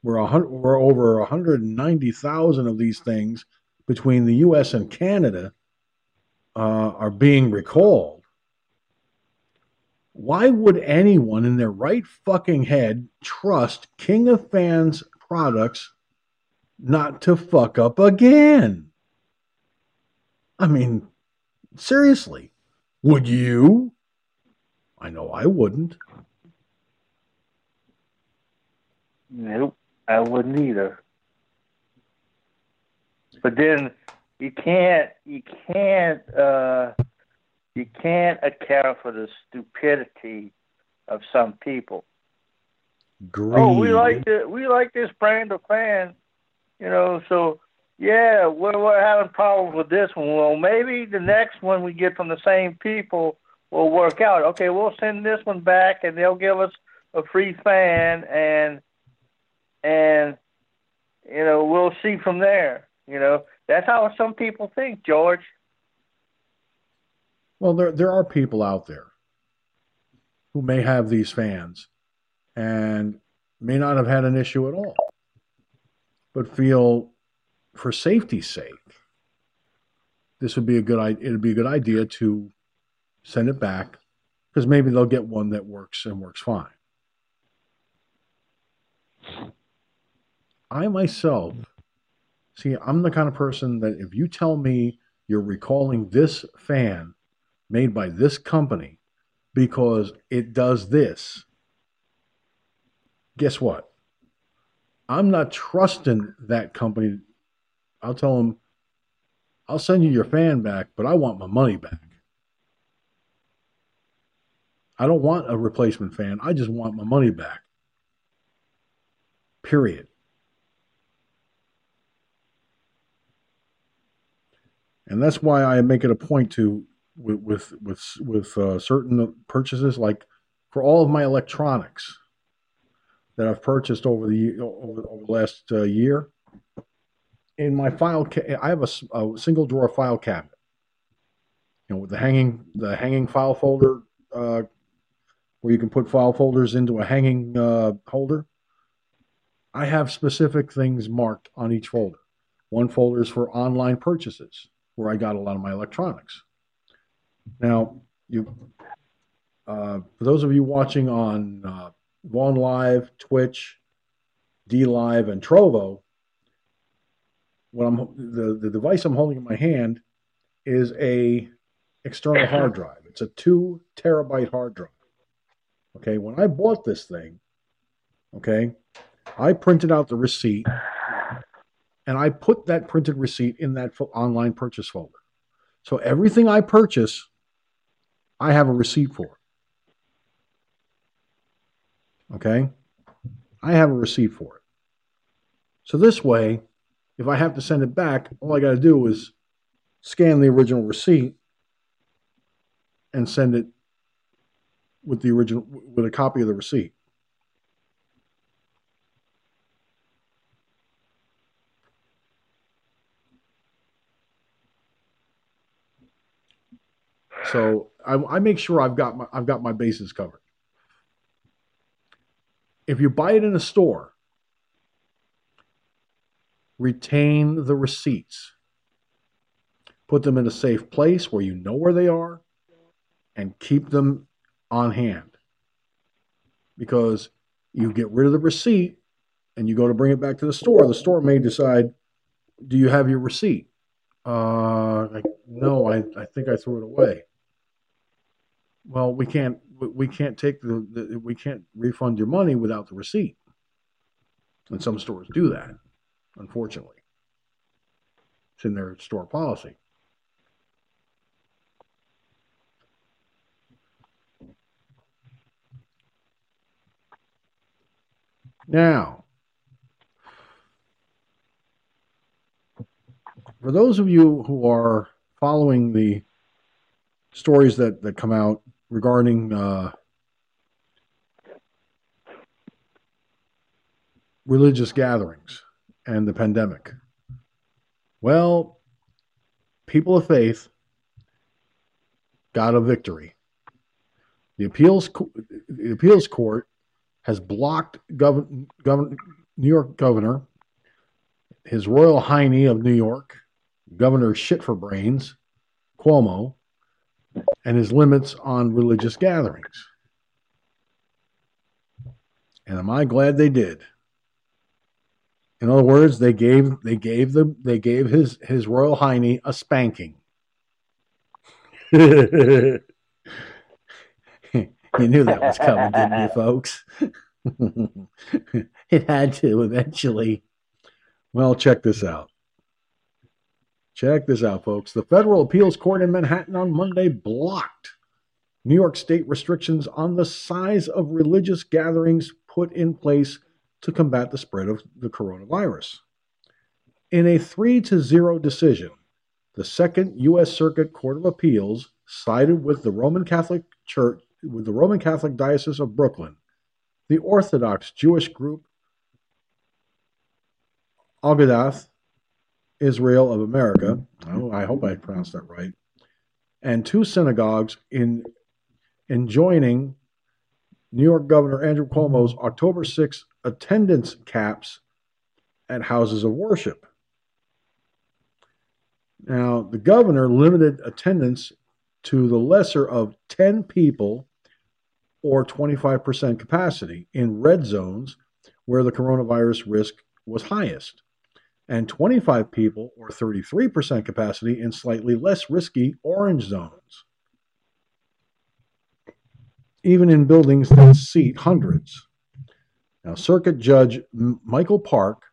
where, a, where over 190,000 of these things between the U.S. and Canada uh, are being recalled, why would anyone in their right fucking head trust King of Fans products not to fuck up again? I mean, seriously, would you? I know I wouldn't. Nope, I wouldn't either. But then you can't you can't uh, you can't account for the stupidity of some people. Greed. Oh, we like the, we like this brand of fan, you know. So yeah, we're we're having problems with this one. Well, maybe the next one we get from the same people will work out. Okay, we'll send this one back, and they'll give us a free fan, and and you know we'll see from there. You know, that's how some people think, George. Well, there there are people out there who may have these fans and may not have had an issue at all, but feel for safety's sake, this would be a good it'd be a good idea to send it back because maybe they'll get one that works and works fine. I myself See, I'm the kind of person that if you tell me you're recalling this fan made by this company because it does this, guess what? I'm not trusting that company. I'll tell them, I'll send you your fan back, but I want my money back. I don't want a replacement fan. I just want my money back. Period. and that's why I make it a point to with with with, uh, certain purchases, like for all of my electronics that I've purchased over the over, over the last uh, year. In my file, ca- I have a, a, single drawer file cabinet. You know, with the hanging the hanging file folder, uh, where you can put file folders into a hanging uh, holder. I have specific things marked on each folder. One folder is for online purchases where I got a lot of my electronics. Now, you, uh, for those of you watching on uh, Vaughn Live, Twitch, DLive, and Trovo, what I'm the, the device I'm holding in my hand is a external hard drive. It's a two terabyte hard drive. Okay, when I bought this thing, okay, I printed out the receipt and I put that printed receipt in that online purchase folder. So everything I purchase, I have a receipt for. Okay? I have a receipt for it. So this way, if I have to send it back, all I got to do is scan the original receipt and send it with the original with a copy of the receipt. So I, I make sure I've got my I've got my bases covered. If you buy it in a store, retain the receipts. Put them in a safe place where you know where they are and keep them on hand. Because you get rid of the receipt and you go to bring it back to the store, the store may decide, Do you have your receipt? Uh, like, no, I, I think I threw it away. Well, we can't we can't take the, the we can't refund your money without the receipt. And some stores do that, unfortunately. It's in their store policy. Now, for those of you who are following the stories that, that come out regarding uh, religious gatherings and the pandemic, well, people of faith got a victory. The appeals the appeals court has blocked govern, govern, New York governor, his Royal Highness of New York, Governor Shit for Brains, Cuomo, and his limits on religious gatherings. And am I glad they did? In other words, they gave they gave the they gave his his Royal Highness a spanking. You knew that was coming, didn't you, folks? it had to eventually. Well, check this out. Check this out, folks. The federal appeals court in Manhattan on Monday blocked New York State restrictions on the size of religious gatherings put in place to combat the spread of the coronavirus. In a 3 to 0 decision, the Second U.S. Circuit Court of Appeals sided with the Roman Catholic Church with the Roman Catholic Diocese of Brooklyn, the Orthodox Jewish group Agudath Israel of America, oh, I hope I pronounced that right, and two synagogues in enjoining New York Governor Andrew Cuomo's October 6 attendance caps at houses of worship. Now, the governor limited attendance to the lesser of 10 people or 25% capacity in red zones where the coronavirus risk was highest, and 25 people or 33% capacity in slightly less risky orange zones. Even in buildings that seat hundreds. Now, Circuit Judge Michael Park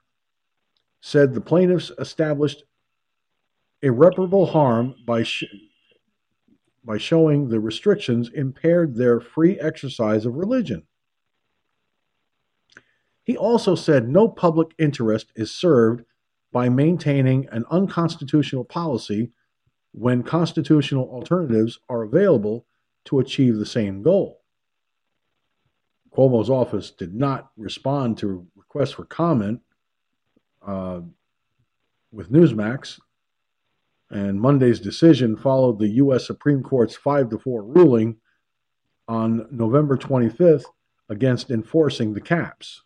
said the plaintiffs established irreparable harm by sh- by showing the restrictions impaired their free exercise of religion. He also said no public interest is served by maintaining an unconstitutional policy when constitutional alternatives are available to achieve the same goal. Cuomo's office did not respond to requests for comment uh, with Newsmax and Monday's decision followed the U.S. Supreme Court's 5 to 4 ruling on November 25th against enforcing the caps.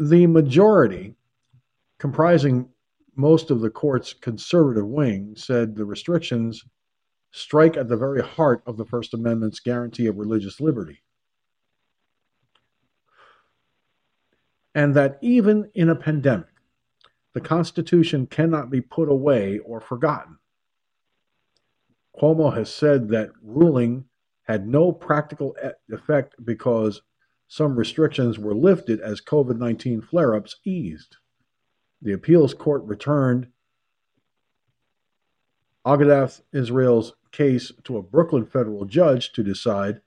The majority, comprising most of the court's conservative wing, said the restrictions strike at the very heart of the First Amendment's guarantee of religious liberty. and that even in a pandemic, the Constitution cannot be put away or forgotten. Cuomo has said that ruling had no practical effect because some restrictions were lifted as COVID 19 flare ups eased. The appeals court returned Agudath Israel's case to a Brooklyn federal judge to decide,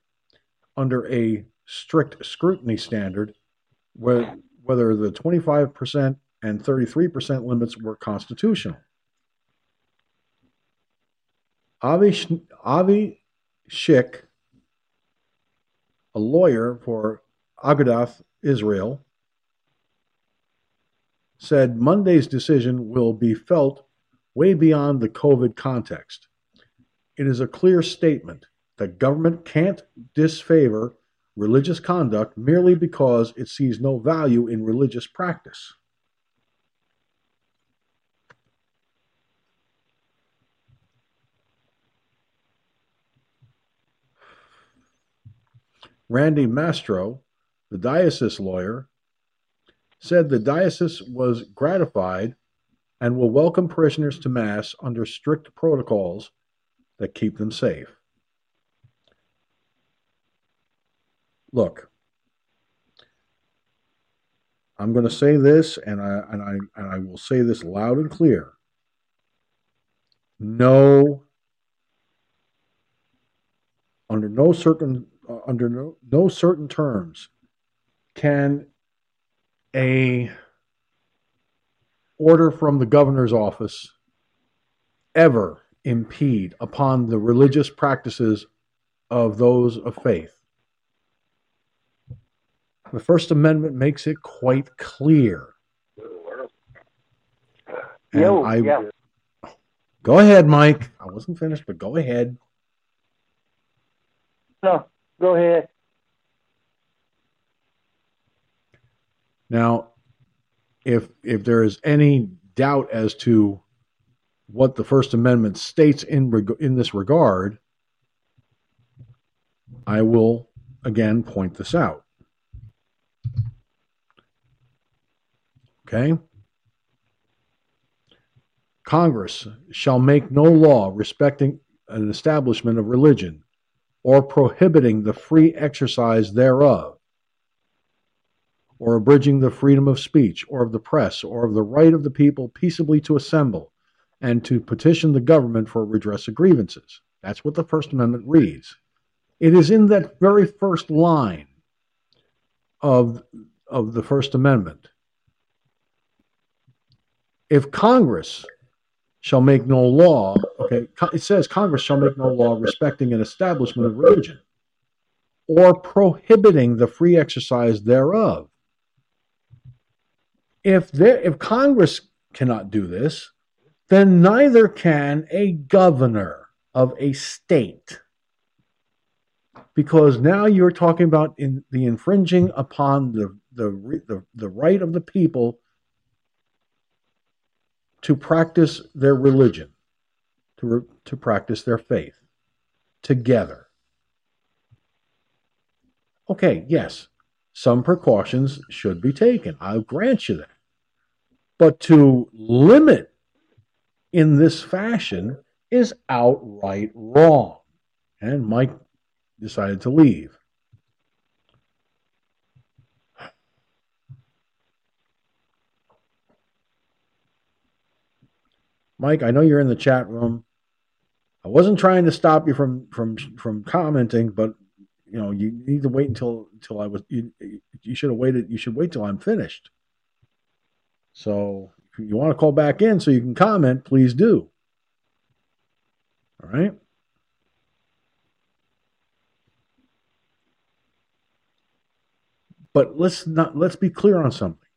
under a strict scrutiny standard, whether the 25% and 33% limits were constitutional. Avi, Avi Schick, a lawyer for Agudath Israel, said Monday's decision will be felt way beyond the COVID context. It is a clear statement that government can't disfavor religious conduct merely because it sees no value in religious practice. Randy Mastro, the diocese lawyer, said the diocese was gratified and will welcome parishioners to Mass under strict protocols that keep them safe. Look, I'm going to say this, and I and I and I will say this loud and clear. No, under no certain uh, under no, no certain terms can a order from the governor's office ever impede upon the religious practices of those of faith. The First Amendment makes it quite clear. And Yo, I, yeah. Go ahead, Mike. I wasn't finished, but go ahead. No, go ahead. Now, if if there is any doubt as to what the First Amendment states in reg- in this regard, I will again point this out. Okay? Congress shall make no law respecting an establishment of religion or prohibiting the free exercise thereof or abridging the freedom of speech or of the press or of the right of the people peaceably to assemble and to petition the government for redress of grievances. That's what the First Amendment reads. It is in that very first line of, of the First Amendment. If Congress shall make no law, okay, it says Congress shall make no law respecting an establishment of religion or prohibiting the free exercise thereof if there if Congress cannot do this, then neither can a governor of a state. Because now you're talking about in the infringing upon the the, the, the right of the people to practice their religion, to, re, to practice their faith together. Okay, yes, some precautions should be taken. I'll grant you that. But to limit in this fashion is outright wrong. And Mike decided to leave. Mike, I know you're in the chat room. I wasn't trying to stop you from from from commenting, but you know you need to wait until until I was you you should have waited. You should wait till I'm finished. So if you want to call back in so you can comment, please do. All right. But let's not let's be clear on something.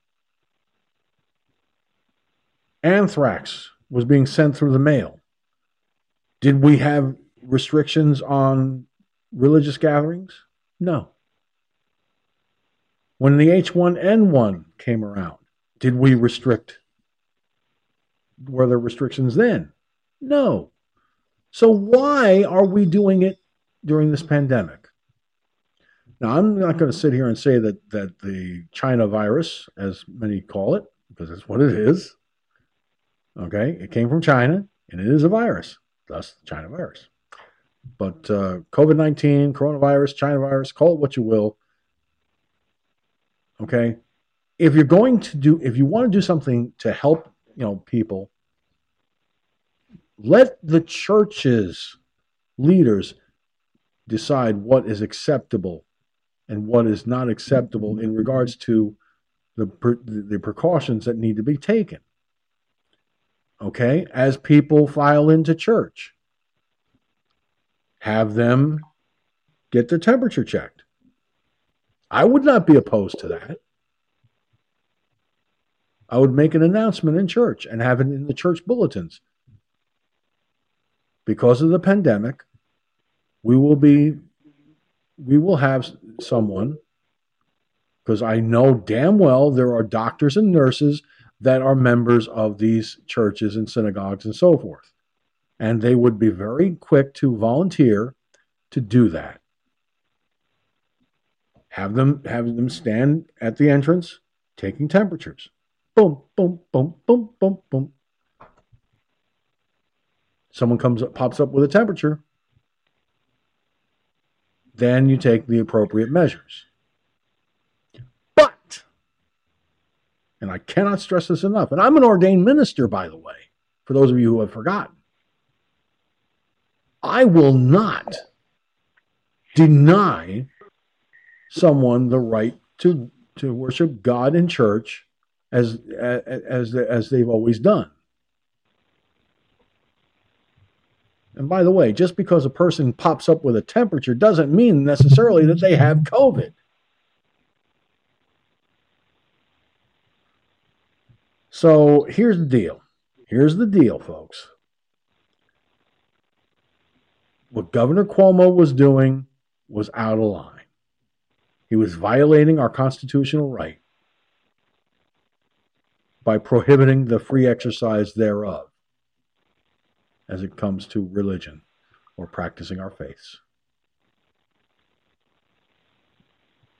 Anthrax was being sent through the mail. Did we have restrictions on religious gatherings? No. When the H1N1 came around, did we restrict? Were there restrictions then? No. So why are we doing it during this pandemic? Now, I'm not going to sit here and say that, that the China virus, as many call it, because that's what it is, okay, it came from China and it is a virus, thus the China virus. But uh, COVID 19, coronavirus, China virus, call it what you will, okay, if you're going to do if you want to do something to help you know people let the church's leaders decide what is acceptable and what is not acceptable in regards to the the precautions that need to be taken. Okay? As people file into church have them get their temperature checked i would not be opposed to that I would make an announcement in church and have it in the church bulletins. Because of the pandemic, we will be we will have someone, because I know damn well there are doctors and nurses that are members of these churches and synagogues and so forth. And they would be very quick to volunteer to do that. Have them have them stand at the entrance taking temperatures. Boom, boom, boom, boom, boom, boom. Someone comes up, pops up with a temperature. Then you take the appropriate measures. But, and I cannot stress this enough, and I'm an ordained minister, by the way, for those of you who have forgotten. I will not deny someone the right to to worship God in church as as as they've always done. And by the way, just because a person pops up with a temperature doesn't mean necessarily that they have COVID. So here's the deal. Here's the deal, folks. What Governor Cuomo was doing was out of line. He was violating our constitutional right by prohibiting the free exercise thereof as it comes to religion or practicing our faiths.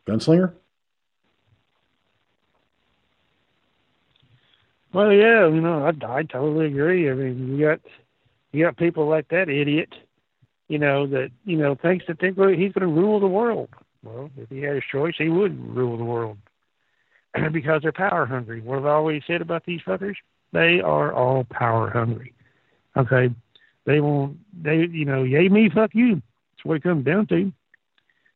Gunslinger? Well, yeah, you know, I, I totally agree. I mean, you got you got people like that idiot, you know, that you know thinks that going, he's going to rule the world. Well, if he had his choice, he would rule the world because they're power hungry. What I've always said about these fuckers? They are all power hungry. Okay, they won't. They, you know, yay me, fuck you. That's what it comes down to.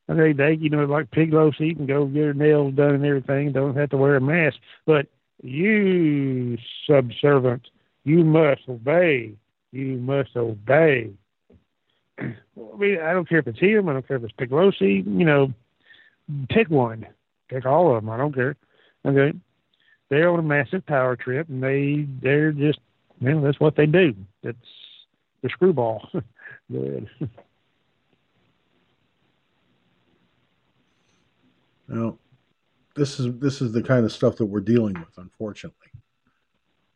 Okay, they, you know, like pig loaf eat and go get their nails done and everything. Don't have to wear a mask. But you, subservient, you must obey. You must obey. I mean, I don't care if it's him. I don't care if it's Pelosi. You know, pick one. Pick all of them. I don't care. Okay, they're on a massive power trip, and they they're just you know that's what they do. That's the screwball. Go ahead. Now, this is this is the kind of stuff that we're dealing with, unfortunately,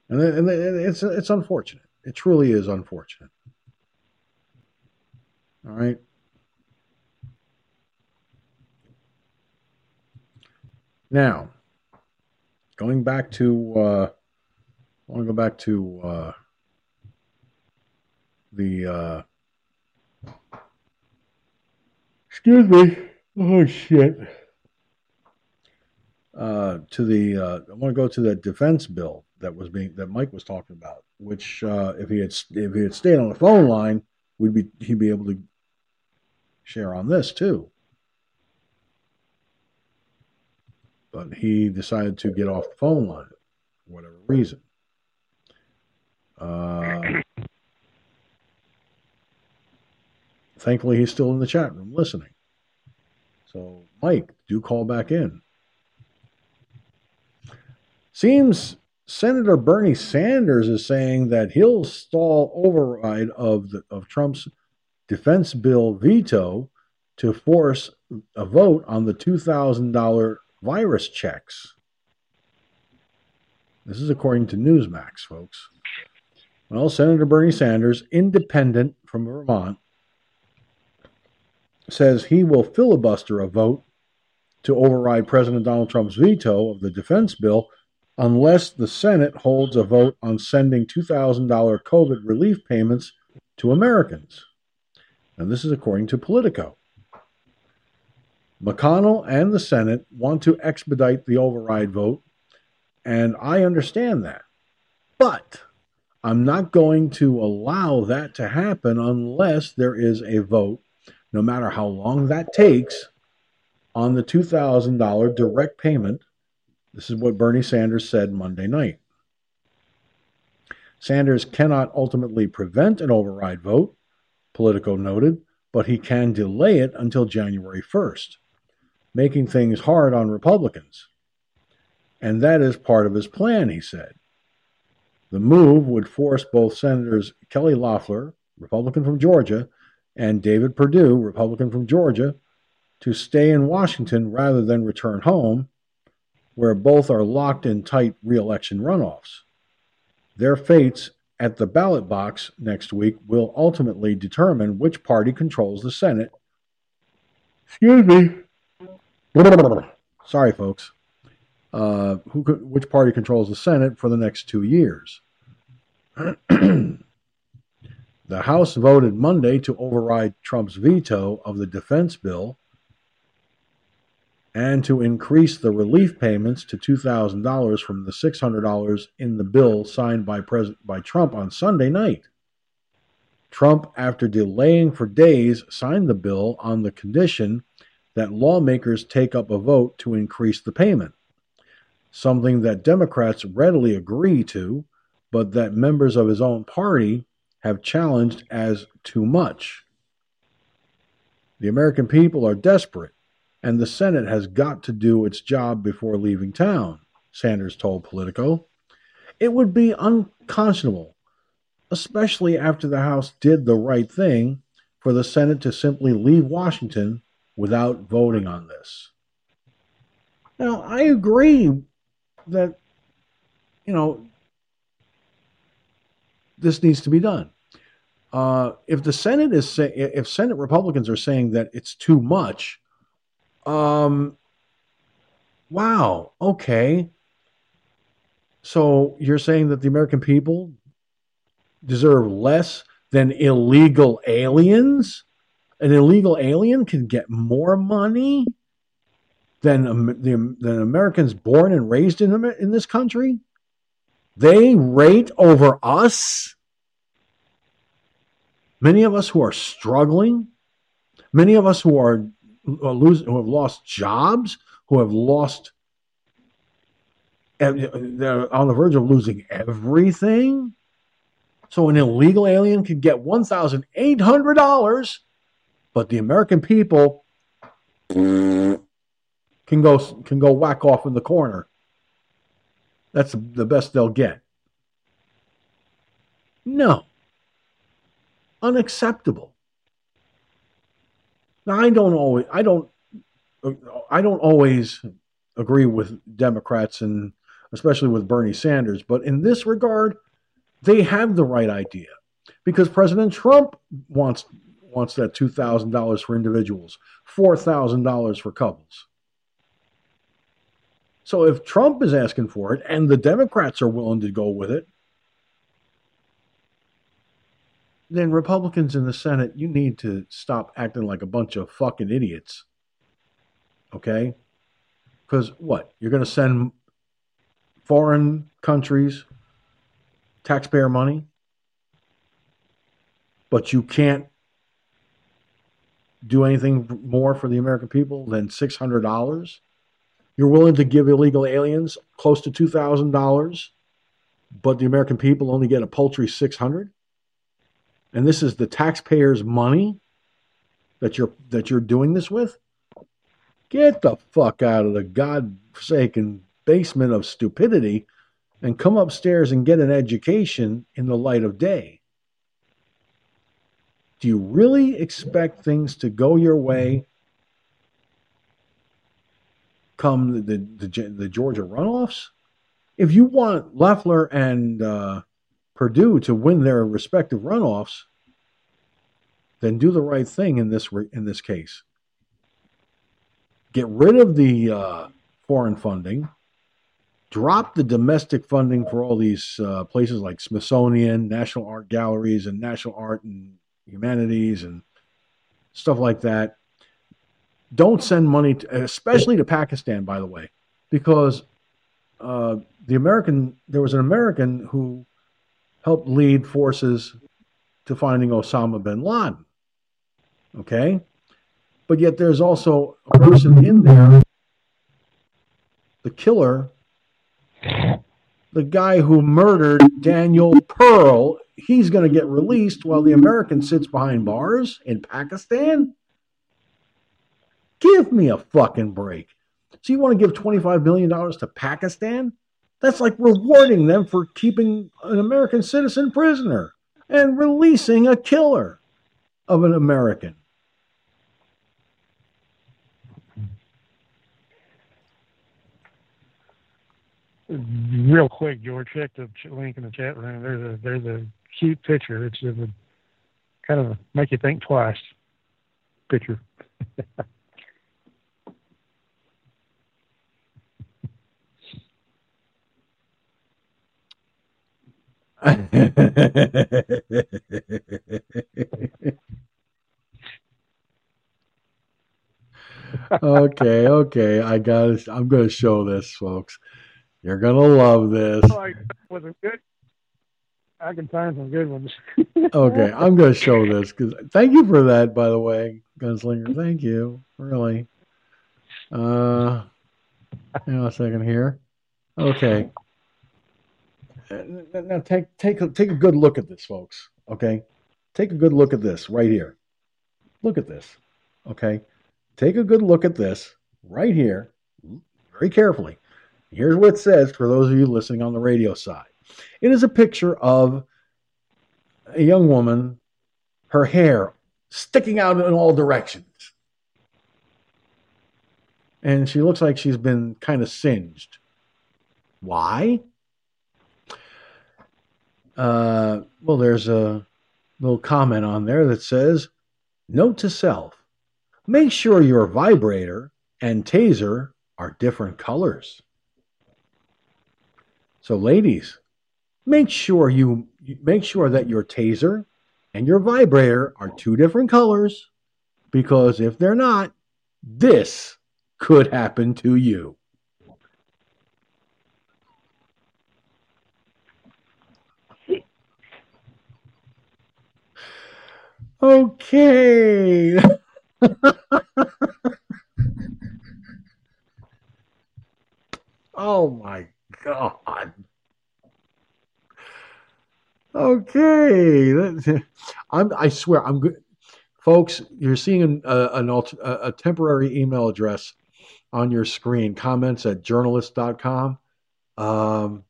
and and it's it's unfortunate. It truly is unfortunate. All right. Now, going back to, uh, I want to go back to uh, the, uh, excuse me, oh shit, uh, to the, uh, I want to go to that defense bill that was being, that Mike was talking about, which, uh, if he had, if he had stayed on the phone line, would be, he'd be able to share on this too. But he decided to get off the phone line for whatever reason. Uh, thankfully, he's still in the chat room listening. So, Mike, do call back in. Seems Senator Bernie Sanders is saying that he'll stall override of the, of Trump's defense bill veto to force a vote on the $2,000 virus checks. This is according to Newsmax, folks. Well, Senator Bernie Sanders, independent from Vermont, says he will filibuster a vote to override President Donald Trump's veto of the defense bill unless the Senate holds a vote on sending $2,000 COVID relief payments to Americans. And this is according to Politico. McConnell and the Senate want to expedite the override vote, and I understand that. But I'm not going to allow that to happen unless there is a vote, no matter how long that takes, on the $2,000 direct payment. This is what Bernie Sanders said Monday night. Sanders cannot ultimately prevent an override vote, Politico noted, but he can delay it until January 1st, making things hard on Republicans. And that is part of his plan, he said. The move would force both Senators Kelly Loeffler, Republican from Georgia, and David Perdue, Republican from Georgia, to stay in Washington rather than return home, where both are locked in tight reelection runoffs. Their fates at the ballot box next week will ultimately determine which party controls the Senate. Excuse me. Sorry, folks. Uh, who, which party controls the Senate for the next two years? the House voted Monday to override Trump's veto of the defense bill and to increase the relief payments to $2,000 from the $600 in the bill signed by, President, by Trump on Sunday night. Trump, after delaying for days, signed the bill on the condition that lawmakers take up a vote to increase the payment, something that Democrats readily agree to, but that members of his own party have challenged as too much. The American people are desperate and the Senate has got to do its job before leaving town, Sanders told Politico. It would be unconscionable, especially after the House did the right thing, for the Senate to simply leave Washington without voting on this. Now, I agree that, you know, this needs to be done. Uh, if the Senate is say, if Senate Republicans are saying that it's too much, um, wow. Okay. So you're saying that the American people deserve less than illegal aliens? An illegal alien can get more money than the than Americans born and raised in in this country. They rate over us. Many of us who are struggling, many of us who are lose, who have lost jobs, who have lost, they're on the verge of losing everything. So an illegal alien can get $1,800, but the American people can go can go whack off in the corner. That's the best they'll get. No. Unacceptable. Now, I don't always, I don't, uh, I don't always agree with Democrats and especially with Bernie Sanders, but in this regard, they have the right idea because President Trump wants wants that two thousand dollars for individuals, four thousand dollars for couples. So if Trump is asking for it and the Democrats are willing to go with it, then Republicans in the Senate, you need to stop acting like a bunch of fucking idiots. Okay? Because what? You're going to send foreign countries taxpayer money, but you can't do anything more for the American people than $600? You're willing to give illegal aliens close to $2,000, but the American people only get a paltry 600 and this is the taxpayers' money that you're that you're doing this with, get the fuck out of the god-forsaken basement of stupidity and come upstairs and get an education in the light of day. Do you really expect things to go your way come the, the, the Georgia runoffs? If you want Loeffler and uh, Perdue to win their respective runoffs, then do the right thing in this in this case. Get rid of the uh, foreign funding. Drop the domestic funding for all these uh, places like Smithsonian, National Art Galleries, and National Art and Humanities and stuff like that. Don't send money, to, especially to Pakistan, by the way, because uh, the American there was an American who helped lead forces to finding Osama bin Laden. Okay? But yet there's also a person in there, the killer, the guy who murdered Daniel Pearl. He's going to get released while the American sits behind bars in Pakistan? Give me a fucking break. So you want to give $25 million to Pakistan? That's like rewarding them for keeping an American citizen prisoner and releasing a killer of an American. Real quick, George, check the link in the chat room. There's a there's a cute picture. It's a kind of make you think twice picture. okay, okay. I got. I'm going to show this, folks. You're going to love this. was it good? I can find some good ones. okay, I'm going to show this because thank you for that, by the way, Gunslinger. Thank you, really. Uh, hang on a second here. Okay. Now take take a, take a good look at this, folks. Okay, take a good look at this right here. Look at this. Okay, take a good look at this right here, very carefully. Here's what it says for those of you listening on the radio side. It is a picture of a young woman, her hair sticking out in all directions. And she looks like she's been kind of singed. Why? Uh, well, there's a little comment on there that says, Note to self make sure your vibrator and taser are different colors. So, ladies, make sure you make sure that your taser and your vibrator are two different colors because if they're not, this could happen to you. Okay. oh my God. Okay. I'm, I swear, I'm good. Folks, you're seeing a, an a, a temporary email address on your screen, comments at journalist.com. Um,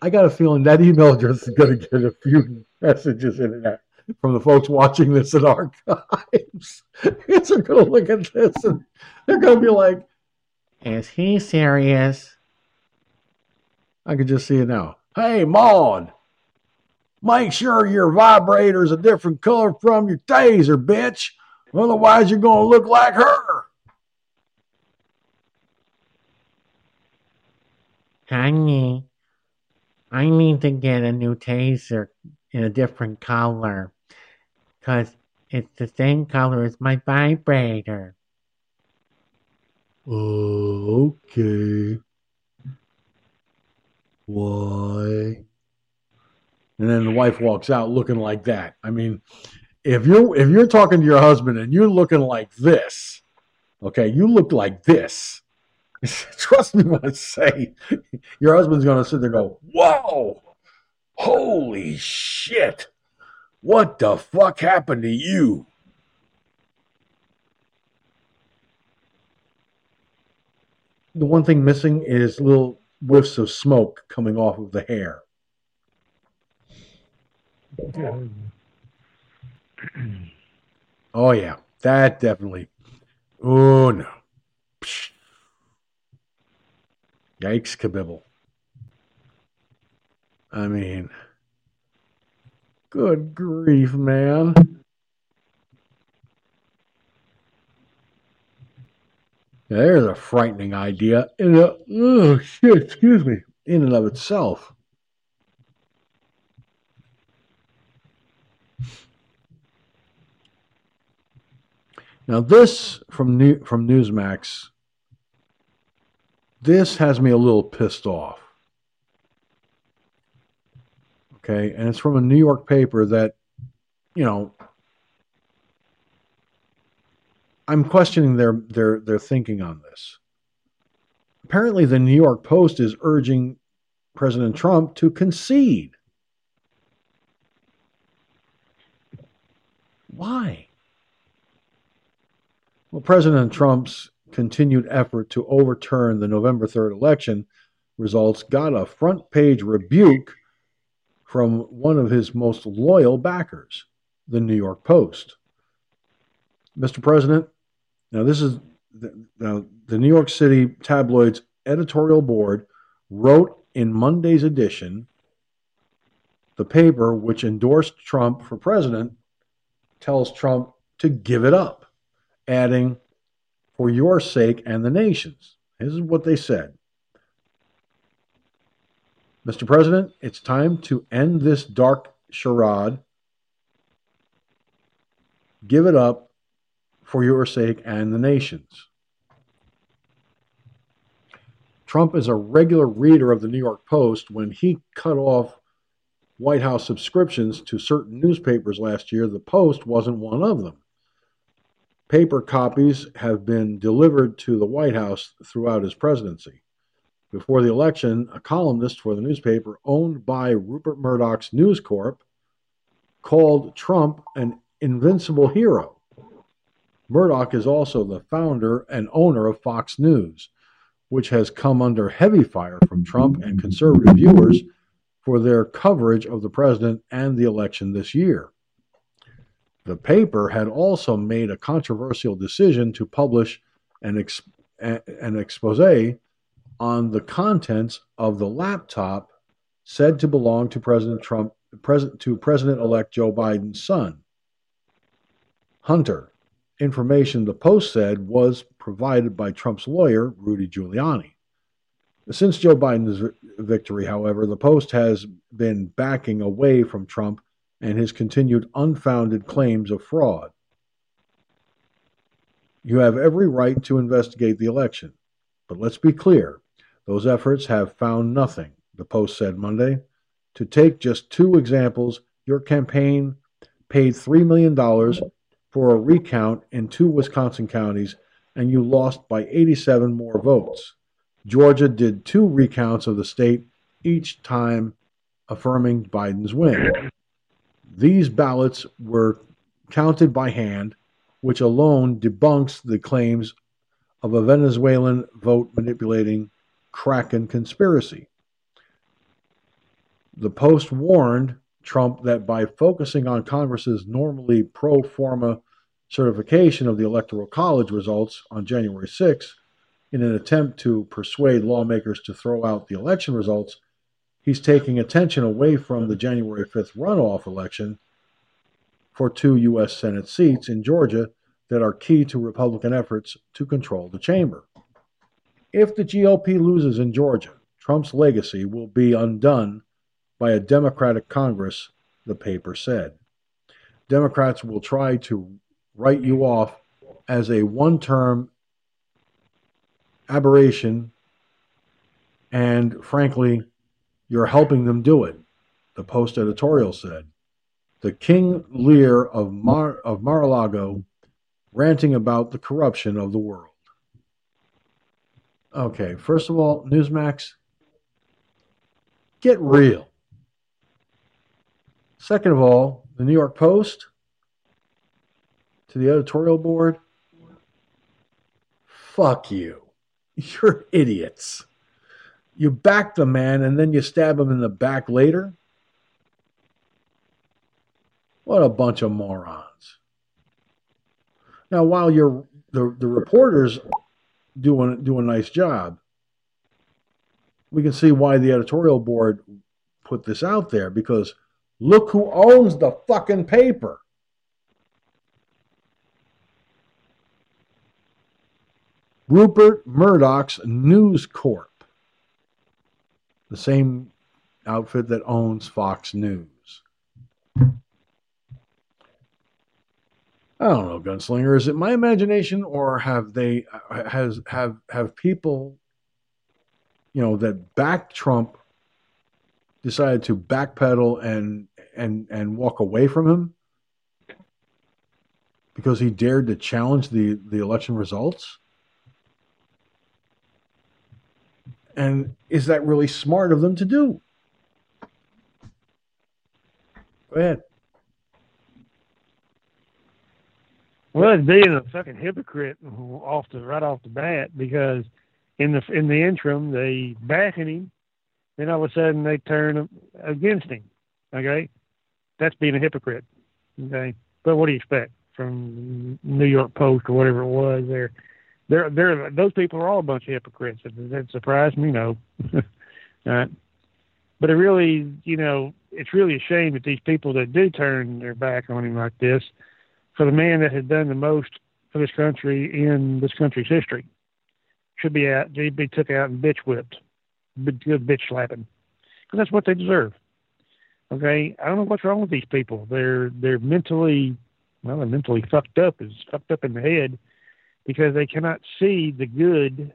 I got a feeling that email address is going to get a few messages in it from the folks watching this in archives. they're going to look at this and they're going to be like, Is he serious? I can just see it now. Hey, Maud, make sure your vibrator's a different color from your taser, bitch. Otherwise, you're going to look like her. Honey, I need to get a new taser in a different color. Because it's the same color as my vibrator. Okay. Why? And then the wife walks out looking like that. I mean, if you're if you're talking to your husband and you're looking like this, okay, you look like this. Trust me when I say your husband's gonna sit there and go, Whoa, holy shit. What the fuck happened to you? The one thing missing is little whiffs of smoke coming off of the hair. Oh yeah, that definitely. Oh no. Psh. Yikes, kabibble. I mean, good grief, man. There's a frightening idea in a, oh shit, excuse me, in and of itself. Now this from New, from Newsmax, this has me a little pissed off. Okay, and it's from a New York paper that, you know, I'm questioning their their their thinking on this. Apparently, the New York Post is urging President Trump to concede. Why? Well, President Trump's continued effort to overturn the November 3rd election results got a front page rebuke from one of his most loyal backers, the New York Post. Mr. President, now this is the, now the New York City tabloid's editorial board wrote in Monday's edition the paper which endorsed Trump for president tells Trump to give it up, adding, for your sake and the nation's. This is what they said. Mr. President, it's time to end this dark charade. Give it up for your sake and the nation's. Trump is a regular reader of the New York Post. When he cut off White House subscriptions to certain newspapers last year, the Post wasn't one of them. Paper copies have been delivered to the White House throughout his presidency. Before the election, a columnist for the newspaper owned by Rupert Murdoch's News Corp called Trump an invincible hero. Murdoch is also the founder and owner of Fox News, which has come under heavy fire from Trump and conservative viewers for their coverage of the president and the election this year. The paper had also made a controversial decision to publish an, an expose on the contents of the laptop said to belong to President Trump, President to President-elect Joe Biden's son, Hunter. Information the Post said was provided by Trump's lawyer, Rudy Giuliani. Since Joe Biden's victory, however, the Post has been backing away from Trump and his continued unfounded claims of fraud. You have every right to investigate the election, but let's be clear those efforts have found nothing, the Post said Monday. To take just two examples, your campaign paid $3 million for a recount in two Wisconsin counties, and you lost by 87 more votes. Georgia did two recounts of the state, each time affirming Biden's win. These ballots were counted by hand, which alone debunks the claims of a Venezuelan vote manipulating Kraken conspiracy. The Post warned Trump that by focusing on Congress's normally pro forma certification of the Electoral College results on January 6, in an attempt to persuade lawmakers to throw out the election results, he's taking attention away from the January 5th runoff election for two U.S. Senate seats in Georgia that are key to Republican efforts to control the chamber. If the GOP loses in Georgia, Trump's legacy will be undone by a Democratic Congress, the paper said. Democrats will try to write you off as a one term aberration, and frankly, you're helping them do it, the Post editorial said. The King Lear of, Mar- of Mar-a-Lago ranting about the corruption of the world. Okay, first of all, Newsmax, get real. Second of all, the New York Post, to the editorial board, fuck you. You're idiots. You back the man and then you stab him in the back later? What a bunch of morons. Now, while you're the, the reporters doing do a nice job, we can see why the editorial board put this out there because look who owns the fucking paper. Rupert Murdoch's News Corp, the same outfit that owns Fox News. I don't know, Gunslinger. Is it my imagination, or have they has have have people, you know, that back Trump decided to backpedal and and and walk away from him because he dared to challenge the the election results? And is that really smart of them to do? Go ahead. Well, it's being a fucking hypocrite off the right off the bat because in the in the interim they backing him, then all of a sudden they turn against him. Okay, that's being a hypocrite. Okay, but what do you expect from New York Post or whatever it was? They're they're they're those people are all a bunch of hypocrites. Does that surprise me? No. Right? But it really, you know, it's really a shame that these people that do turn their back on him like this, for the man that had done the most for this country in this country's history, should be out, they'd be took out and bitch whipped, good bitch slapping, because that's what they deserve. Okay, I don't know what's wrong with these people. They're they're mentally, well, they're mentally fucked up, is fucked up in the head, because they cannot see the good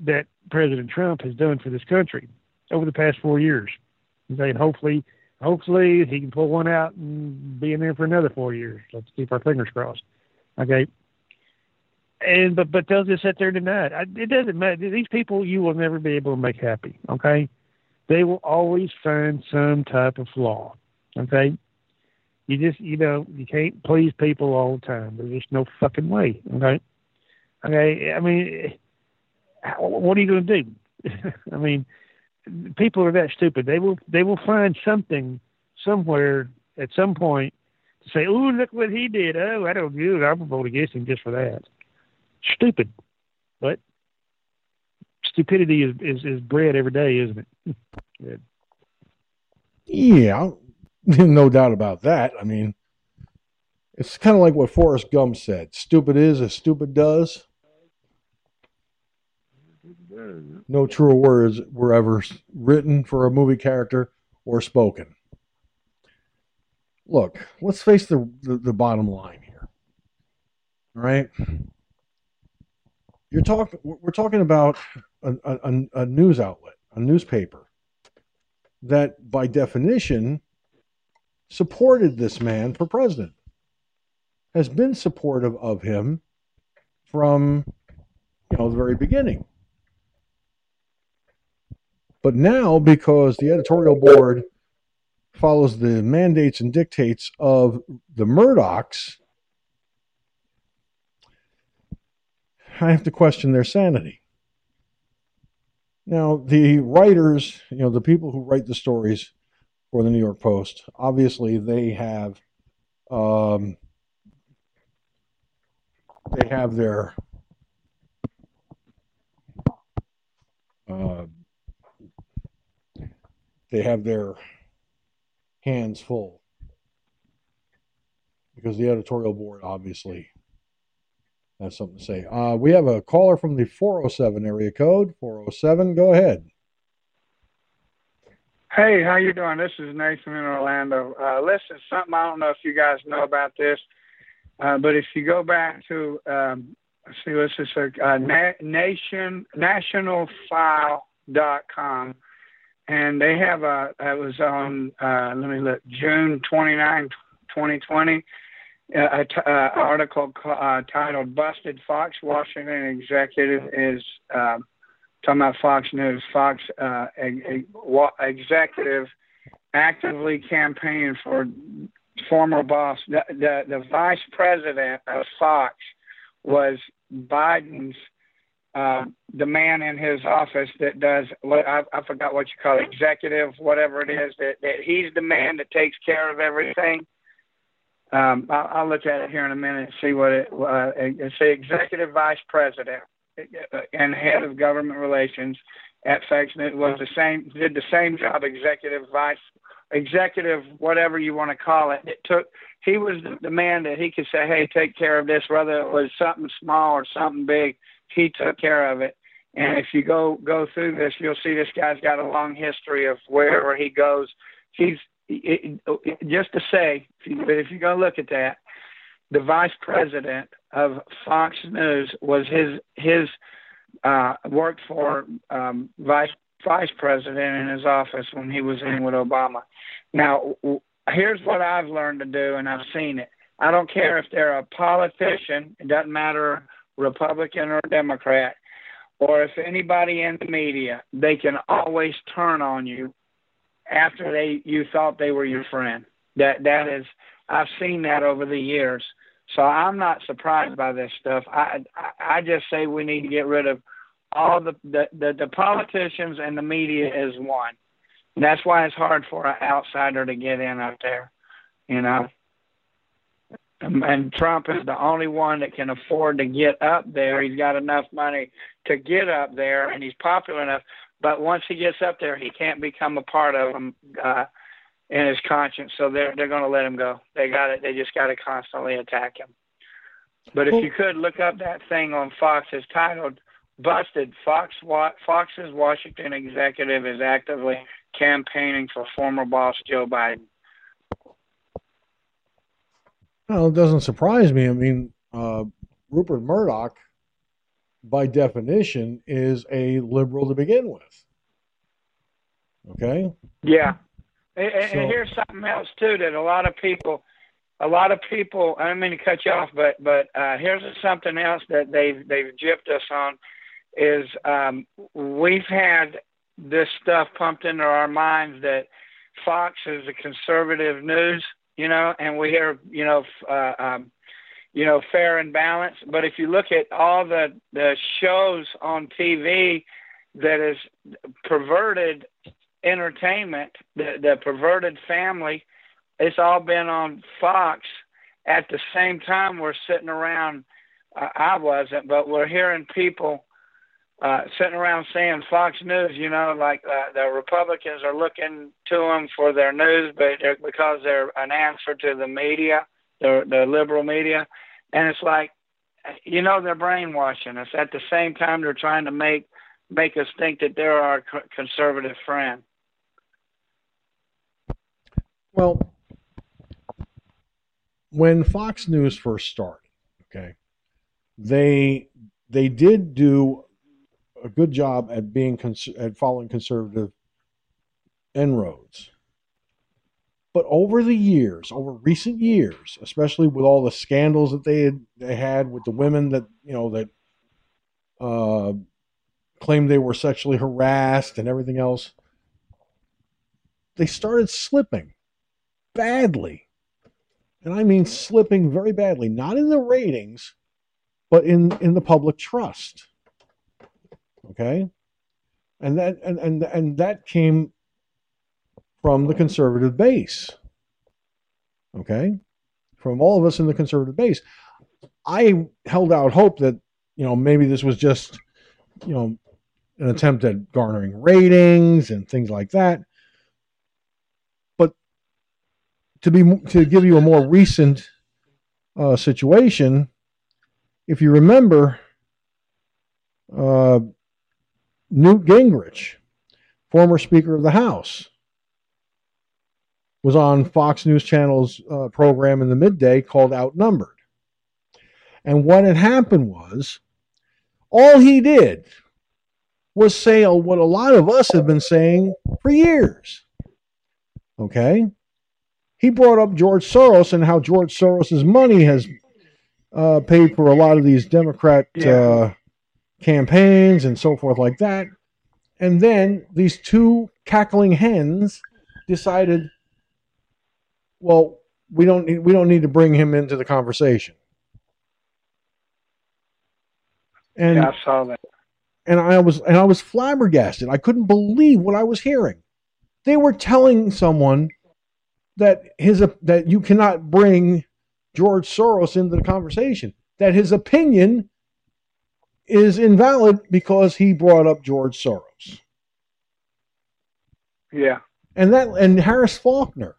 that President Trump has done for this country over the past four years. Okay, and hopefully, hopefully he can pull one out and be in there for another four years. Let's keep our fingers crossed. Okay. And but but they'll just sit there deny it. I, it doesn't matter. These people you will never be able to make happy. Okay, they will always find some type of flaw. Okay, you just you know you can't please people all the time. There's just no fucking way. Okay, okay. I mean, what are you going to do? I mean, people are that stupid. They will they will find something somewhere at some point to say, "Oh, look what he did." Oh, I don't do it. I'm vote against him just for that. Stupid, but stupidity is is, is bred every day, isn't it? yeah, no doubt about that. I mean, it's kind of like what Forrest Gump said: "Stupid is as stupid does." No truer words were ever written for a movie character or spoken. Look, let's face the, the, the bottom line here. All right? You're talking. We're talking about a, a, a news outlet, a newspaper that, by definition, supported this man for president, has been supportive of him from you know the very beginning. But now, because the editorial board follows the mandates and dictates of the Murdochs, I have to question their sanity. Now, the writers, you know, the people who write the stories for the New York Post, obviously they have um, they have their uh, they have their hands full because the editorial board obviously has something to say. Uh, we have a caller from the 407 area code. 407, go ahead. Hey, how you doing? This is Nathan in Orlando. Uh, listen, something I don't know if you guys know about this, uh, but if you go back to um, see, let's just say uh, na- nation nationalfile.com and they have a it was on uh, let me look June 29, 2020, uh, a uh, article uh, titled "Busted Fox Washington Executive is uh, talking about Fox News. Fox uh, executive actively campaigning for former boss. The, the the vice president of Fox was Biden's uh, the man in his office that does what I, I forgot what you call it, executive, whatever it is, that, that he's the man that takes care of everything. Um, I'll, I'll look at it here in a minute and see what it. Uh, it's the executive vice president and head of government relations at FexNet was the same did the same job, executive vice, executive whatever you want to call it. It took he was the man that he could say, hey, take care of this, whether it was something small or something big he took care of it. And if you go go through this, you'll see this guy's got a long history of wherever he goes. He's it, just to say, if you, if you go look at that, the vice president of Fox News was his his uh, worked for um, vice vice president in his office when he was in with Obama. Now, here's what I've learned to do, and I've seen it. I don't care if they're a politician; it doesn't matter Republican or Democrat, or if anybody in the media, they can always turn on you after they you thought they were your friend. That that is I've seen that over the years. So I'm not surprised by this stuff. I I, I just say we need to get rid of all the, the the the politicians and the media is one. That's why it's hard for an outsider to get in out there. You know and Trump is the only one that can afford to get up there. He's got enough money to get up there, and he's popular enough. but once he gets up there, he can't become a part of them uh, in his conscience. So they're they're going to let him go. They got it. They just got to constantly attack him. But if you could look up that thing on Fox, it's titled "Busted." Fox Fox's Washington executive is actively campaigning for former boss Joe Biden. Well, it doesn't surprise me. I mean, uh, Rupert Murdoch, by definition, is a liberal to begin with. Okay. Yeah, and, so, and here's something else too that a lot of people, a lot of people. I don't mean to cut you off, but but uh, here's something else that they've they've gypped us on, is um, we've had this stuff pumped into our minds that Fox is a conservative news, you know, and we hear, you know, uh, um, you know, fair and balanced. But if you look at all the the shows on TV that is perverted entertainment, the the perverted family, it's all been on Fox. At the same time, we're sitting around. Uh, I wasn't, but we're hearing people uh, sitting around saying Fox News, you know, like uh, the Republicans are looking to them for their news, but because they're an answer to the media, the the liberal media, and it's like, you know, they're brainwashing us. At the same time, they're trying to make make us think that they're our conservative friend. Well, when Fox News first started, okay, they they did do a good job at being cons- at following conservative inroads. But over the years, over recent years, especially with all the scandals that they had they had with the women that you know that uh, claimed they were sexually harassed and everything else, they started slipping badly, and I mean slipping very badly. Not in the ratings, but in in the public trust. Okay? And that and, and and that came from the conservative base. Okay? From all of us in the conservative base. I held out hope that, you know, maybe this was just, you know, an attempt at garnering ratings and things like that. But to be to give you a more recent uh, situation, if you remember, uh, Newt Gingrich, former Speaker of the House, was on Fox News Channel's uh, program in the midday called Outnumbered. And what had happened was, all he did was say what a lot of us have been saying for years. Okay? He brought up George Soros and how George Soros's money has uh, paid for a lot of these Democrat yeah. uh, campaigns and so forth like that. And then these two cackling hens decided, well, we don't need, we don't need to bring him into the conversation. And yeah, I saw that. And I was and I was flabbergasted. I couldn't believe what I was hearing. They were telling someone that his that you cannot bring George Soros into the conversation. That his opinion is invalid because he brought up George Soros. Yeah. And that and Harris Faulkner,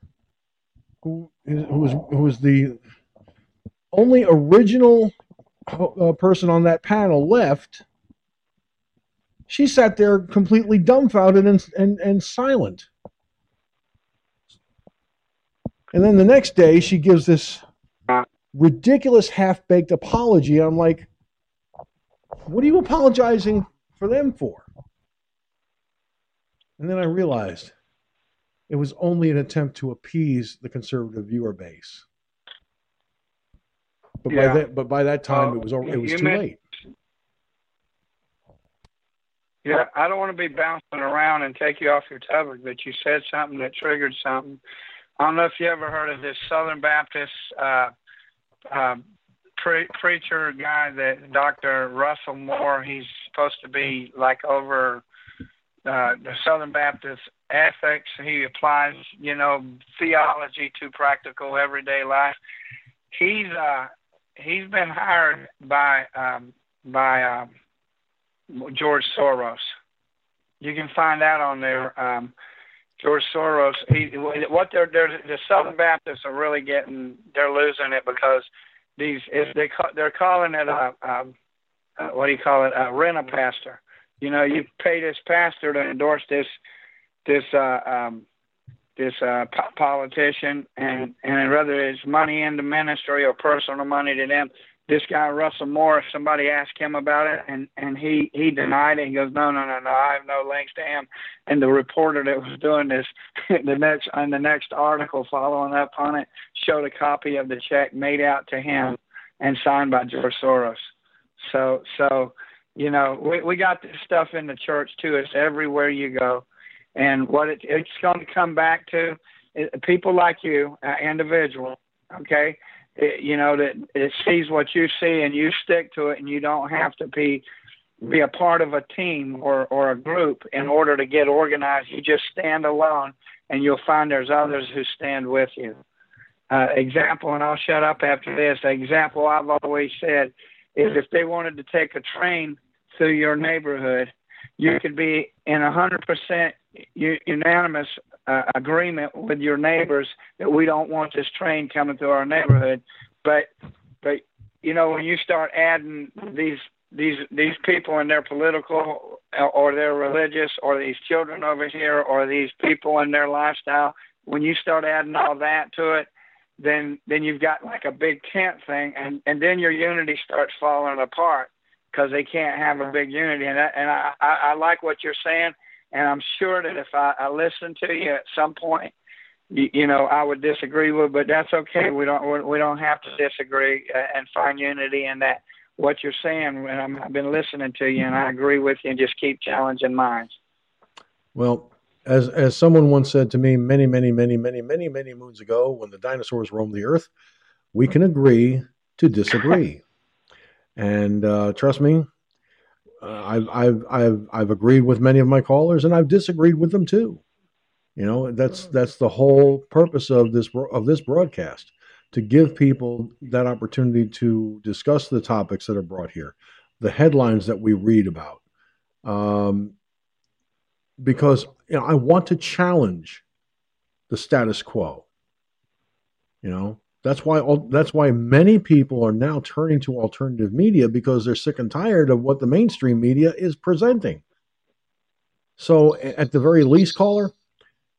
who is who was who was the only original uh, person on that panel left. She sat there completely dumbfounded and, and, and silent. And then the next day, she gives this ridiculous half baked apology. I'm like, what are you apologizing for them for? And then I realized it was only an attempt to appease the conservative viewer base. But yeah. by that, but by that time, it was it was too meant, late. Yeah, I don't want to be bouncing around and take you off your topic, but you said something that triggered something. I don't know if you ever heard of this Southern Baptist uh, uh, pre- preacher guy that Dr. Russell Moore. He's supposed to be like over uh, the Southern Baptist ethics. He applies, you know, theology to practical everyday life. He's uh, he's been hired by um, by um, George Soros. you can find out on there. Um, George Soros. He, what they're, they're the Southern Baptists are really getting. They're losing it because these if they call, they're calling it a, a, a what do you call it? A rent a pastor. You know, you pay this pastor to endorse this this uh, um, this uh, po- politician, and and whether it's money in the ministry or personal money to them, this guy Russell Morris, somebody asked him about it, and and he he denied it. He goes, no, no, no, no, I have no links to him. And the reporter that was doing this, the next on the next article following up on it, showed a copy of the check made out to him and signed by George Soros. So so you know we we got this stuff in the church too. It's everywhere you go, and what it, it's going to come back to people like you, uh, individual, okay it, you know that it sees what you see and you stick to it and you don't have to be be a part of a team or or a group in order to get organized. You just stand alone and you'll find there's others who stand with you. Uh, example and i'll shut up after this. Example i've always said is if they wanted to take a train through your neighborhood you could be in a hundred percent unanimous uh, agreement with your neighbors that we don't want this train coming through our neighborhood. But but you know when you start adding these these these people and their political or their religious or these children over here or these people and their lifestyle, when you start adding all that to it, then then you've got like a big tent thing, and and then your unity starts falling apart because they can't have a big unity. And I, and I, I I like what you're saying and I'm sure that if I, I listen to you at some point, you, you know, I would disagree with, but that's okay. We don't we don't have to disagree uh, and find unity in that. What you're saying, and I'm, I've been listening to you, and I agree with you, and just keep challenging minds. Well, as as someone once said to me many, many, many, many, many, many moons ago, when the dinosaurs roamed the earth, we can agree to disagree. and uh, trust me, uh, I've, I've, I've, I've agreed with many of my callers and I've disagreed with them too. You know, that's, that's the whole purpose of this, of this broadcast to give people that opportunity to discuss the topics that are brought here, the headlines that we read about. Um, because you know, I want to challenge the status quo. You know, that's why that's why many people are now turning to alternative media because they're sick and tired of what the mainstream media is presenting. So, at the very least, caller,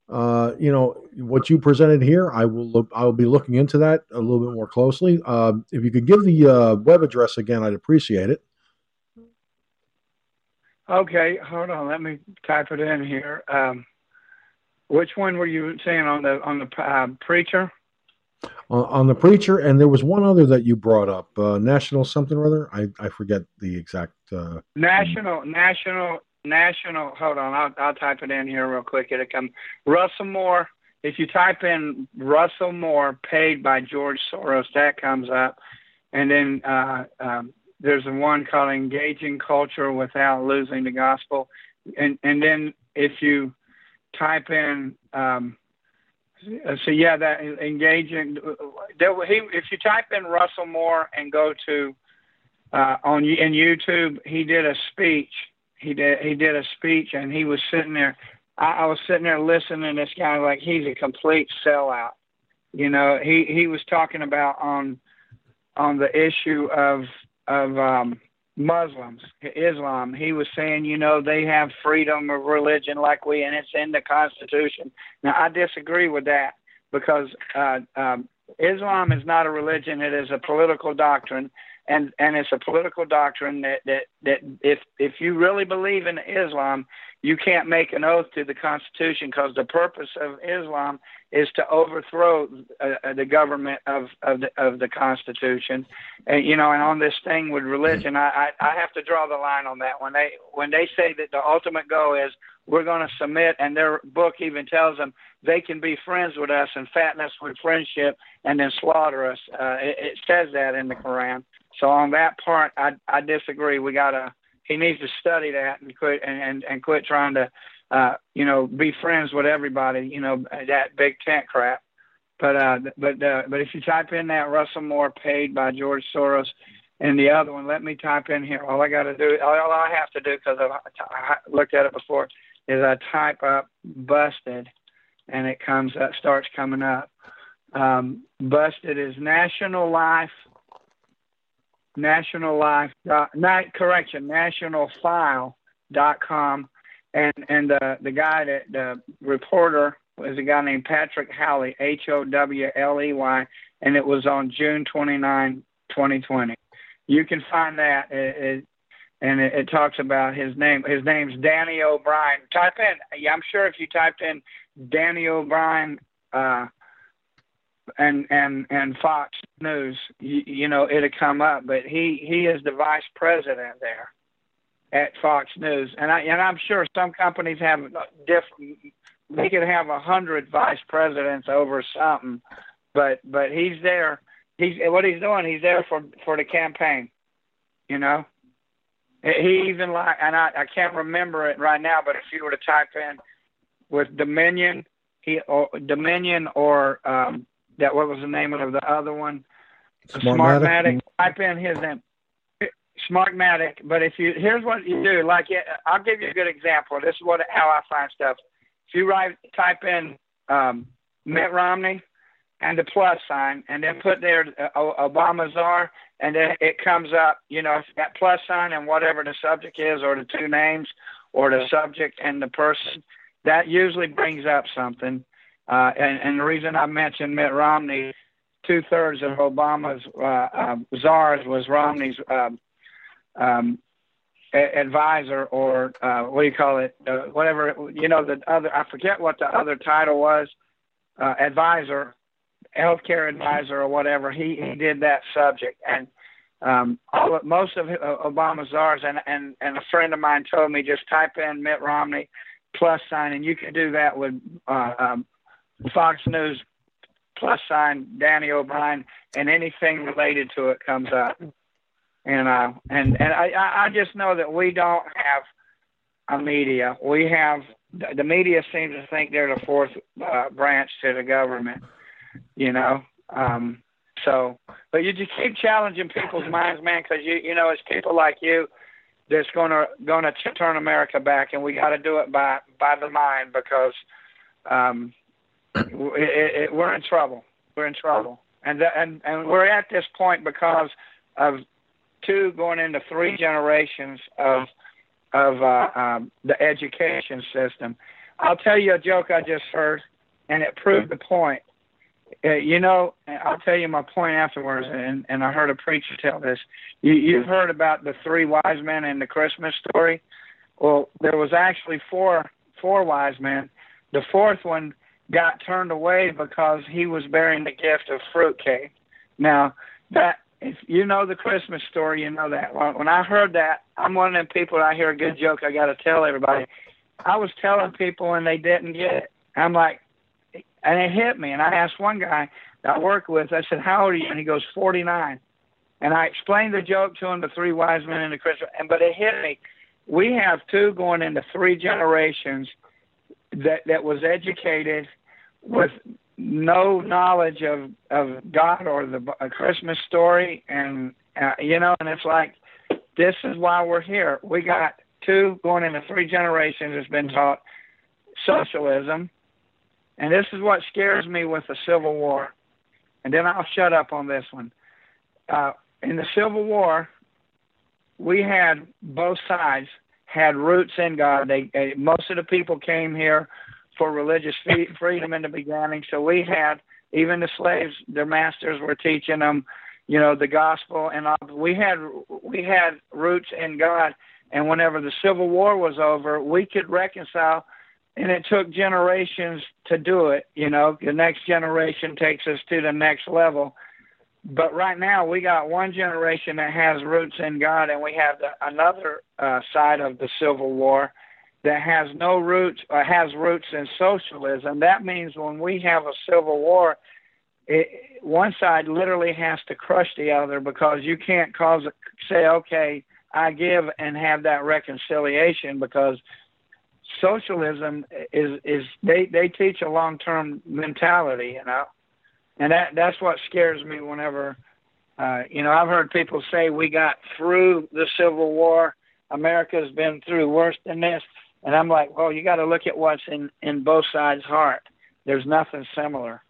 uh, you know what you presented here. I will look. I will be looking into that a little bit more closely. Uh, if you could give the uh, web address again, I'd appreciate it. Okay, hold on. Let me type it in here. Um, which one were you saying on the on the uh, preacher? On, the preacher, and there was one other that you brought up, uh, national something or other. I, I forget the exact. Uh, national, national, national. Hold on, I'll I'll type it in here real quick. It'll come. Russell Moore. If you type in Russell Moore paid by George Soros, that comes up, and then uh, um, there's one called Engaging Culture Without Losing the Gospel, and and then if you type in um, so yeah, that engaging. There, he, if you type in Russell Moore and go to uh, on in YouTube, he did a speech. He did he did a speech, and he was sitting there. I, I was sitting there listening to this guy like he's a complete sellout. You know, he he was talking about on on the issue of of um, Muslims, Islam. He was saying, you know, they have freedom of religion like we, and it's in the Constitution. Now, I disagree with that because uh, um, Islam is not a religion; it is a political doctrine, and and it's a political doctrine that that that if if you really believe in Islam, you can't make an oath to the Constitution because the purpose of Islam is to overthrow uh, uh, the government of of the, of the Constitution, and you know, and on this thing with religion, I, I I have to draw the line on that. When they when they say that the ultimate goal is we're going to submit, and their book even tells them they can be friends with us and fatten us with friendship, and then slaughter us. Uh, it, it says that in the Quran. So on that part, I I disagree. We gotta he needs to study that and quit and and, and quit trying to uh you know be friends with everybody you know that big tent crap but uh but uh but if you type in that russell moore paid by george soros and the other one. Let me type in here. All I got to do, all I have to do, because I looked at it before, is I type up busted, and it comes up, starts coming up. Um, busted is National Life, National Life, dot, not correction, National File dot com, and and the the guy that the reporter was a guy named Patrick Howley, H O W L E Y, and it was on June 29, 2020 you can find that. It, it, and it, it, talks about his name. His name's Danny O'Brien. Type in. I'm sure if you typed in Danny O'Brien uh, and and and Fox News, you, you know it'll come up. But he he is the vice president there at Fox News, and I and I'm sure some companies have different. They could have a hundred vice presidents over something, but but he's there he's what he's doing. He's there for for the campaign. You know, he even like, and I I can't remember it right now, but if you were to type in with Dominion, he or Dominion or um that what was the name of the other one? Smartmatic. Smartmatic. Type in his name. Smartmatic. But if you here's what you do. Like I'll give you a good example. This is what how I find stuff. If you write type in um, Mitt Romney, and the plus sign, and then put there uh, Obama czar, and then it comes up, you know, that plus sign and whatever the subject is, or the two names, or the subject and the person. That usually brings up something. Uh, and, and the reason I mentioned Mitt Romney, two thirds of Obama's uh, uh, czars was Romney's um, um, advisor, or uh, what do you call it? Uh, whatever you know, the other. I forget what the other title was. Uh, advisor healthcare advisor or whatever, he, he did that subject. And um, all of, most of Obama's czars, and, and, and a friend of mine told me just type in Mitt Romney plus sign, and you can do that with uh, um, Fox News plus sign Danny O'Brien, and anything related to it comes up. And uh, and and I I just know that we don't have a media. We have the media seems to think they're the fourth uh, branch to the government you know. Um, so, but you just keep challenging people's minds, man, because you you know it's people like you that's gonna gonna turn America back, and we got to do it by by the mind because um, it, it, we're in trouble. We're in trouble, and and and we're at this point because of two going into three generations of of uh, um, the education system. I'll tell you a joke I just heard, and it proved the point. Uh, you know, I'll tell you my point afterwards, and, and I heard a preacher tell this. You, you've heard about the three wise men in the Christmas story. Well, there was actually four four wise men. The fourth one got turned away because he was bearing the gift of fruitcake. Now, that if you know the Christmas story, you know that. When I heard that, I'm one of them people. I hear a good joke, I got to tell everybody. I was telling people and they didn't get it. I'm like, and it hit me. And I asked one guy that I work with, I said, How old are you? And he goes, 49. And I explained the joke to him, the three wise men in the Christmas, and but it hit me. We have two going into three generations that that was educated with no knowledge of of God or the Christmas story, and uh, you know, and it's like this is why we're here. We got two going into three generations has been taught socialism and this is what scares me with the Civil War. And then I'll shut up on this one. Uh, in the Civil War, we had both sides had roots in God. They, they most of the people came here for religious freedom in the beginning. So we had even the slaves, their masters were teaching them, you know, the gospel, and all. we had we had roots in God. And whenever the Civil War was over, we could reconcile and it took generations to do it. You know, the next generation takes us to the next level. But right now, we got one generation that has roots in God, and we have the, another uh, side of the Civil War that has no roots or has roots in socialism. That means when we have a civil war, it, one side literally has to crush the other because you can't cause say, okay, I give and have that reconciliation because socialism is is they they teach a long term mentality, you know, and that that's what scares me whenever Uh, you know, I've heard people say we got through the Civil War. America's been through worse than this, and I'm like, well, you got to look at what's in in both sides' heart. There's nothing similar.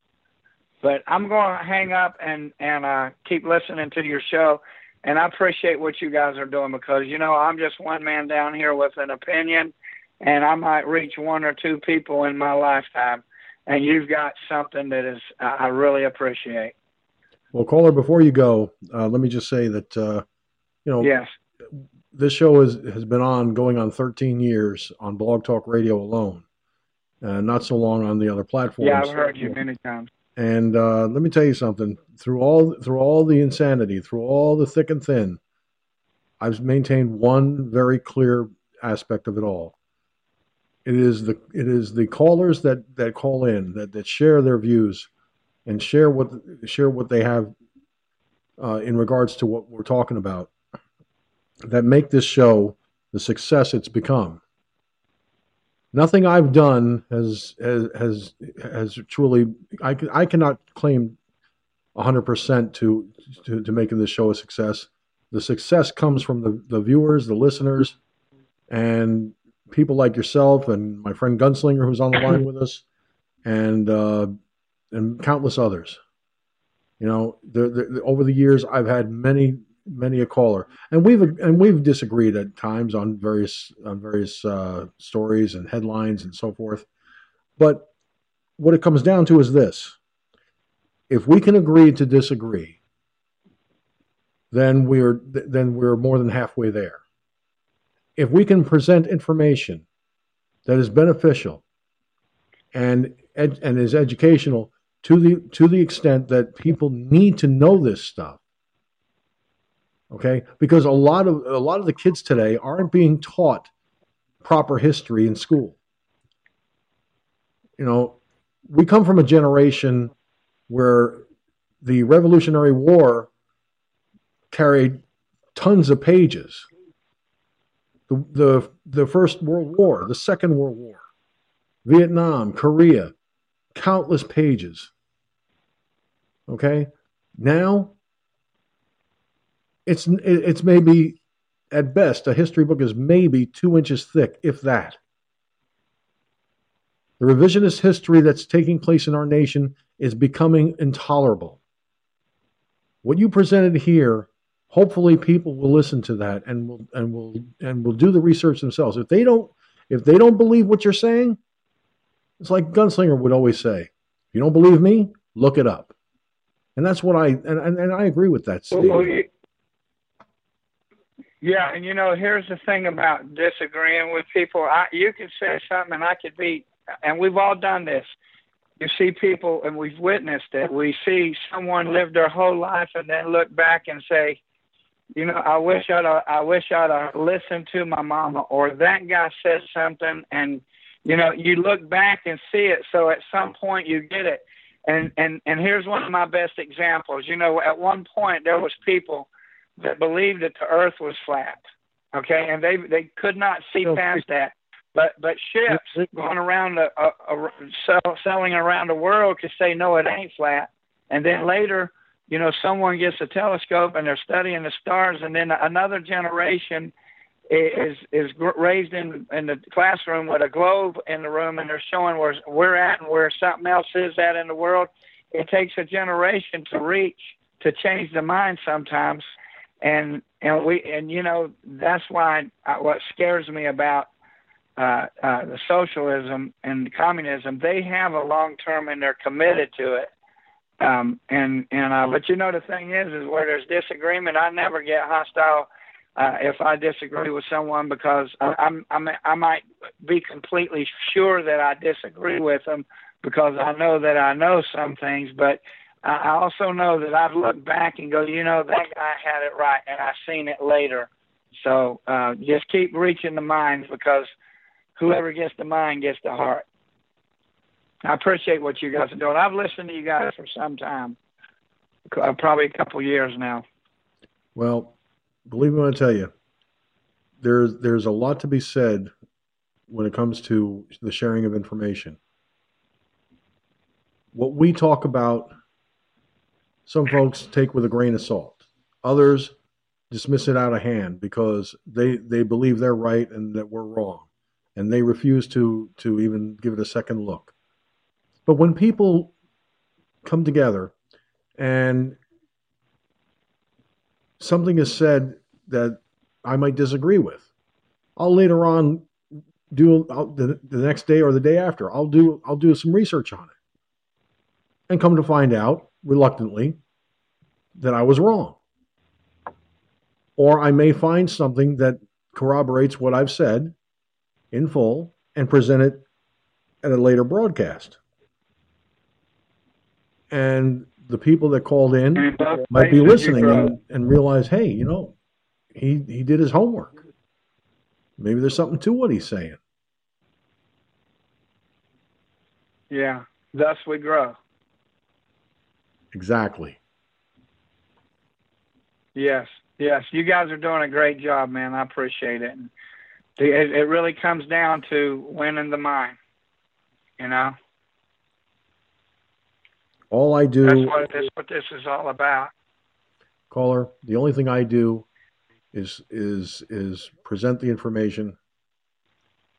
But I'm going to hang up and and uh, keep listening to your show. And I appreciate what you guys are doing because you know I'm just one man down here with an opinion, and I might reach one or two people in my lifetime. And you've got something that is I really appreciate. Well, caller, before you go, uh, let me just say that uh, you know, yes, this show is, has been on going on 13 years on Blog Talk Radio alone, uh, not so long on the other platforms. Yeah, I've heard you many times. And uh, let me tell you something. Through all through all the insanity, through all the thick and thin, I've maintained one very clear aspect of it all. It is the it is the callers that, that call in that, that share their views and share what share what they have uh, in regards to what we're talking about that make this show the success it's become nothing I've done has has has, has truly I, I cannot claim 100% to, to to making this show a success. The success comes from the, the viewers, the listeners, and people like yourself and my friend Gunslinger who's on the line with us, and uh, and countless others. You know, the, the, over the years, I've had many many a caller, and we've and we've disagreed at times on various on various uh, stories and headlines and so forth. But what it comes down to is this: if we can agree to disagree, then we're then we're more than halfway there. If we can present information that is beneficial and ed, and is educational to the to the extent that people need to know this stuff okay? Because a lot of a lot of the kids today aren't being taught proper history in school. You know we come from a generation where the revolutionary war carried tons of pages. The the, the first world war the second world war vietnam korea countless pages. Okay? Now it's it's maybe at best a history book is maybe two inches thick, if that. The revisionist history that's taking place in our nation is becoming intolerable. What you presented here, hopefully people will listen to that and will and will and will do the research themselves. If they don't if they don't believe what you're saying, it's like Gunslinger would always say, if you don't believe me, look it up. And that's what I and, and, and I agree with that. Steve. Well, yeah, and you know, here's the thing about disagreeing with people. I, you can say something, and I could be, and we've all done this. You see people, and we've witnessed it. We see someone live their whole life, and then look back and say, you know, I wish I'd, I wish I'd listened to my mama, or that guy said something, and you know, you look back and see it. So at some point, you get it. And and and here's one of my best examples. You know, at one point there was people that believed that the Earth was flat. Okay, and they they could not see past that. But but ships going around a, a, a sell, selling around the world could say no, it ain't flat. And then later, you know, someone gets a telescope and they're studying the stars, and then another generation is is raised in in the classroom with a globe in the room, and they're showing where we're at and where something else is at in the world. It takes a generation to reach to change the mind sometimes and and we and you know that's why I, what scares me about uh, uh, the socialism and communism. They have a long term and they're committed to it. Um, and and uh, but you know the thing is is where there's disagreement, I never get hostile. Uh, if I disagree with someone because I, I'm, I'm I might be completely sure that I disagree with them because I know that I know some things, but I also know that I've looked back and go, you know, that guy had it right, and I've seen it later. So uh, just keep reaching the minds because whoever gets the mind gets the heart. I appreciate what you guys are doing. I've listened to you guys for some time, uh, probably a couple years now. Well, believe me when I tell you, there's there's a lot to be said when it comes to the sharing of information. What we talk about some folks take with a grain of salt. Others dismiss it out of hand because they they believe they're right and that we're wrong, and they refuse to to even give it a second look. But when people come together and something is said that I might disagree with, I'll later on do I'll, the, the next day or the day after. I'll do I'll do some research on it, and come to find out reluctantly that I was wrong. Or I may find something that corroborates what I've said in full and present it at a later broadcast. And the people that called in might be listening and, uh, and realize, hey, you know, he, he did his homework. Maybe there's something to what he's saying. Yeah, thus we grow. Exactly. Yes, yes. You guys are doing a great job, man. I appreciate it. It, it really comes down to winning the mind, you know? All I do. That's what this, what this is all about. Caller, the only thing I do is is is present the information,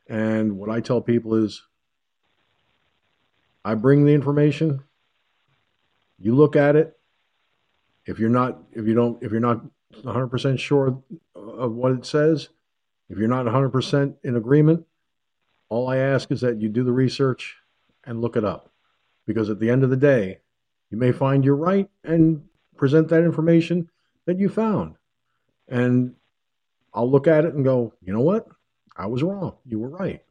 and what I tell people is, I bring the information. You look at it. If you're not, if you don't, if you're not 100% sure of what it says, if you're not 100% in agreement, all I ask is that you do the research and look it up. Because at the end of the day, you may find you're right and present that information that you found. And I'll look at it and go, you know what? I was wrong. You were right.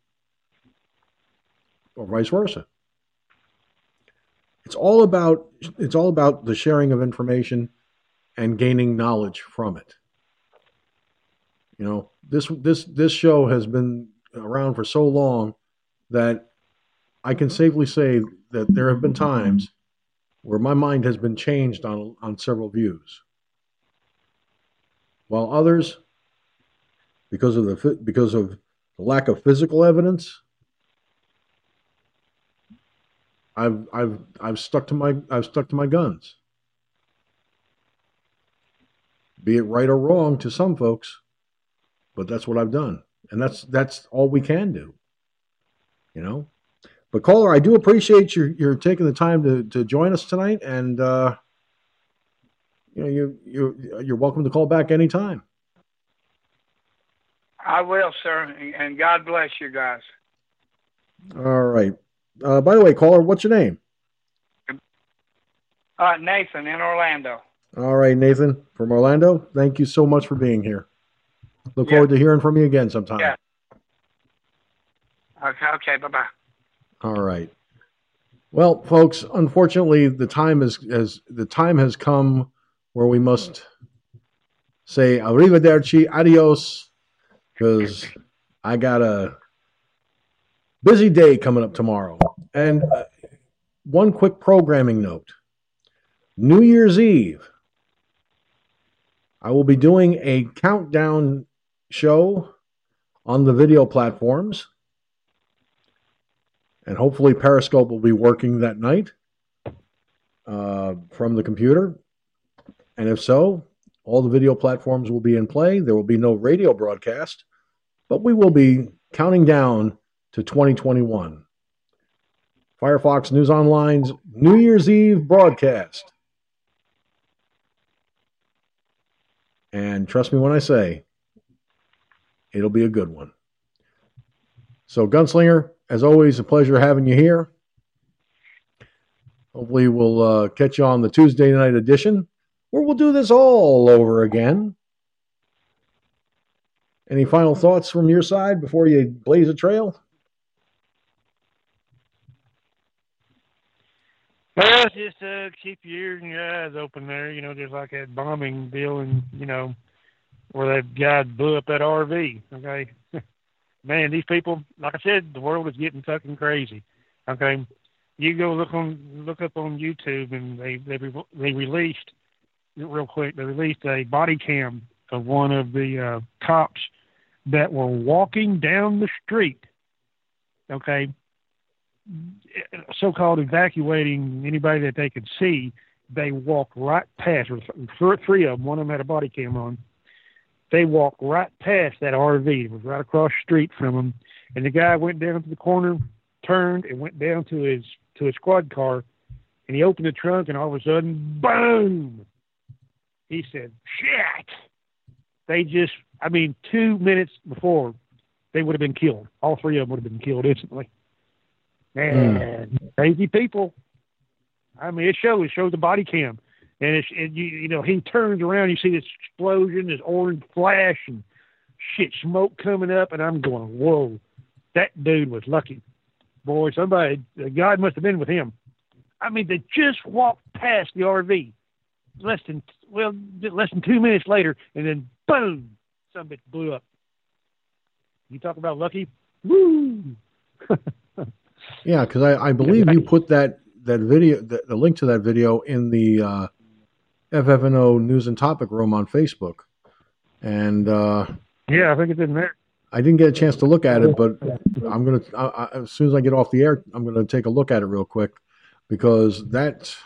Or vice versa. It's all about it's all about the sharing of information and gaining knowledge from it. You know, this this this show has been around for so long that I can safely say that there have been times where my mind has been changed on on several views. While others because of the because of the lack of physical evidence I've I've I've stuck to my I've stuck to my guns. Be it right or wrong to some folks, but that's what I've done. And that's that's all we can do. You know? But caller, I do appreciate your you're taking the time to, to join us tonight and uh you know you you you're welcome to call back anytime. I will, sir, and God bless you guys. All right. Uh, by the way, caller, what's your name? Uh, Nathan in Orlando. All right, Nathan from Orlando. Thank you so much for being here. Look yeah. forward to hearing from you again sometime. Yeah. Okay. Okay. Bye bye. All right. Well, folks, unfortunately, the time is as the time has come where we must say arrivederci, adios, because I got a busy day coming up tomorrow. And uh, one quick programming note New Year's Eve, I will be doing a countdown show on the video platforms. And hopefully, Periscope will be working that night uh, from the computer. And if so, all the video platforms will be in play. There will be no radio broadcast, but we will be counting down to 2021. Firefox News Online's New Year's Eve broadcast. And trust me when I say, it'll be a good one. So, Gunslinger, as always, a pleasure having you here. Hopefully, we'll uh, catch you on the Tuesday night edition, where we'll do this all over again. Any final thoughts from your side before you blaze a trail? Well, just uh, keep your ears and your eyes open there. You know, just like that bombing deal, and you know, where that guy blew up that RV. Okay, man, these people, like I said, the world is getting fucking crazy. Okay, you go look on look up on YouTube, and they they they released real quick. They released a body cam of one of the uh, cops that were walking down the street. Okay, so-called evacuating anybody that they could see, they walked right past. Three of them. One of them had a body cam on. They walked right past that RV. It was right across the street from them. And the guy went down to the corner, turned, and went down to his to his squad car. And he opened the trunk, and all of a sudden, boom! He said, "Shit!" They just, I mean, two minutes before, they would have been killed. All three of them would have been killed instantly. Man, mm. crazy people. I mean, it shows. It shows the body cam, and it's it, you, you know he turns around. You see this explosion, this orange flash, and shit, smoke coming up, and I'm going, whoa, that dude was lucky. Boy, somebody, God must have been with him. I mean, they just walked past the RV, less than well, less than two minutes later, and then boom, some bitch blew up. You talk about lucky, woo. yeah, because I, I believe you put that that video, the, the, link to that video in the uh, FFNO News and Topic Room on Facebook, and uh, yeah, I think it's in there. I didn't get a chance to look at it, but I'm gonna I, I, as soon as I get off the air, I'm gonna take a look at it real quick because that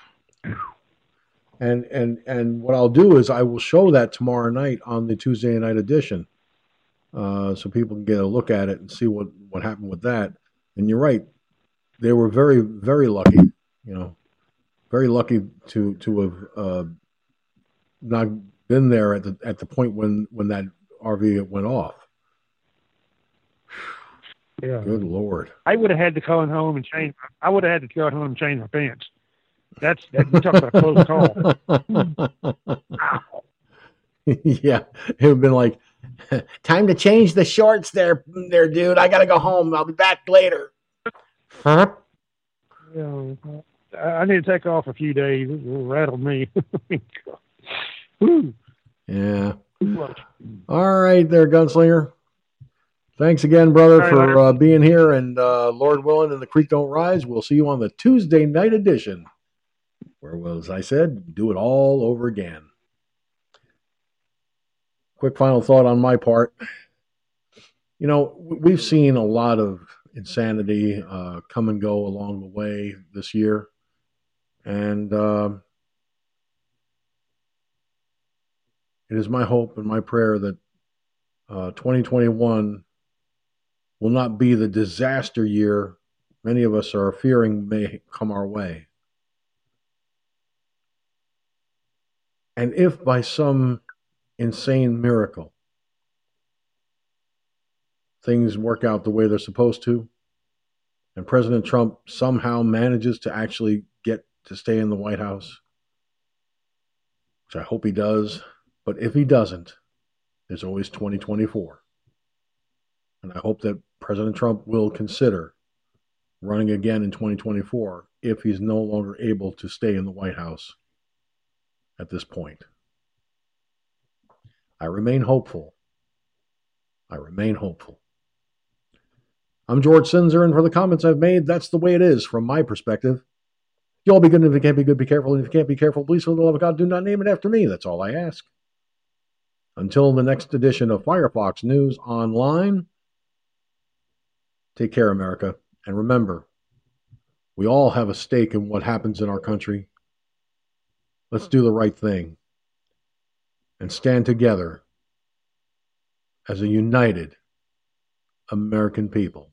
and and and what I'll do is I will show that tomorrow night on the Tuesday night edition, uh, so people can get a look at it and see what what happened with that. And you're right, they were very very lucky, you know, very lucky to to have uh, not been there at the at the point when when that RV went off. Yeah. Good lord. I would have had to call home and change. I would have had to go home and change my pants. That's that, you talk about a close call. yeah, it would have been like, time to change the shorts, there, there, dude. I gotta go home. I'll be back later. Huh? Yeah, I need to take off a few days. It rattled me. yeah. All right, there, gunslinger. Thanks again, brother, right, for uh, being here. And uh, Lord willing, and the creek don't rise. We'll see you on the Tuesday night edition, where, well, as I said, do it all over again. Quick final thought on my part. You know, we've seen a lot of insanity uh, come and go along the way this year, and uh, it is my hope and my prayer that uh, 2021 will not be the disaster year many of us are fearing may come our way. And if by some insane miracle things work out the way they're supposed to, and President Trump somehow manages to actually get to stay in the White House, which I hope he does, but if he doesn't, there's always 2024. And I hope that President Trump will consider running again in 2024 if he's no longer able to stay in the White House at this point. I remain hopeful. I remain hopeful. I'm George Sinzer, and for the comments I've made, that's the way it is from my perspective. You all be good, and if you can't be good, be careful. And if you can't be careful, please, for the love of God, do not name it after me. That's all I ask. Until the next edition of Firefox News Online, Take care, America. And remember, we all have a stake in what happens in our country. Let's do the right thing and stand together as a united American people.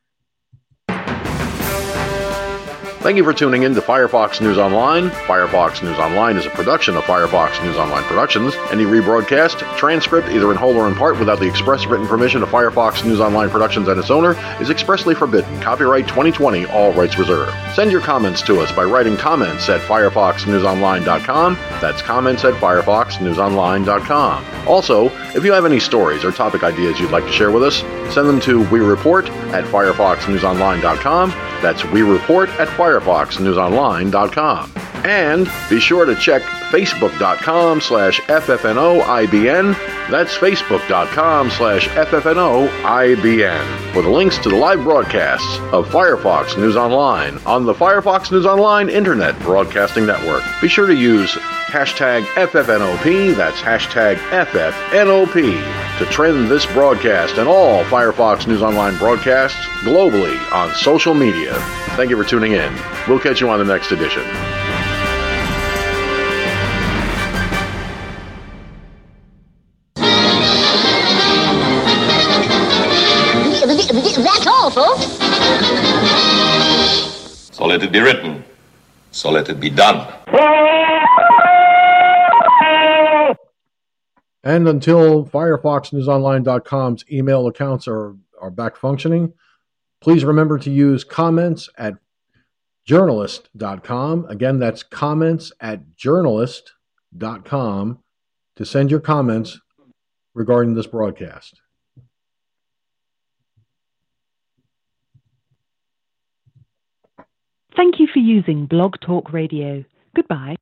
Thank you for tuning in to Firefox News Online. Firefox News Online is a production of Firefox News Online Productions. Any rebroadcast, transcript, either in whole or in part, without the express written permission of Firefox News Online Productions and its owner, is expressly forbidden. Copyright 2020, all rights reserved. Send your comments to us by writing comments at firefoxnewsonline.com. That's comments at firefoxnewsonline.com. Also, if you have any stories or topic ideas you'd like to share with us, send them to we report at firefoxnewsonline.com. That's we report at firefoxnewsonline.com. And be sure to check facebook.com slash FFNOIBN. That's facebook.com slash FFNOIBN for the links to the live broadcasts of Firefox News Online on the Firefox News Online Internet Broadcasting Network. Be sure to use hashtag FFNOP, that's hashtag FFNOP, to trend this broadcast and all Firefox News Online broadcasts globally on social media. Thank you for tuning in. We'll catch you on the next edition. That's all, folks. So let it be written. So let it be done. And until FirefoxNewsOnline.com's email accounts are, are back functioning, please remember to use comments at journalist.com. Again, that's comments at journalist.com to send your comments regarding this broadcast. Thank you for using Blog Talk Radio. Goodbye.